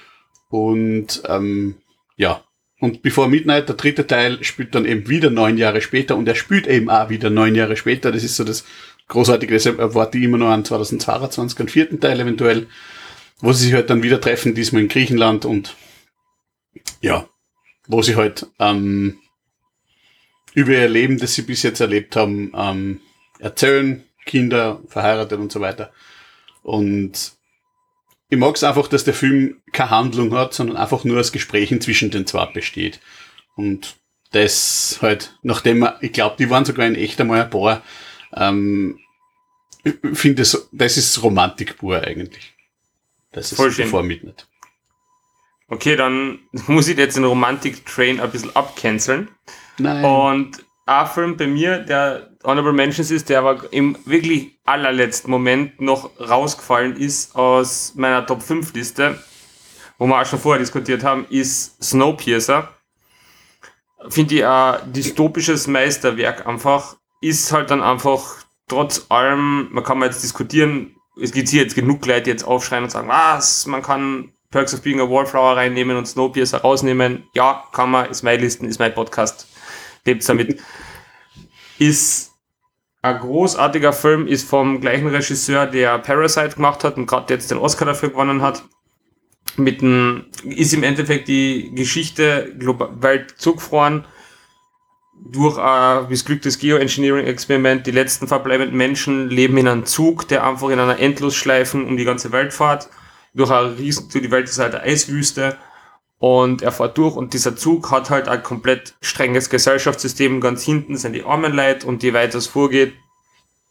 Und ähm, ja, und bevor Midnight, der dritte Teil, spielt dann eben wieder neun Jahre später und er spielt eben auch wieder neun Jahre später. Das ist so das Großartige, deshalb erwarte ich immer noch an 2022, einen vierten Teil eventuell, wo sie sich halt dann wieder treffen, diesmal in Griechenland und ja, wo sie halt ähm, über ihr Leben, das sie bis jetzt erlebt haben, ähm, erzählen, Kinder, verheiratet und so weiter. Und ich mag es einfach, dass der Film keine Handlung hat, sondern einfach nur aus Gesprächen zwischen den zwei besteht. Und das halt, nachdem er, ich glaube, die waren sogar in echt einmal ein paar, ähm, ich finde das, das ist Romantik pur eigentlich. Das ist Voll schön. bevor Midnight. Okay, dann muss ich jetzt den Romantik-Train ein bisschen abcanceln. Nein. Und Film bei mir, der Honorable Mentions ist, der aber im wirklich allerletzten Moment noch rausgefallen ist aus meiner Top 5 Liste, wo wir auch schon vorher diskutiert haben, ist Snowpiercer. Finde ich ein dystopisches Meisterwerk einfach. Ist halt dann einfach trotz allem, man kann mal jetzt diskutieren, es gibt hier jetzt genug Leute, die jetzt aufschreien und sagen, was, man kann Perks of Being a Wallflower reinnehmen und Snowpiercer rausnehmen. Ja, kann man, ist meine Listen, ist mein Podcast lebt damit. Ist ein großartiger Film, ist vom gleichen Regisseur, der Parasite gemacht hat und gerade jetzt den Oscar dafür gewonnen hat. Mit dem, ist im Endeffekt die Geschichte global Welt zugefroren durch ein missglücktes Geoengineering-Experiment. Die letzten verbleibenden Menschen leben in einem Zug, der einfach in einer Endlosschleifen um die ganze Welt fährt. Durch eine riesen, die Welt ist halt eine Eiswüste und er fährt durch und dieser Zug hat halt ein komplett strenges Gesellschaftssystem. Ganz hinten sind die armen Leute und je weiter es vorgeht,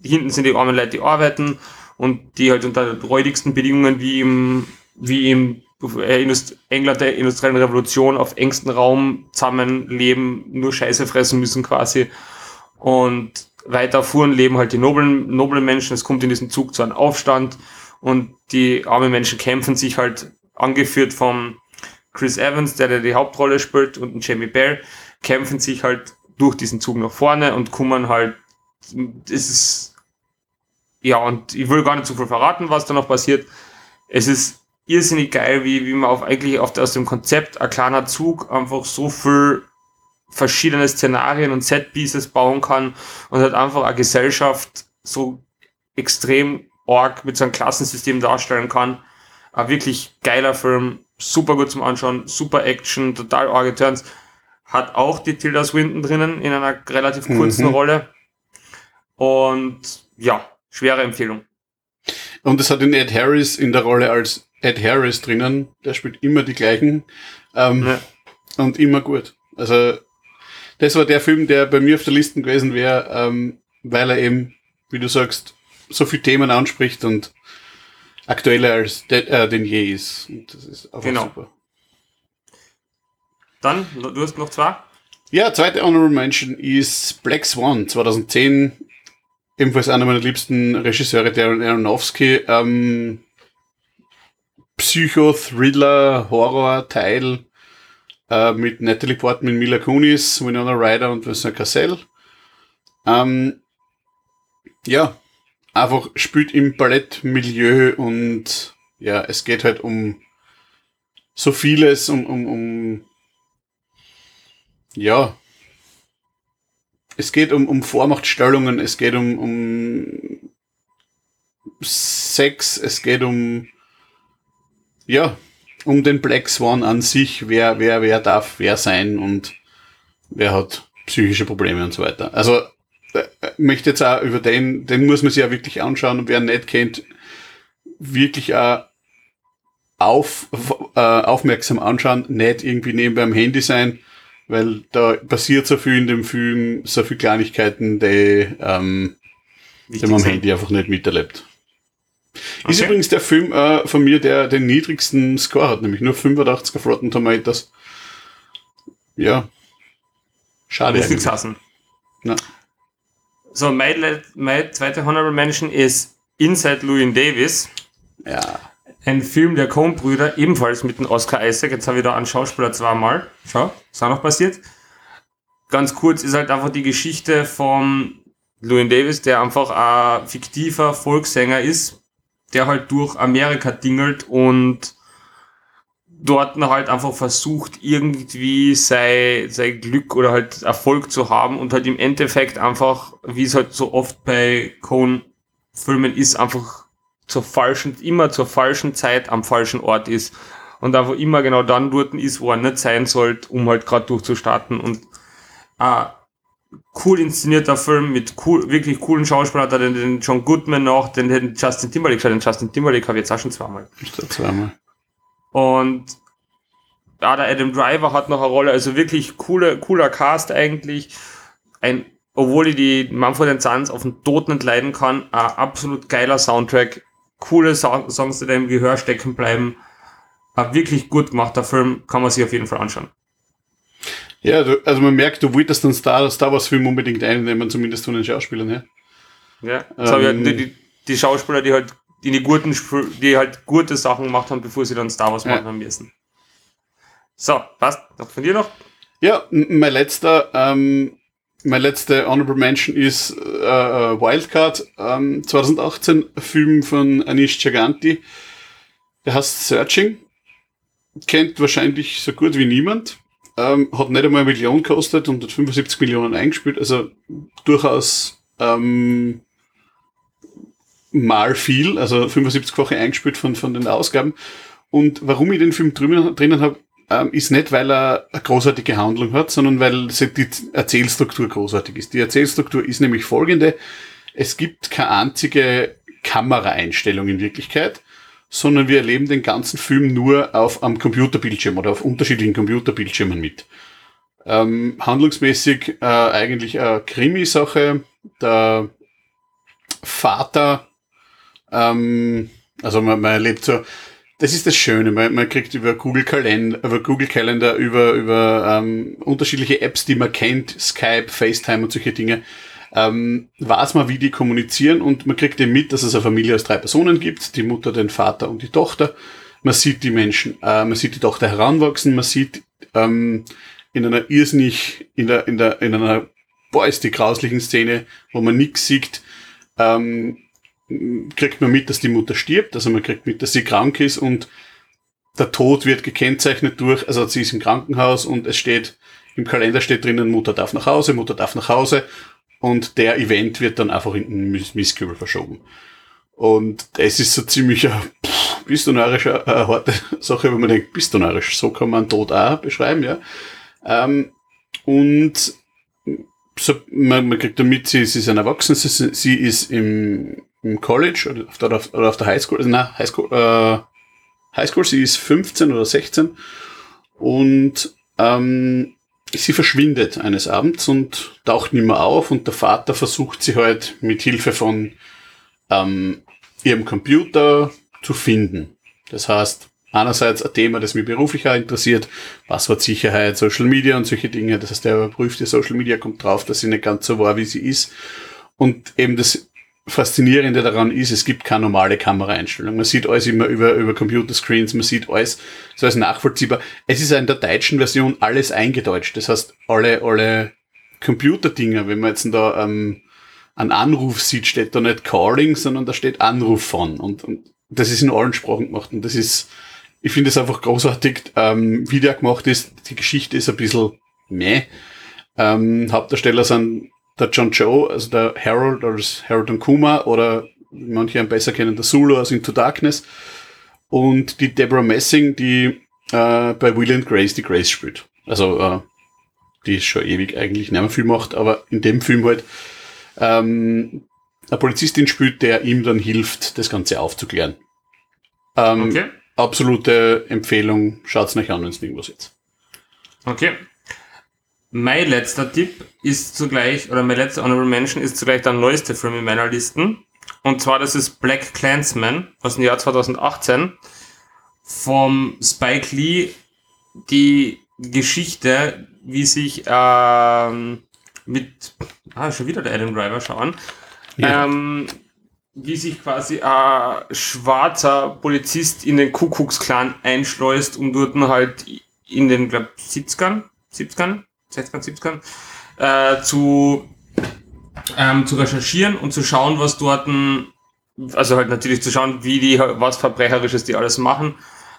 hinten sind die armen Leute, die arbeiten und die halt unter räudigsten Bedingungen wie im, wie im äh, England der industriellen Revolution auf engstem Raum zusammenleben, nur Scheiße fressen müssen quasi. Und weiter fuhren leben halt die noblen, noblen Menschen. Es kommt in diesem Zug zu einem Aufstand und die armen Menschen kämpfen sich halt angeführt vom Chris Evans, der, der die Hauptrolle spielt, und ein Jamie Bell, kämpfen sich halt durch diesen Zug nach vorne und kommen halt, es ist, ja, und ich will gar nicht zu viel verraten, was da noch passiert. Es ist irrsinnig geil, wie, wie man auf eigentlich auf, aus dem Konzept ein kleiner Zug einfach so viel verschiedene Szenarien und Setpieces bauen kann und halt einfach eine Gesellschaft so extrem arg mit so einem Klassensystem darstellen kann. Ein wirklich geiler Film, super gut zum Anschauen, super Action, total arge Turns. Hat auch die Tilda Swinton drinnen in einer relativ kurzen Mhm. Rolle. Und ja, schwere Empfehlung. Und es hat den Ed Harris in der Rolle als Ed Harris drinnen. Der spielt immer die gleichen. Ähm, Ja. Und immer gut. Also, das war der Film, der bei mir auf der Liste gewesen wäre, ähm, weil er eben, wie du sagst, so viele Themen anspricht und aktueller als de, äh, denn je ist. Und das ist einfach Genau. super. Dann, du hast noch zwei? Ja, zweite Honorable Mention ist Black Swan 2010. Ebenfalls einer meiner liebsten Regisseure, Darren Aronofsky. Ähm, Psycho-Thriller, Horror-Teil äh, mit Natalie Portman, Mila Kunis, Winona Ryder und Vincent Cassell. Ähm, ja, einfach spielt im Ballettmilieu und ja, es geht halt um so vieles, um, um, um ja. Es geht um, um Vormachtstellungen, es geht um, um Sex, es geht um ja, um den Black Swan an sich, wer, wer, wer darf wer sein und wer hat psychische Probleme und so weiter. Also möchte jetzt auch über den, den muss man sich ja wirklich anschauen und wer ihn nicht kennt, wirklich auch auf, äh, aufmerksam anschauen, nicht irgendwie nebenbei am Handy sein, weil da passiert so viel in dem Film, so viele Kleinigkeiten, die, ähm, die man am. Handy einfach nicht miterlebt. Ist Okay. übrigens der Film äh, von mir, der den niedrigsten Score hat, nämlich nur 85 auf Rotten Tomatoes. Ja. Schade. Muss nichts hassen. Na. So, mein, le- mein zweiter Honorable Mention ist Inside Louis Davis. Ja. Ein Film der Coen-Brüder, ebenfalls mit dem Oscar Isaac. Jetzt habe ich da einen Schauspieler zweimal. Schau, ist auch noch passiert. Ganz kurz ist halt einfach die Geschichte von Louis Davis, der einfach ein fiktiver Volkssänger ist, der halt durch Amerika dingelt und dort halt einfach versucht, irgendwie sein, sein Glück oder halt Erfolg zu haben und halt im Endeffekt einfach, wie es halt so oft bei Coen-Filmen ist, einfach zur falschen, immer zur falschen Zeit am falschen Ort ist und einfach immer genau dann dort ist, wo er nicht sein sollte, um halt gerade durchzustarten und ah, cool inszenierter Film mit cool, wirklich coolen Schauspielern, hat er den, John Goodman noch, den, den Justin Timberlake, den Justin Timberlake habe ich jetzt auch schon zweimal. Zweimal. Und ja, der Adam Driver hat noch eine Rolle, also wirklich coole, cooler Cast eigentlich. Ein, obwohl ich die Manfred Sons auf den Tod nicht leiden kann, ein absolut geiler Soundtrack, coole so Songs, die da im Gehör stecken bleiben. Ein wirklich gut gemachter Film, kann man sich auf jeden Fall anschauen. Ja, du, also man merkt, du wolltest den Star, Star Wars Film unbedingt einnehmen, zumindest von den Schauspielern her. Ja, Ähm. die, die, die Schauspieler, die halt die, die guten, die halt gute Sachen gemacht haben, bevor sie dann Star Wars Ja. machen haben müssen. So, passt. Noch von dir noch? Ja, mein letzter, ähm, mein letzter Honorable Mention ist äh, äh, Wildcard, ähm, 2018 Film von Anish Chaganti. Der heißt Searching. Kennt wahrscheinlich so gut wie niemand. Ähm, hat nicht einmal eine Million gekostet und hat 75 Millionen eingespielt. Also durchaus ähm, mal viel, also 75-fache eingespielt von, von den Ausgaben. Und warum ich den Film drinnen, drinnen habe, ähm, ist nicht, weil er eine großartige Handlung hat, sondern weil die Erzählstruktur großartig ist. Die Erzählstruktur ist nämlich folgende. Es gibt keine einzige Kameraeinstellung in Wirklichkeit, sondern wir erleben den ganzen Film nur auf einem Computerbildschirm oder auf unterschiedlichen Computerbildschirmen mit. Ähm, handlungsmäßig äh, eigentlich eine Krimi-Sache. Der Vater, ähm, also man, man erlebt so, das ist das Schöne, man, man kriegt über Google Kalender, über Google Calendar, über, über ähm, unterschiedliche Apps, die man kennt, Skype, FaceTime und solche Dinge, ähm, weiß man, wie die kommunizieren und man kriegt eben mit, dass es eine Familie aus drei Personen gibt, die Mutter, den Vater und die Tochter. Man sieht die Menschen, äh, man sieht die Tochter heranwachsen, man sieht ähm, in einer irrsinnig, in der, in der, in einer, boah, ist die grauslichen Szene, wo man nix sieht, ähm, kriegt man mit, dass die Mutter stirbt, also man kriegt mit, dass sie krank ist und der Tod wird gekennzeichnet durch, also sie ist im Krankenhaus und es steht, im Kalender steht drinnen, Mutter darf nach Hause, Mutter darf nach Hause und der Event wird dann einfach in den Misskübel verschoben. Und es ist so ziemlich eine pff, bist narrisch, eine, harte Sache, wo man denkt, bist du narrisch, so kann man Tod auch beschreiben, ja. Ähm, und so, man, man kriegt damit, sie, sie ist ein Erwachsener, sie, sie ist im, im College oder auf der, oder auf der Highschool, also nein, Highschool, äh, Highschool, sie ist 15 oder 16 und ähm, sie verschwindet eines Abends und taucht nicht mehr auf und der Vater versucht sie halt mit Hilfe von ähm, ihrem Computer zu finden. Das heißt, einerseits ein Thema, das mich beruflich auch interessiert, Passwortsicherheit, Social Media und solche Dinge. Das heißt, er überprüft die Social Media, kommt drauf, dass sie nicht ganz so war, wie sie ist. Und eben das Faszinierende daran ist, es gibt keine normale Kameraeinstellung. Man sieht alles immer über, über Computerscreens, man sieht alles, so als nachvollziehbar. Es ist in der deutschen Version alles eingedeutscht. Das heißt, alle, alle Computerdinger, wenn man jetzt da ähm, einen Anruf sieht, steht da nicht Calling, sondern da steht Anruf von. Und, und das ist in allen Sprachen gemacht. Und das ist, ich finde es einfach großartig, ähm, wie der gemacht ist. Die Geschichte ist ein bisschen meh. Ähm, Hauptdarsteller sind der John Joe, also der Harold als Harold und Kuma oder manche ihn besser kennen, der Zulu aus Into Darkness. Und die Deborah Messing, die äh, bei Will and Grace die Grace spielt. Also äh, die ist schon ewig eigentlich nicht mehr viel macht, aber in dem Film halt ähm, eine Polizistin spielt, der ihm dann hilft, das Ganze aufzuklären. Ähm, Okay. absolute Empfehlung. Schaut's euch an, wenn es irgendwas jetzt. Okay. Mein letzter Tipp ist zugleich, oder mein letzter Honorable Mention ist zugleich der neueste Film in meiner Listen. Und zwar, das ist Black Clansman aus dem Jahr 2018 vom Spike Lee. Die Geschichte, wie sich ähm, mit, ah, schon wieder der Adam Driver, schauen, ja. ähm, wie sich quasi ein schwarzer Polizist in den Kuckucksklan einschleust, um dort halt in den, glaub, 70ern, 70ern, 60ern, 70ern, äh, zu, ähm, zu recherchieren und zu schauen, was dort, also halt natürlich zu schauen, wie die, was Verbrecherisches die alles machen.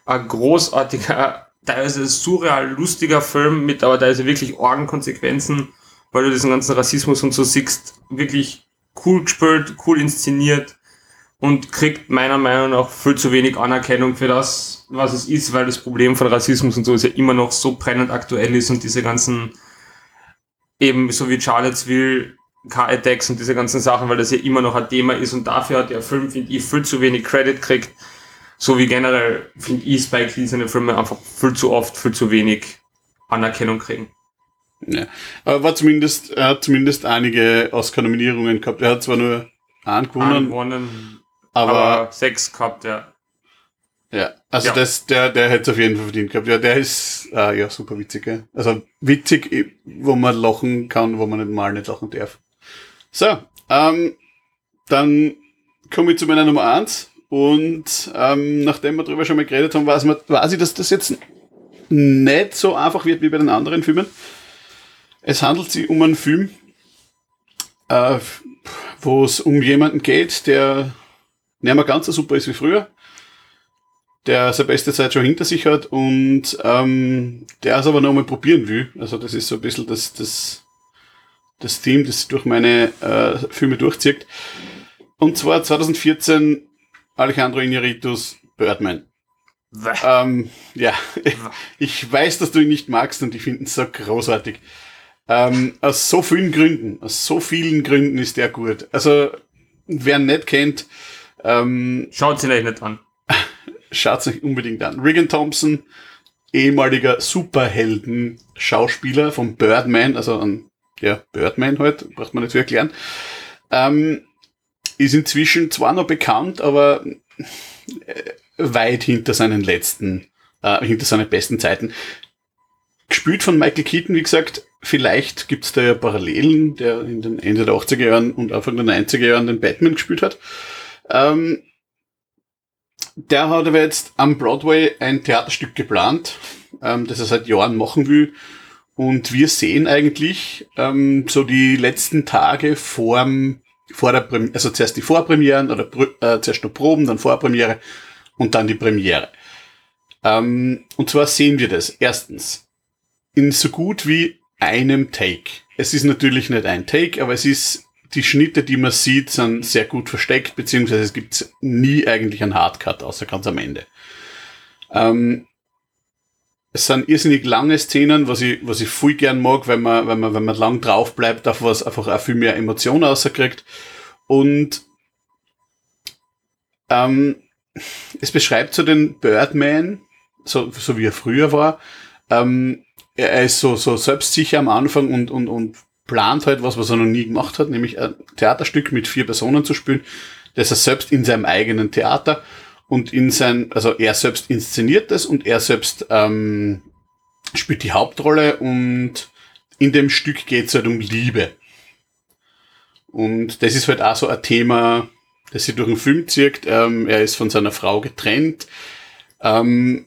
Ein großartiger, teilweise surreal lustiger Film mit aber teilweise wirklich Orgenkonsequenzen, weil du diesen ganzen Rassismus und so siehst, wirklich cool gespielt, cool inszeniert und kriegt meiner Meinung nach viel zu wenig Anerkennung für das, was es ist, weil das Problem von Rassismus und so ist ja immer noch so brennend aktuell ist und diese ganzen, eben so wie Charlottesville, Car-Attacks und diese ganzen Sachen, weil das ja immer noch ein Thema ist und dafür hat der Film, finde ich, viel zu wenig Credit kriegt. So wie generell, finde ich, Spike Lee seine Filme einfach viel zu oft, viel zu wenig Anerkennung kriegen. Ja. Aber war zumindest, er hat zumindest einige Oscar-Nominierungen gehabt. Er hat zwar nur einen gewonnen, gewonnen aber, aber, sechs gehabt, ja. Ja, also ja. das, der, der hätte es auf jeden Fall verdient gehabt. Ja, der ist äh, ja super witzig. Gell? Also witzig, wo man lachen kann, wo man nicht mal nicht lachen darf. So, ähm, dann komme ich zu meiner Nummer eins und ähm, nachdem wir drüber schon mal geredet haben, weiß, man, weiß ich, dass das jetzt nicht so einfach wird wie bei den anderen Filmen. Es handelt sich um einen Film, äh, wo es um jemanden geht, der nicht mehr ganz so super ist wie früher, der seine beste Zeit schon hinter sich hat und ähm, der es aber noch mal probieren will. Also das ist so ein bisschen das, das, das Theme, das durch meine äh, Filme durchzieht. Und zwar 2014 Alejandro Iñárritu's Birdman. Ähm, ja, ich weiß, dass du ihn nicht magst und ich finde ihn so großartig. Ähm, aus so vielen Gründen, aus so vielen Gründen ist der gut. Also, wer ihn nicht kennt, ähm, schaut ihn euch nicht an. Schaut euch unbedingt an. Regan Thompson, ehemaliger Superhelden-Schauspieler von Birdman, also an, ja, Birdman halt, braucht man nicht zu erklären, ähm, ist inzwischen zwar noch bekannt, aber äh, weit hinter seinen letzten, äh, hinter seinen besten Zeiten. Gespielt von Michael Keaton, wie gesagt, vielleicht gibt's da ja Parallelen, der in den Ende der 80er Jahren und Anfang der 90er Jahren den Batman gespielt hat. Ähm, der hat aber jetzt am Broadway ein Theaterstück geplant, ähm, das er seit Jahren machen will. Und wir sehen eigentlich ähm, so die letzten Tage vorm, vor der Premiere, also zuerst die Vorpremieren oder äh, zuerst nur Proben, dann Vorpremiere und dann die Premiere. Ähm, und zwar sehen wir das erstens in so gut wie einem Take. Es ist natürlich nicht ein Take, aber es ist die Schnitte, die man sieht, sind sehr gut versteckt, beziehungsweise es gibt nie eigentlich einen Hardcut, außer ganz am Ende. Ähm, es sind irrsinnig lange Szenen, was ich, was ich viel gern mag, wenn man, wenn man, wenn man lang drauf bleibt, auf was einfach auch viel mehr Emotionen rauskriegt. Und ähm, es beschreibt so den Birdman, so, so wie er früher war. Ähm, er ist so, so selbstsicher am Anfang und, und, und plant halt was, was er noch nie gemacht hat, nämlich ein Theaterstück mit vier Personen zu spielen. Das er selbst in seinem eigenen Theater und in sein, also er selbst inszeniert das und er selbst ähm, spielt die Hauptrolle und in dem Stück geht es halt um Liebe. Und das ist halt auch so ein Thema, das sich durch den Film zieht. Ähm, er ist von seiner Frau getrennt, ähm,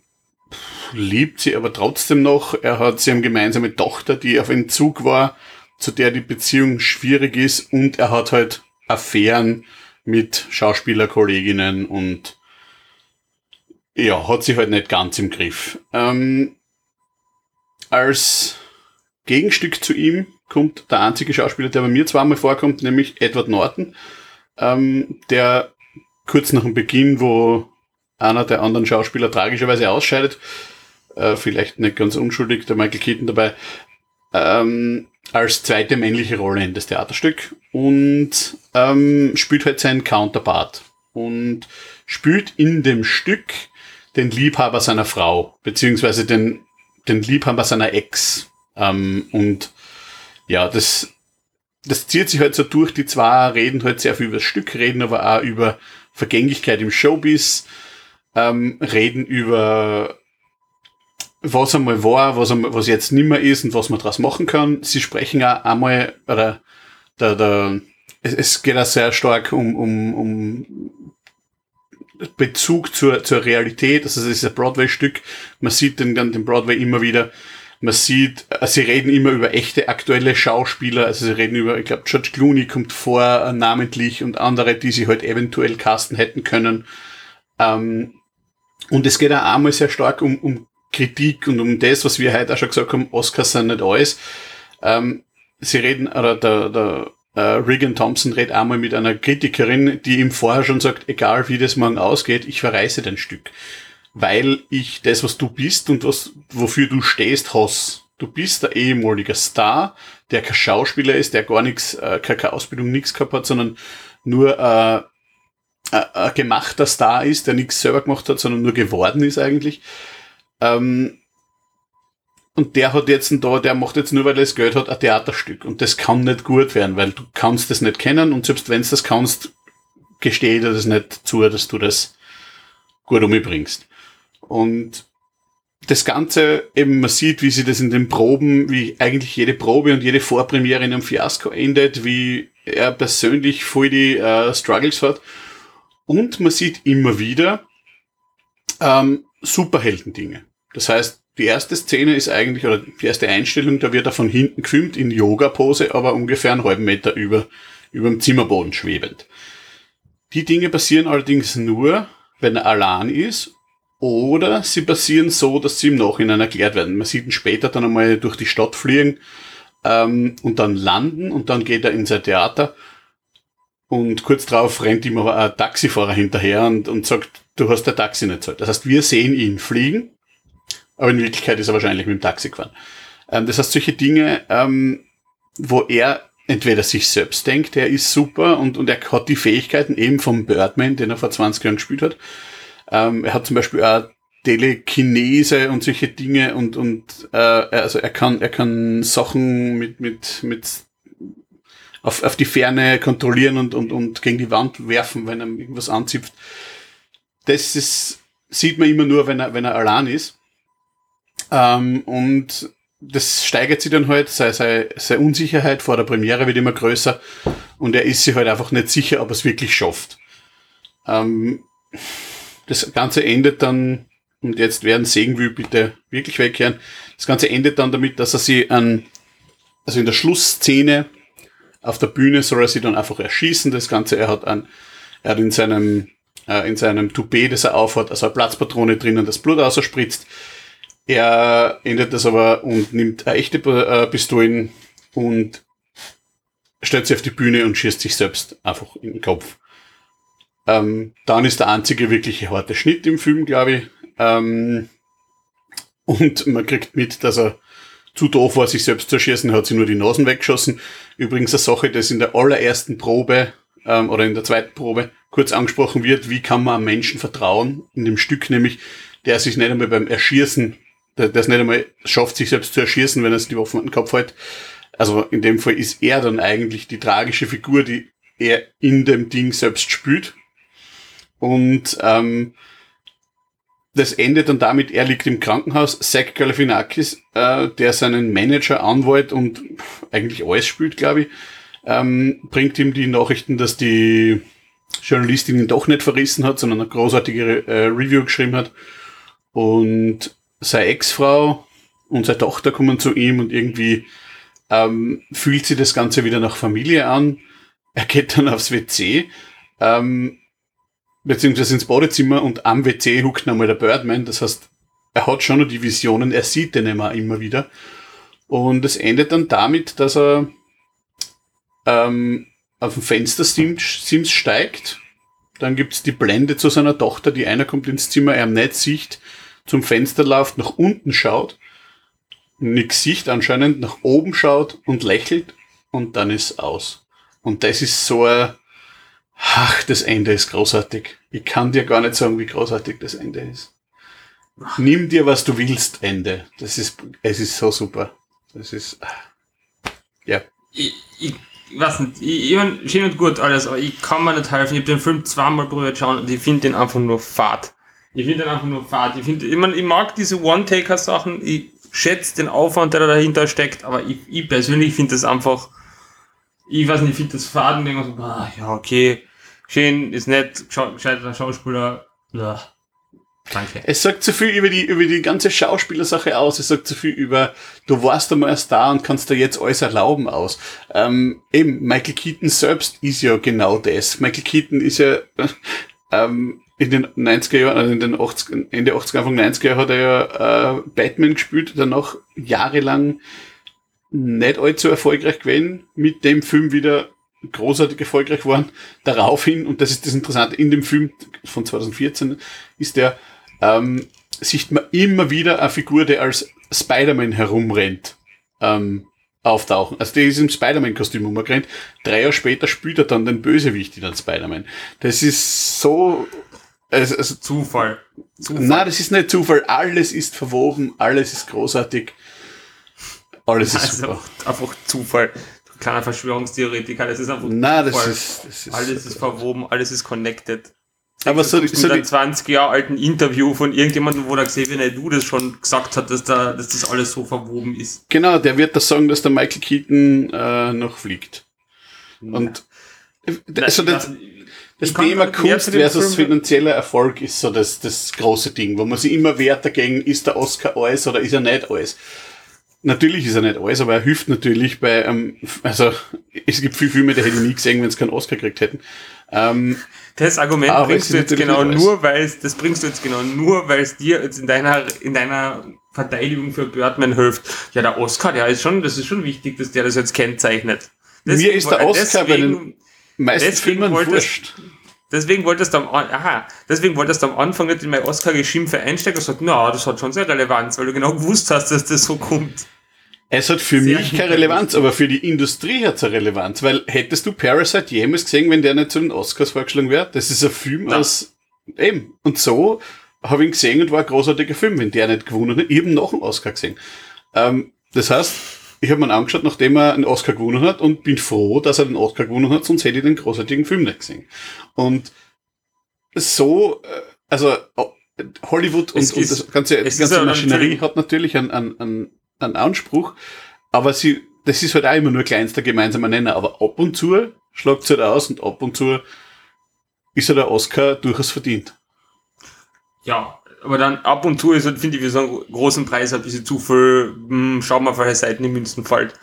liebt sie aber trotzdem noch. Er hat sie eine gemeinsame Tochter, die auf Entzug war zu der die Beziehung schwierig ist und er hat halt Affären mit Schauspielerkolleginnen und ja, hat sich halt nicht ganz im Griff. Ähm, als Gegenstück zu ihm kommt der einzige Schauspieler, der bei mir zweimal vorkommt, nämlich Edward Norton, ähm, der kurz nach dem Beginn, wo einer der anderen Schauspieler tragischerweise ausscheidet, äh, vielleicht nicht ganz unschuldig, der Michael Keaton dabei, ähm, als zweite männliche Rolle in das Theaterstück und ähm, spielt halt seinen Counterpart und spielt in dem Stück den Liebhaber seiner Frau, beziehungsweise den, den Liebhaber seiner Ex. Ähm, und ja, das, das zieht sich halt so durch. Die zwei reden halt sehr viel über das Stück, reden aber auch über Vergänglichkeit im Showbiz, ähm, reden über was einmal war, was, einmal, was jetzt nimmer ist und was man daraus machen kann. Sie sprechen auch einmal, oder der, der, es, es geht auch sehr stark um, um, um Bezug zur, zur Realität. Also es ist ein Broadway-Stück. Man sieht den, den Broadway immer wieder. Man sieht, äh, sie reden immer über echte aktuelle Schauspieler. Also sie reden über, ich glaube, George Clooney kommt vor, äh, namentlich und andere, die sie halt eventuell casten hätten können. Ähm, und es geht auch einmal sehr stark um, um Kritik und um das, was wir heute auch schon gesagt haben, Oscars sind nicht alles. Ähm, sie reden, oder der, der äh, Regan Thompson redet einmal mit einer Kritikerin, die ihm vorher schon sagt, egal wie das morgen ausgeht, ich verreiße dein Stück. Weil ich das, was du bist und was, wofür du stehst, hasse. Du bist der ehemalige Star, der kein Schauspieler ist, der gar nichts, äh, keine Ausbildung, nichts gehabt hat, sondern nur äh, ein gemachter Star ist, der nichts selber gemacht hat, sondern nur geworden ist eigentlich. Ähm, und der hat jetzt da, der macht jetzt nur, weil er das Geld hat, ein Theaterstück. Und das kann nicht gut werden, weil du kannst das nicht kennen und selbst wenn du das kannst, gestehe dir das nicht zu, dass du das gut umbringst. Und das Ganze, eben man sieht, wie sie das in den Proben, wie eigentlich jede Probe und jede Vorpremiere in einem Fiasko endet, wie er persönlich voll die äh, Struggles hat. Und man sieht immer wieder ähm, Superhelden-Dinge. Das heißt, die erste Szene ist eigentlich, oder die erste Einstellung, da wird er von hinten gefilmt in Yoga-Pose, aber ungefähr einen halben Meter über, über dem Zimmerboden schwebend. Die Dinge passieren allerdings nur, wenn er allein ist, oder sie passieren so, dass sie im Nachhinein erklärt werden. Man sieht ihn später dann einmal durch die Stadt fliegen ähm, und dann landen und dann geht er in sein Theater und kurz darauf rennt ihm aber ein Taxifahrer hinterher und, und sagt, du hast der Taxi nicht zahlt. Das heißt, wir sehen ihn fliegen aber in Wirklichkeit ist er wahrscheinlich mit dem Taxi gefahren. Ähm, das heißt, solche Dinge, ähm, wo er entweder sich selbst denkt, er ist super und, und er hat die Fähigkeiten eben vom Birdman, den er vor 20 Jahren gespielt hat. Ähm, er hat zum Beispiel auch Telekinese und solche Dinge und, und äh, also er kann, er kann Sachen mit, mit, mit auf, auf die Ferne kontrollieren und, und, und gegen die Wand werfen, wenn er irgendwas anzipft. Das ist, sieht man immer nur, wenn er, wenn er allein ist. Ähm, und das steigert sich dann halt, seine, seine, seine Unsicherheit vor der Premiere wird immer größer und er ist sich halt einfach nicht sicher, ob er es wirklich schafft. Ähm, das Ganze endet dann, und jetzt werden Segen will bitte wirklich wegkehren, das Ganze endet dann damit, dass er sie an, also in der Schlussszene auf der Bühne soll er sie dann einfach erschießen, das Ganze, er hat an, er hat in seinem, äh, in seinem Toupet, das er aufhat, also eine Platzpatrone drinnen, das Blut ausspritzt. Er ändert das aber und nimmt echte äh, Pistolen und stellt sie auf die Bühne und schießt sich selbst einfach in den Kopf. Ähm, dann ist der einzige wirkliche harte Schnitt im Film, glaube ich. Ähm, und man kriegt mit, dass er zu doof war, sich selbst zu schießen, hat sie nur die Nasen weggeschossen. Übrigens eine Sache, das in der allerersten Probe ähm, oder in der zweiten Probe kurz angesprochen wird, wie kann man einem Menschen vertrauen, in dem Stück nämlich, der sich nicht einmal beim Erschießen der, es nicht einmal schafft, sich selbst zu erschießen, wenn er die Waffen an den Kopf hält. Also in dem Fall ist er dann eigentlich die tragische Figur, die er in dem Ding selbst spürt. Und ähm, das endet dann damit, er liegt im Krankenhaus. Zach Galifianakis, äh, der seinen Manager, Anwalt und eigentlich alles spielt, glaube ich, ähm, bringt ihm die Nachrichten, dass die Journalistin ihn doch nicht verrissen hat, sondern eine großartige äh, Review geschrieben hat. Und seine Ex-Frau und seine Tochter kommen zu ihm und irgendwie ähm, fühlt sie das Ganze wieder nach Familie an. Er geht dann aufs WC, ähm, beziehungsweise ins Badezimmer und am WC huckt nochmal der Birdman. Das heißt, er hat schon noch die Visionen, er sieht den immer, immer wieder. Und es endet dann damit, dass er ähm, auf dem Fenster Sims, steigt. Dann gibt's die Blende zu seiner Tochter, die einer kommt ins Zimmer, er nicht sieht, zum Fenster läuft, nach unten schaut, nix sieht anscheinend, nach oben schaut und lächelt und dann ist aus. Und das ist so ein, ach, das Ende ist großartig. Ich kann dir gar nicht sagen, wie großartig das Ende ist. nimm dir, was du willst, Ende. Das ist, es ist so super. Das ist, ja. Ich, ich, ich weiß nicht, ich, ich mein, schön und gut alles, aber ich kann mir nicht helfen. Ich habe den Film zweimal probiert schauen und ich finde den einfach nur fad. Ich finde den einfach nur fad. Ich, finde, ich, mein, ich mag diese One-Taker-Sachen, ich schätze den Aufwand, der da dahinter steckt, aber ich, ich persönlich finde das einfach, ich weiß nicht, ich finde das fad und denke so, ah, ja, okay, schön, ist nett, gescheiter Schauspieler, ja. Danke. Es sagt zu viel über die, über die ganze Schauspielersache aus. Es sagt zu viel über, du warst einmal erst da und kannst dir jetzt alles erlauben aus. Ähm, eben, Michael Keaton selbst ist ja genau das. Michael Keaton ist ja, ähm, in den 90er Jahren, also in den 80, Ende 80er, Anfang 90er Jahren hat er ja äh, Batman gespielt, danach jahrelang nicht allzu erfolgreich gewesen, mit dem Film wieder großartig erfolgreich geworden. Daraufhin, und das ist das Interessante, in dem Film von 2014 ist der ähm, sieht man immer wieder eine Figur, die als Spider-Man herumrennt, ähm, auftauchen. Also der ist im Spider-Man-Kostüm umgerannt. Drei Jahre später spielt er dann den Bösewicht in den Spider-Man. Das ist so... Also, also Zufall. Zufall. Nein, das ist nicht Zufall. Alles ist verwoben, alles ist großartig. Alles ist also super. Einfach Zufall. Kleiner Verschwörungstheoretiker, das ist einfach Nein, Zufall. Das ist, das ist, alles ist verwoben, alles ist connected. Aber so, so ein 20 Jahre alten Interview von irgendjemandem, wo der Xavier du das schon gesagt hat, dass, da, dass das alles so verwoben ist. Genau, der wird das sagen, dass der Michael Keaton äh, noch fliegt. Und ja. also das, das Thema Kunst versus finanzieller Erfolg ist so das, das große Ding, wo man sich immer wehrt dagegen, ist der Oscar alles oder ist er nicht alles. Natürlich ist er nicht alles, aber er hilft natürlich bei, ähm, also es gibt viele Filme, die hätte ich nie gesehen, wenn sie keinen Oscar gekriegt hätten. Ähm, das Argument bringst du jetzt genau nur, weil es, das bringst du jetzt genau nur, weil es dir jetzt in deiner, in deiner Verteidigung für Birdman hilft. Ja, der Oscar, der ist schon, das ist schon wichtig, dass der das jetzt kennzeichnet. Deswegen, Mir ist der Oscar bei den meisten Filmen wurscht. Deswegen wolltest du am, aha, deswegen wolltest du am Anfang nicht in mein Oscar-Geschimpfe einsteigen und gesagt, na, das hat schon sehr Relevanz, weil du genau gewusst hast, dass das so kommt. Es hat für Sehr mich keine Relevanz, aber für die Industrie hat es eine Relevanz, weil hättest du Parasite jemals gesehen, wenn der nicht zu den Oscars vorgeschlagen wäre? Das ist ein Film ja. aus, eben. Und so habe ich ihn gesehen und war ein großartiger Film, wenn der nicht gewonnen hat. eben noch einen Oscar gesehen. Ähm, das heißt, ich habe mir angeschaut, nachdem er einen Oscar gewonnen hat und bin froh, dass er den Oscar gewonnen hat, sonst hätte ich den großartigen Film nicht gesehen. Und so, äh, also Hollywood und, und das ganze, die ganze Maschinerie hat natürlich einen, einen, einen Anspruch, aber sie, das ist halt auch immer nur kleinster gemeinsamer Nenner, aber ab und zu schlagt es halt aus und ab und zu ist ja der Oscar durchaus verdient. Ja, aber dann ab und zu ist halt, finde ich, wie so einen großen Preis ein bisschen zu viel, hm, schau mal, auf welche Seiten die Münzen fällt.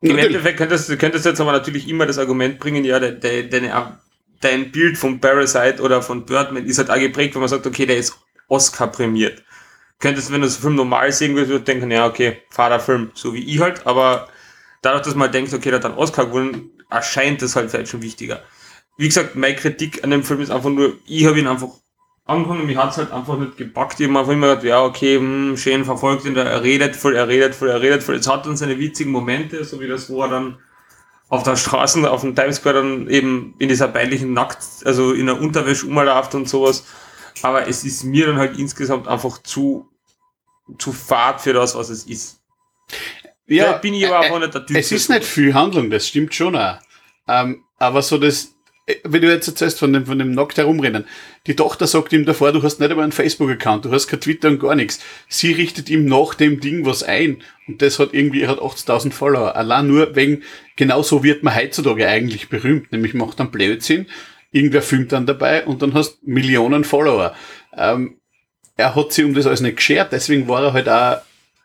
Im. Endeffekt könntest du könntest jetzt aber natürlich immer das Argument bringen, ja, de, de, deine, dein Bild von Parasite oder von Birdman ist halt auch geprägt, wenn man sagt, okay, der ist Oscar prämiert könntest, wenn du das Film normal sehen würdest, denken, ja, okay, Vaterfilm, so wie ich halt, aber dadurch, dass man denkt, okay, der hat einen Oscar gewonnen, erscheint das halt vielleicht schon wichtiger. Wie gesagt, meine Kritik an dem Film ist einfach nur, ich habe ihn einfach angefangen, mich hat es halt einfach nicht gepackt. Ich habe einfach immer gedacht, ja, okay, hm, schön verfolgt ihn, er redet voll, er redet voll, er redet voll. Es hat dann seine witzigen Momente, so wie das, wo er dann auf der Straße, auf dem Times Square dann eben in dieser peinlichen Nackt, also in der Unterwäsche umläuft und sowas. Aber es ist mir dann halt insgesamt einfach zu zu fad für das, was es ist. Ja, da bin ich aber äh, auch nicht der Typ. Es ist nicht viel Handlung, das stimmt schon auch. Ähm, aber so das, äh, wenn du jetzt erzählst von dem, von dem Nackt herumrennen, die Tochter sagt ihm davor, du hast nicht einmal einen Facebook-Account, du hast kein Twitter und gar nichts. Sie richtet ihm nach dem Ding was ein und das hat irgendwie, er hat 80.000 Follower. Allein nur wegen, genau so wird man heutzutage eigentlich berühmt, nämlich macht dann Blödsinn, irgendwer filmt dann dabei und dann hast Millionen Follower. Ähm, er hat sich um das alles nicht geschert, deswegen war er halt auch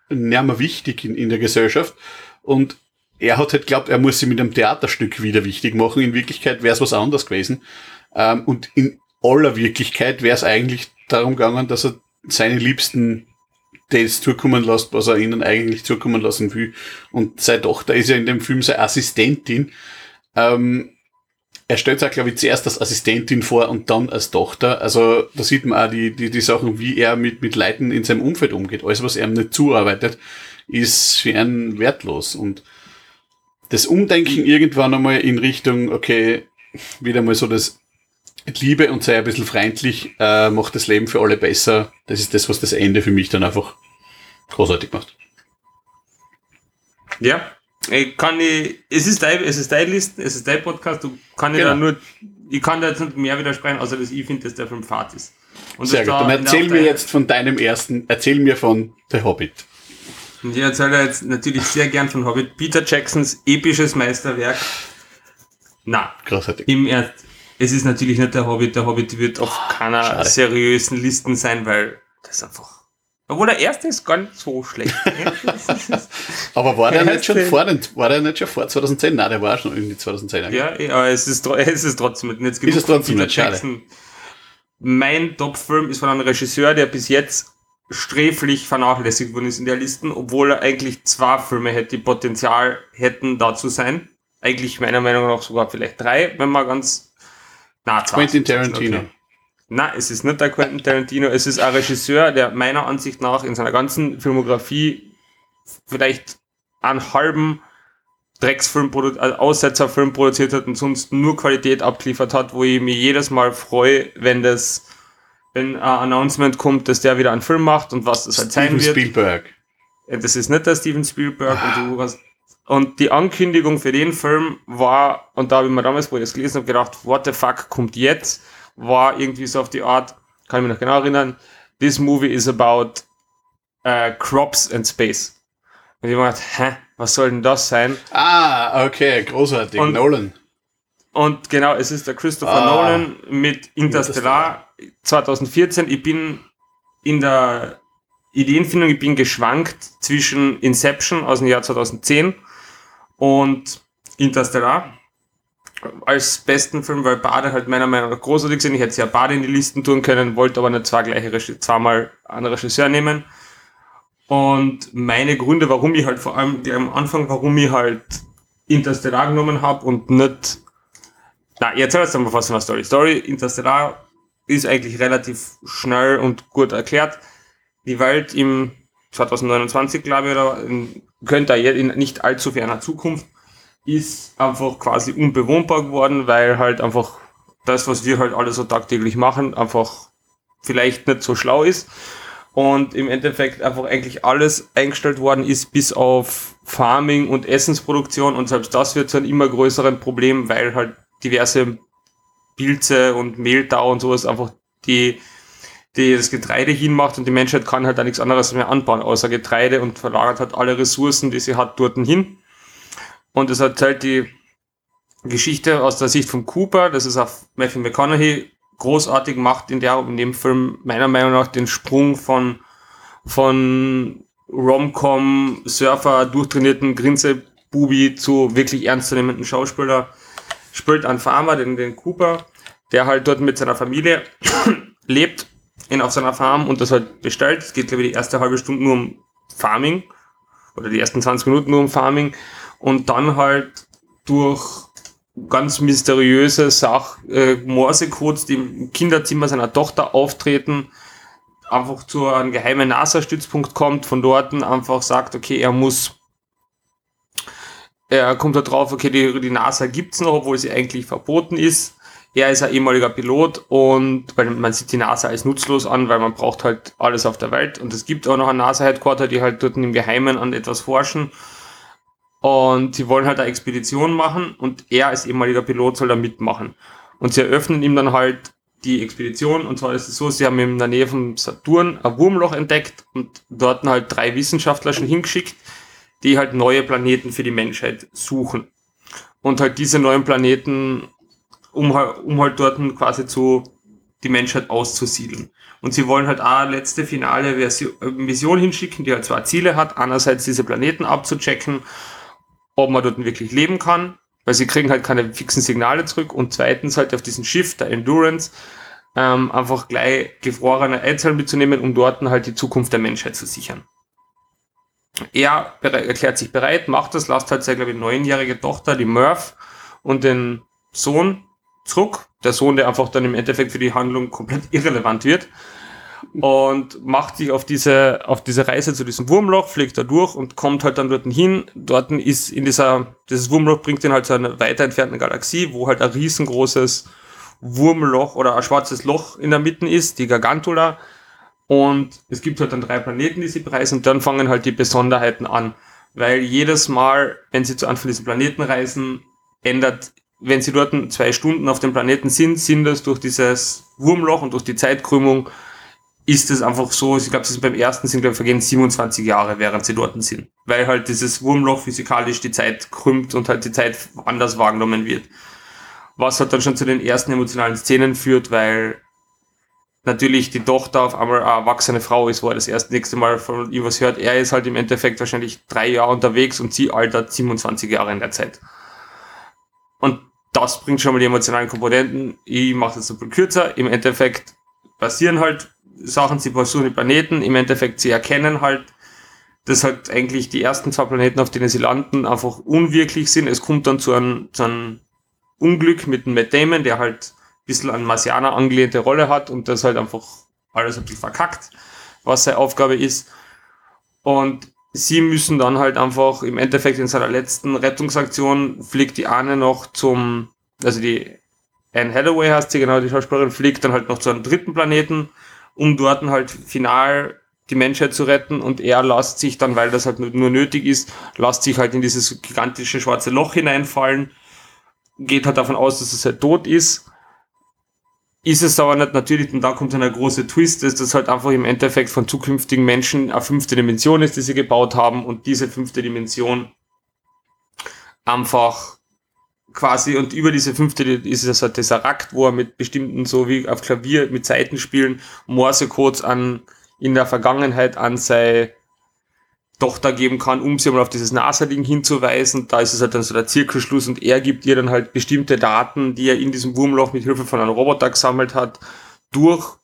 nicht mehr wichtig in, in der Gesellschaft. Und er hat halt glaubt, er muss sich mit einem Theaterstück wieder wichtig machen. In Wirklichkeit wäre es was anderes gewesen. Ähm, und in aller Wirklichkeit wäre es eigentlich darum gegangen, dass er seine Liebsten das zukommen lässt, was er ihnen eigentlich zukommen lassen will. Und seine Tochter ist ja in dem Film seine Assistentin. Ähm, er stellt sich, glaube ich, zuerst als Assistentin vor und dann als Tochter. Also da sieht man auch die, die, die Sachen, wie er mit, mit Leuten in seinem Umfeld umgeht. Alles, was er nicht zuarbeitet, ist für ihn wertlos. Und das Umdenken irgendwann einmal in Richtung, okay, wieder mal so das Liebe und sei ein bisschen freundlich, äh, macht das Leben für alle besser. Das ist das, was das Ende für mich dann einfach großartig macht. Ja, ich kann ich, es ist dein, es ist dein Listen, es ist dein Podcast, du kann ich Genau. da nur, ich kann da jetzt nicht mehr widersprechen, außer dass ich finde, dass der Film fad ist. Und Sehr gut. da Dann erzähl mir jetzt von deinem ersten, erzähl mir von The Hobbit. Und ich erzähle jetzt natürlich sehr gern von Hobbit. Peter Jacksons episches Meisterwerk. Na, Großartig. im Ernst. Es ist natürlich nicht der Hobbit. Der Hobbit wird auf keiner schade. seriösen Listen sein, weil das einfach. Obwohl der erste ist gar nicht so schlecht. Ist- Aber war der Wer nicht schon vor, war der nicht schon vor 2010? Nein, der war schon in die 2010er. ja, ja, aber es ist, es ist trotzdem nicht. Jetzt genug es trotzdem von nicht, schade. Jackson. Mein Top-Film ist von einem Regisseur, der bis jetzt sträflich vernachlässigt worden ist in der Listen, obwohl er eigentlich zwei Filme hätte, die Potenzial hätten, da zu sein. Eigentlich meiner Meinung nach sogar vielleicht drei, wenn man ganz. Na, zwei. Quentin Tarantino. Okay. Na, es ist nicht der Quentin Tarantino, es ist ein Regisseur, der meiner Ansicht nach in seiner ganzen Filmografie vielleicht einen halben Drecksfilm, äh, Aussetzerfilm produziert hat und sonst nur Qualität abgeliefert hat, wo ich mich jedes Mal freue, wenn das, wenn ein Announcement kommt, dass der wieder einen Film macht und was das halt sein Steven wird. Spielberg. Äh, Das ist nicht der Steven Spielberg und du hast. Und die Ankündigung für den Film war, und da habe ich mir damals, wo ich das gelesen habe, gedacht, what the fuck kommt jetzt? War irgendwie so auf die Art, kann ich mich noch genau erinnern, this movie is about äh, crops and space. Und ich habe gedacht, hä, was soll denn das sein? Ah, okay, großartig. Und- Nolan. Und genau, es ist der Christopher Ah. Nolan mit Interstellar 2014. Ich bin in der Ideenfindung, ich bin geschwankt zwischen Inception aus dem Jahr 2010 und Interstellar als besten Film, weil Bade halt meiner Meinung nach großartig sind. Ich hätte ja Bade in die Listen tun können, wollte aber nicht zwei gleiche zweimal einen Regisseur nehmen. Und meine Gründe, warum ich halt vor allem die am Anfang, warum ich halt Interstellar genommen habe und nicht. Na, ich erzähle jetzt was von der Story. Story Interstellar ist eigentlich relativ schnell und gut erklärt. Die Welt im 2029, glaube ich, oder könnte in nicht allzu ferner Zukunft, ist einfach quasi unbewohnbar geworden, weil halt einfach das, was wir halt alle so tagtäglich machen, einfach vielleicht nicht so schlau ist. Und im Endeffekt einfach eigentlich alles eingestellt worden ist, bis auf Farming und Essensproduktion. Und selbst das wird zu einem immer größeren Problem, weil halt diverse Pilze und Mehltau und sowas einfach die, die das Getreide hinmacht und die Menschheit kann halt da nichts anderes mehr anbauen, außer Getreide und verlagert halt alle Ressourcen, die sie hat, dort hin. Und es erzählt die Geschichte aus der Sicht von Cooper, das ist auf Matthew McConaughey großartig macht in der in dem Film meiner Meinung nach den Sprung von von Rom-Com Surfer durchtrainierten Grinsebubi zu wirklich ernstzunehmenden Schauspieler spielt einen Farmer den den Cooper der halt dort mit seiner Familie lebt in auf seiner Farm und das halt bestellt. Es geht glaube ich die erste halbe Stunde nur um Farming oder die ersten 20 Minuten nur um Farming und dann halt durch ganz mysteriöse Sach äh, Morsecodes, die im Kinderzimmer seiner Tochter auftreten, einfach zu einem geheimen NASA-Stützpunkt kommt, von dort einfach sagt, okay, er muss, er kommt da drauf, okay, die, die NASA gibt's noch, obwohl sie eigentlich verboten ist. Er ist ein ehemaliger Pilot und weil man sieht die NASA als nutzlos an, weil man braucht halt alles auf der Welt und es gibt auch noch ein NASA-Headquarter, die halt dort im Geheimen an etwas forschen und sie wollen halt eine Expedition machen und er als ehemaliger Pilot soll da mitmachen. Und sie eröffnen ihm dann halt die Expedition und zwar ist es so, sie haben in der Nähe vom Saturn ein Wurmloch entdeckt und dort halt drei Wissenschaftler schon hingeschickt, die halt neue Planeten für die Menschheit suchen. Und halt diese neuen Planeten, um, halt- um halt dort quasi zu die Menschheit auszusiedeln. Und sie wollen halt eine letzte finale Version, äh, Mission hinschicken, die halt zwei Ziele hat. Einerseits diese Planeten abzuchecken ob man dort wirklich leben kann, weil sie kriegen halt keine fixen Signale zurück und zweitens halt auf diesem Schiff, der Endurance, ähm, einfach gleich gefrorene Einzeln mitzunehmen, um dort halt die Zukunft der Menschheit zu sichern. Er erklärt sich bereit, macht das, lasst halt seine, glaube ich, neunjährige Tochter, die Murph, und den Sohn zurück. Der Sohn, der einfach dann im Endeffekt für die Handlung komplett irrelevant wird und macht sich auf diese, auf diese Reise zu diesem Wurmloch, fliegt da durch und kommt halt dann dort hin. Dort ist in dieser, dieses Wurmloch bringt ihn halt zu einer weiter entfernten Galaxie, wo halt ein riesengroßes Wurmloch oder ein schwarzes Loch in der Mitte ist, die Gargantula. Und es gibt halt dann drei Planeten, die sie bereisen, und dann fangen halt die Besonderheiten an. Weil jedes Mal, wenn sie zu Anfang diesen Planeten reisen, ändert, wenn sie dort zwei Stunden auf dem Planeten sind, sind das durch dieses Wurmloch und durch die Zeitkrümmung, ist es einfach so, ich glaube, sie sind beim ersten sind, glaube ich, vergehen 27 Jahre, während sie dort sind. Weil halt dieses Wurmloch physikalisch die Zeit krümmt und halt die Zeit anders wahrgenommen wird. Was halt dann schon zu den ersten emotionalen Szenen führt, weil natürlich die Tochter auf einmal eine erwachsene Frau ist, wo er das erste nächste Mal von ihm was hört. Er ist halt im Endeffekt wahrscheinlich drei Jahre unterwegs und sie altert 27 Jahre in der Zeit. Und das bringt schon mal die emotionalen Komponenten. Ich mache das ein bisschen kürzer. Im Endeffekt passieren halt Sachen, sie versuchen die Planeten, im Endeffekt sie erkennen halt, dass halt eigentlich die ersten zwei Planeten, auf denen sie landen, einfach unwirklich sind. Es kommt dann zu einem, zu einem Unglück mit dem Matt Damon, der halt bisschen an Marcianer angelehnte Rolle hat und das halt einfach alles ein bisschen verkackt, was seine Aufgabe ist. Und sie müssen dann halt einfach im Endeffekt in seiner letzten Rettungsaktion fliegt die Anne noch zum, also die Anne Hathaway heißt sie genau, die Schauspielerin, fliegt dann halt noch zu einem dritten Planeten, um dort halt final die Menschheit zu retten und er lässt sich dann, weil das halt nur nötig ist, lässt sich halt in dieses gigantische schwarze Loch hineinfallen, geht halt davon aus, dass es halt tot ist ist es aber nicht natürlich, und da kommt dann ein großer Twist, dass das halt einfach im Endeffekt von zukünftigen Menschen eine fünfte Dimension ist, die sie gebaut haben und diese fünfte Dimension einfach quasi und über diese fünfte ist es halt dieser Rakt, wo er mit bestimmten, so wie auf Klavier mit Seitenspielen Morsecodes an in der Vergangenheit an sei Tochter geben kann, um sie mal auf dieses NASA-Ding hinzuweisen. Da ist es halt dann so der Zirkelschluss und er gibt ihr dann halt bestimmte Daten, die er in diesem Wurmloch mit Hilfe von einem Roboter gesammelt hat, durch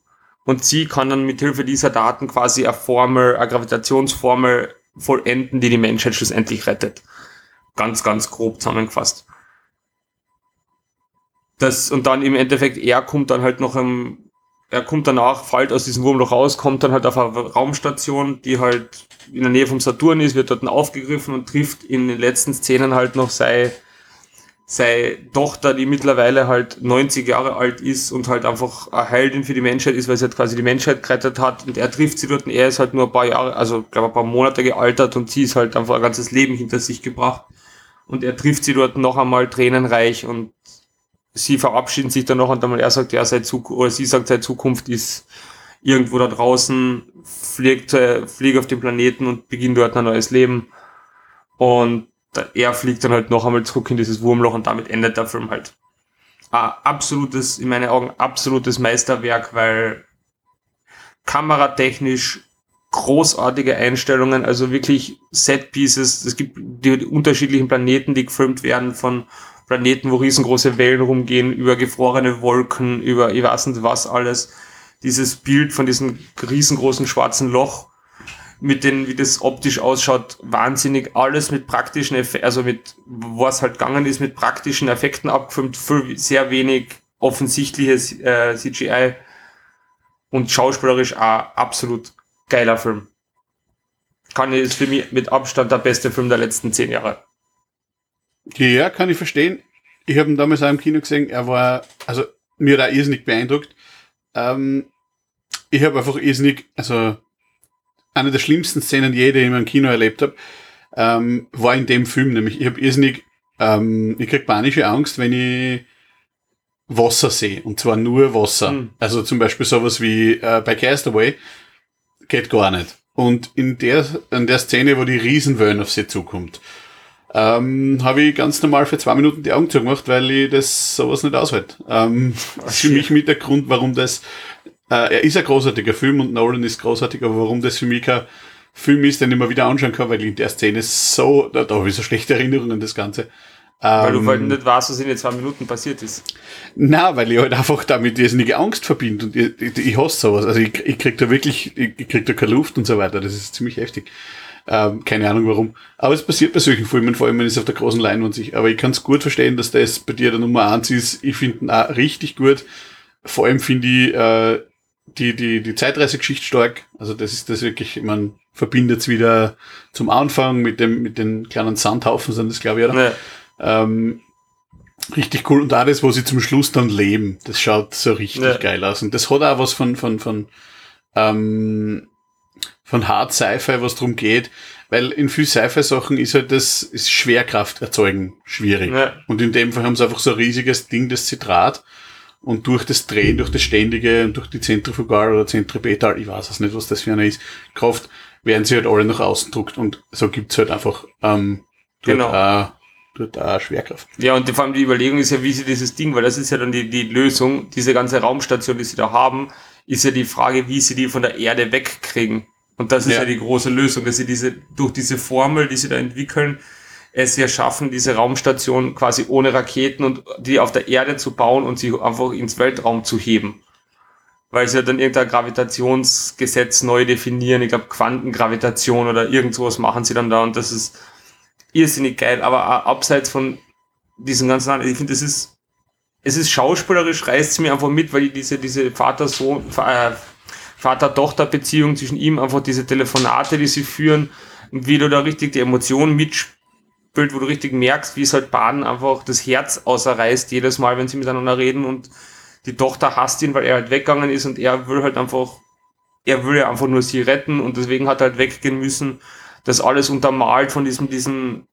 und sie kann dann mit Hilfe dieser Daten quasi eine Formel, eine Gravitationsformel vollenden, die die Menschheit schlussendlich rettet. Ganz, ganz grob zusammengefasst. Das, und dann im Endeffekt, er kommt dann halt noch im, er kommt danach, fällt aus diesem Wurmloch raus, kommt dann halt auf eine Raumstation, die halt in der Nähe vom Saturn ist, wird dort aufgegriffen und trifft in den letzten Szenen halt noch sei seine Tochter, die mittlerweile halt 90 Jahre alt ist und halt einfach eine Heldin für die Menschheit ist, weil sie halt quasi die Menschheit gerettet hat. Und er trifft sie dort und er ist halt nur ein paar Jahre, also glaube ein paar Monate gealtert und sie ist halt einfach ein ganzes Leben hinter sich gebracht. Und er trifft sie dort noch einmal tränenreich und sie verabschieden sich dann noch und dann er sagt, ja, seit Zukunft, oder sie sagt, seit Zukunft ist irgendwo da draußen, fliegt, äh, fliegt auf den Planeten und beginnt dort ein neues Leben. Und er fliegt dann halt noch einmal zurück in dieses Wurmloch und damit endet der Film halt. Ein absolutes, in meinen Augen, absolutes Meisterwerk, weil kameratechnisch großartige Einstellungen, also wirklich Set-Pieces. Es gibt die unterschiedlichen Planeten, die gefilmt werden von Planeten, wo riesengroße Wellen rumgehen, über gefrorene Wolken, über ich weiß nicht was alles dieses Bild von diesem riesengroßen schwarzen Loch mit den, wie das optisch ausschaut, wahnsinnig alles mit praktischen Effekten, also mit, was halt gegangen ist, mit praktischen Effekten abgefilmt, sehr wenig offensichtliches äh, CGI und schauspielerisch auch absolut geiler Film. Kann ist für mich mit Abstand der beste Film der letzten zehn Jahre. Ja, kann ich verstehen. Ich habe ihn damals auch im Kino gesehen. Er war, also mir da irrsinnig beeindruckt. Ähm, ich habe einfach irrsinnig, also eine der schlimmsten Szenen, die ich in meinem Kino erlebt habe, ähm, war in dem Film, nämlich ich habe irrsinnig, ähm, ich krieg panische Angst, wenn ich Wasser sehe, und zwar nur Wasser. Mhm. Also zum Beispiel sowas wie äh, bei Castaway geht gar nicht. Und in der, in der Szene, wo die Riesenwellen auf sie zukommt, ähm, habe ich ganz normal für zwei Minuten die Augen zugemacht, weil ich das sowas nicht aushalte. Ähm, das ist für mich mit der Grund, warum das äh, er ist ein großartiger Film und Nolan ist großartig, aber warum das für mich kein Film ist, den ich mir wieder anschauen kann, weil in der Szene so, da, da habe ich so schlechte Erinnerungen an das Ganze. Weil du halt nicht weißt, was in den zwei Minuten passiert ist. Na, weil ich halt einfach damit irrsinnige Angst verbinde und ich, ich, ich hasse sowas. Also ich, ich krieg da wirklich, ich, ich krieg da keine Luft und so weiter. Das ist ziemlich heftig. Ähm, keine Ahnung warum. Aber es passiert bei solchen Filmen, vor allem wenn es auf der großen Leinwand sich. Aber ich kann es gut verstehen, dass das bei dir der Nummer eins ist. Ich finde ihn auch richtig gut. Vor allem finde ich äh, die, die, die Zeitreisegeschichte stark. Also das ist das wirklich, man verbindet es wieder zum Anfang mit dem, mit den kleinen Sandhaufen sind das, glaube ich, oder? Ja. Ähm, Richtig cool. Und auch das, wo sie zum Schluss dann leben, das schaut so richtig Ja. geil aus. Und das hat auch was von, von, von, ähm, von Hard Sci-Fi, was drum geht. Weil in viel Sci-Fi-Sachen ist halt das, ist Schwerkraft erzeugen schwierig. Ja. Und in dem Fall haben sie einfach so ein riesiges Ding, das Zitrat. Und durch das Drehen, durch das Ständige und durch die Zentrifugal oder Zentripetal, ich weiß es nicht, was das für eine ist, Kraft, werden sie halt alle nach außen gedruckt und so gibt's halt einfach ähm, dort, Genau. auch, dort auch Schwerkraft. Ja, und vor allem die Überlegung ist ja, wie sie dieses Ding, weil das ist ja dann die, die Lösung, diese ganze Raumstation, die sie da haben, ist ja die Frage, wie sie die von der Erde wegkriegen. Und das ist ja, Ja. die große Lösung, dass sie diese, durch diese Formel, die sie da entwickeln, es ja schaffen, diese Raumstation quasi ohne Raketen und die auf der Erde zu bauen und sie einfach ins Weltraum zu heben. Weil sie ja dann irgendein Gravitationsgesetz neu definieren, ich glaube Quantengravitation oder irgend sowas machen sie dann da und das ist irrsinnig geil, aber auch abseits von diesen ganzen anderen, ich finde, es ist, es ist schauspielerisch, reißt es mir einfach mit, weil ich diese, diese Vater-Sohn, äh, Vater-Tochter-Beziehung zwischen ihm, einfach diese Telefonate, die sie führen, wie du da richtig die Emotionen mitspielt, wo du richtig merkst, wie es halt Baden einfach das Herz außerreißt, jedes Mal, wenn sie miteinander reden und die Tochter hasst ihn, weil er halt weggegangen ist und er will halt einfach, er will ja einfach nur sie retten und deswegen hat er halt weggehen müssen. Das alles untermalt von diesem, diesem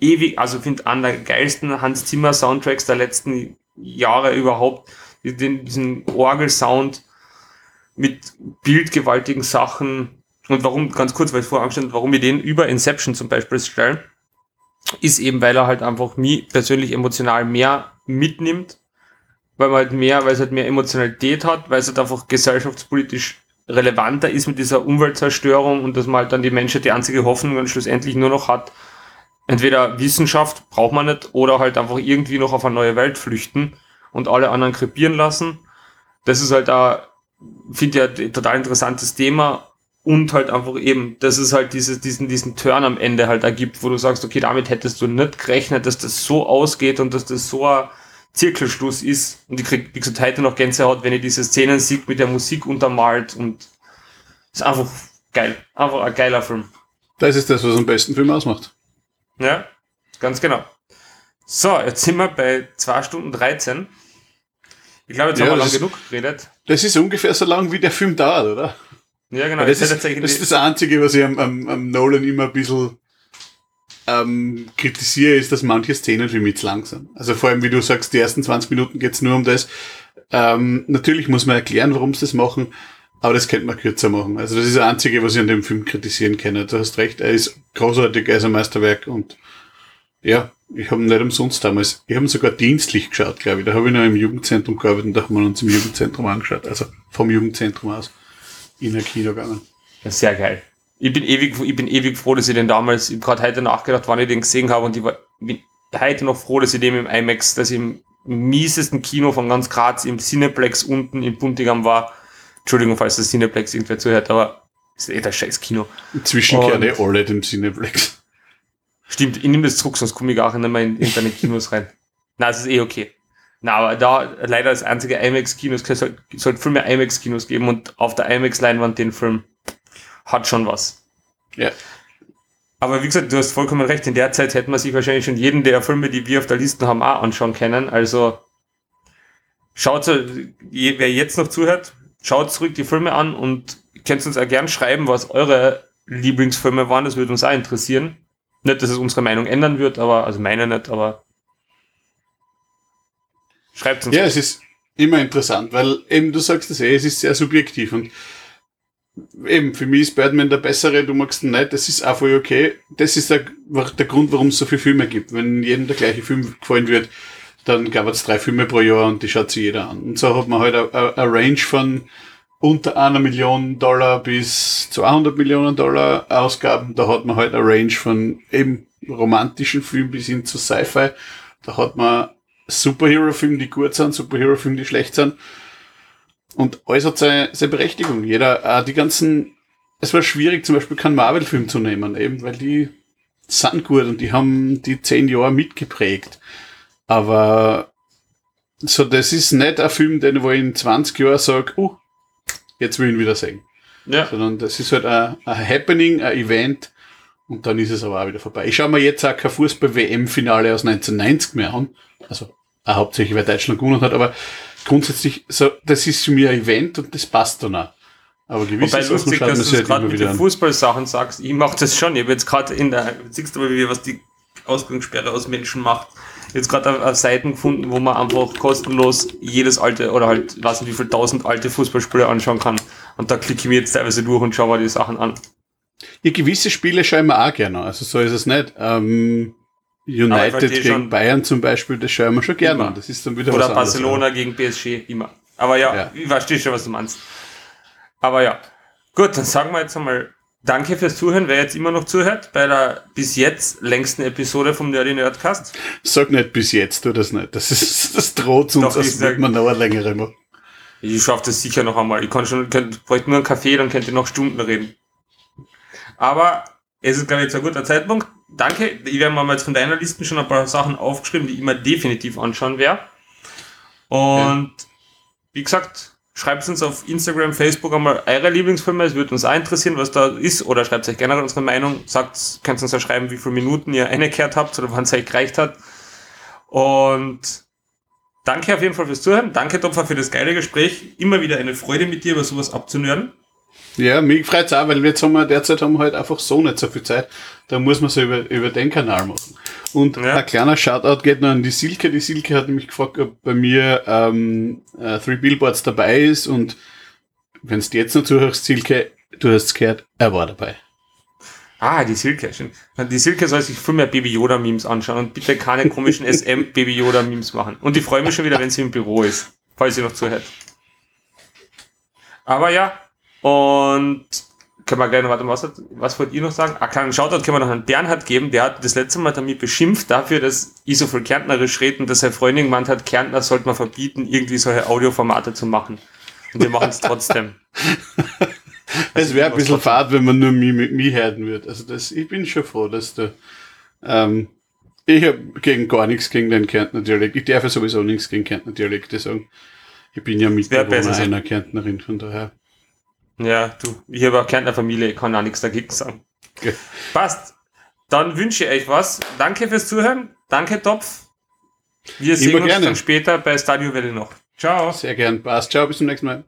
ewig, also finde einer der geilsten Hans Zimmer Soundtracks der letzten Jahre überhaupt, diesen Orgelsound mit bildgewaltigen Sachen und warum, ganz kurz, weil ich vorher angestellt warum wir den über Inception zum Beispiel stellen, ist eben, weil er halt einfach mich persönlich emotional mehr mitnimmt, weil man halt mehr, weil es halt mehr Emotionalität hat, weil es halt einfach gesellschaftspolitisch relevanter ist mit dieser Umweltzerstörung und dass man halt dann die Menschheit die einzige Hoffnung dann schlussendlich nur noch hat, entweder Wissenschaft braucht man nicht oder halt einfach irgendwie noch auf eine neue Welt flüchten und alle anderen krepieren lassen. Das ist halt da, finde ich, ein total interessantes Thema und halt einfach eben, dass es halt dieses, diesen, diesen Turn am Ende halt ergibt, wo du sagst, okay, damit hättest du nicht gerechnet, dass das so ausgeht und dass das so ein Zirkelschluss ist. Und ich krieg, wie gesagt, heute noch Gänsehaut, wenn ich diese Szenen sehe mit der Musik untermalt und ist einfach geil. Einfach ein geiler Film. Das ist das, was am besten Film ausmacht. Ja, ganz genau. So, jetzt sind wir bei 2 Stunden 13. Ich glaube, jetzt Ja, haben wir lang genug geredet. Das ist ungefähr so lang, wie der Film dauert, oder? Ja, genau. Das, ist, das ist das Einzige, was ich am, am, am Nolan immer ein bisschen ähm, kritisiere, ist, dass manche Szenen für mich zu lang sind. Also vor allem, wie du sagst, die ersten 20 Minuten geht's nur um das. Ähm, natürlich muss man erklären, warum sie das machen, aber das könnte man kürzer machen. Also das ist das Einzige, was ich an dem Film kritisieren kann. Du hast recht, er ist großartig, er ist ein Meisterwerk und ja, ich habe nicht umsonst damals, ich habe sogar dienstlich geschaut, glaube ich. Da habe ich noch im Jugendzentrum gearbeitet und da haben wir uns im Jugendzentrum angeschaut. Also vom Jugendzentrum aus in ein Kino gegangen. Sehr geil. Ich bin ewig, ich bin ewig froh, dass ich den damals, ich habe gerade heute nachgedacht, wann ich den gesehen habe und ich war, bin heute noch froh, dass ich den im IMAX, dass ich im miesesten Kino von ganz Graz im Cineplex unten in Buntigam war. Entschuldigung, falls das Cineplex irgendwer zuhört, aber ist eh das scheiß Kino. Inzwischen eh alle dem Cineplex. Stimmt, ich nehme das zurück, sonst komme ich gar nicht mehr in irgendeine Kinos rein. Na, es ist eh okay. Na, aber da leider das einzige IMAX-Kino, es sollte soll viel mehr IMAX-Kinos geben und auf der IMAX-Leinwand den Film hat schon was. Ja. Aber wie gesagt, du hast vollkommen recht, in der Zeit hätte man sich wahrscheinlich schon jeden der Filme, die wir auf der Liste haben, auch anschauen können. Also schaut, wer jetzt noch zuhört, schaut zurück die Filme an und könnt uns auch gern schreiben, was eure Lieblingsfilme waren, das würde uns auch interessieren. Nicht, dass es unsere Meinung ändern wird, aber, also meine nicht, aber schreibt uns. Ja, es ist immer interessant, weil eben du sagst es eh, es ist sehr subjektiv und eben für mich ist Birdman der bessere, du magst ihn nicht, das ist auch voll okay. Das ist der, der Grund, warum es so viele Filme gibt. Wenn jedem der gleiche Film gefallen wird, dann gab es drei Filme pro Jahr und die schaut sich jeder an. Und so hat man halt eine eine Range von unter einer Million Dollar bis 200 Millionen Dollar Ausgaben. Da hat man halt eine Range von eben romantischen Filmen bis hin zu Sci-Fi. Da hat man Superhero-Filme, die gut sind, Superhero-Filme, die schlecht sind. Und alles hat seine, seine Berechtigung. Jeder, äh, die ganzen, es war schwierig, zum Beispiel keinen Marvel-Film zu nehmen, eben, weil die sind gut und die haben die zehn Jahre mitgeprägt. Aber so, das ist nicht ein Film, den ich in 20 Jahren sage, uh, jetzt will ich ihn wieder sehen. Ja. Sondern das ist halt ein, ein Happening, ein Event Und dann ist es aber auch wieder vorbei. Ich schaue mir jetzt auch kein Fußball-WM-Finale aus 1990 mehr an. Also auch hauptsächlich, weil Deutschland gewonnen hat, aber grundsätzlich, so, das ist für mich ein Event und das passt dann auch. Aber gewisse Wobei Sachen lustig, dass du halt gerade mit den Fußballsachen sagst. Ich mache das schon. Ich habe jetzt gerade in der, siehst du mal, wie was die Ausgangssperre aus Menschen macht. Jetzt gerade auf Seiten gefunden, wo man einfach kostenlos jedes alte oder halt, weiß nicht wie viel tausend alte Fußballspiele anschauen kann. Und da klicke ich mir jetzt teilweise durch und schaue mir die Sachen an. Ja, gewisse Spiele schaue ich mir auch gerne an. Also so ist es nicht. Ähm, United gegen Bayern zum Beispiel, das schauen wir schon gerne an. Das ist dann wieder Oder Barcelona anderes, gegen PSG, immer. Aber ja, ja. ich verstehe schon, was du meinst. Aber ja. Gut, dann sagen wir jetzt einmal Danke fürs Zuhören, wer jetzt immer noch zuhört, bei der bis jetzt längsten Episode vom Nerdy Nerdcast. Sag nicht bis jetzt, tu das nicht. Das ist, das droht uns, als würde man noch eine längere machen. Ich schaffe das sicher noch einmal. Ich kann schon, könnt, bräuchte nur einen Kaffee, dann könnt ihr noch Stunden reden. Aber es ist, glaube ich, jetzt ein guter Zeitpunkt. Danke. Ich werde mal jetzt von deiner Liste schon ein paar Sachen aufgeschrieben, die ich mir definitiv anschauen werde. Und ja. wie gesagt, Schreibt uns auf Instagram, Facebook einmal eure Lieblingsfilme. Es würde uns auch interessieren, was da ist. Oder schreibt euch generell unsere Meinung. Sagt, könnt uns ja schreiben, wie viele Minuten ihr eingekehrt habt oder wann es euch gereicht hat. Und danke auf jeden Fall fürs Zuhören. Danke, Topfer, für das geile Gespräch. Immer wieder eine Freude mit dir, über sowas abzunören. Ja, mich freut es auch, weil jetzt haben wir derzeit haben wir halt einfach so nicht so viel Zeit. Da muss man so über, über den Kanal machen. Und ja. ein kleiner Shoutout geht noch an die Silke. Die Silke hat nämlich gefragt, ob bei mir ähm, äh, Three Billboards dabei ist. Und wenn du jetzt noch zuhörst, Silke, du hast es gehört, er war dabei. Ah, die Silke. Die Silke soll sich viel mehr Baby Yoda Memes anschauen und bitte keine komischen SM Baby Yoda Memes machen. Und ich freue mich schon wieder, wenn sie im Büro ist, falls sie noch zuhört. Aber ja, und können wir gleich noch, warte, was, was wollt ihr noch sagen? Ah, kleinen Shoutout können wir noch an Bernhard geben, der hat das letzte Mal damit beschimpft dafür, dass ich so viel Kärntnerisch rede und dass seine Freundin gemeint hat, Kärntner sollte man verbieten, irgendwie solche Audioformate zu machen. Und wir machen es trotzdem. es wäre ein bisschen fad, wenn man nur mich mit mir hören würde. Also das, ich bin schon froh, dass du, ähm, ich habe gegen gar nichts gegen den Kärntner Dialekt. Ich darf ja sowieso nichts gegen Kärntner Dialekte sagen. Ich bin ja Mitbewohner einer Kärntnerin, von daher. Ja, du, ich habe auch keine Familie, ich kann auch nichts dagegen sagen. Okay. Passt. Dann wünsche ich euch was. Danke fürs Zuhören. Danke, Topf. Wir sehen Immer uns gerne. dann später bei Stadio Welle noch. Ciao. Sehr gern. Passt. Ciao, bis zum nächsten Mal.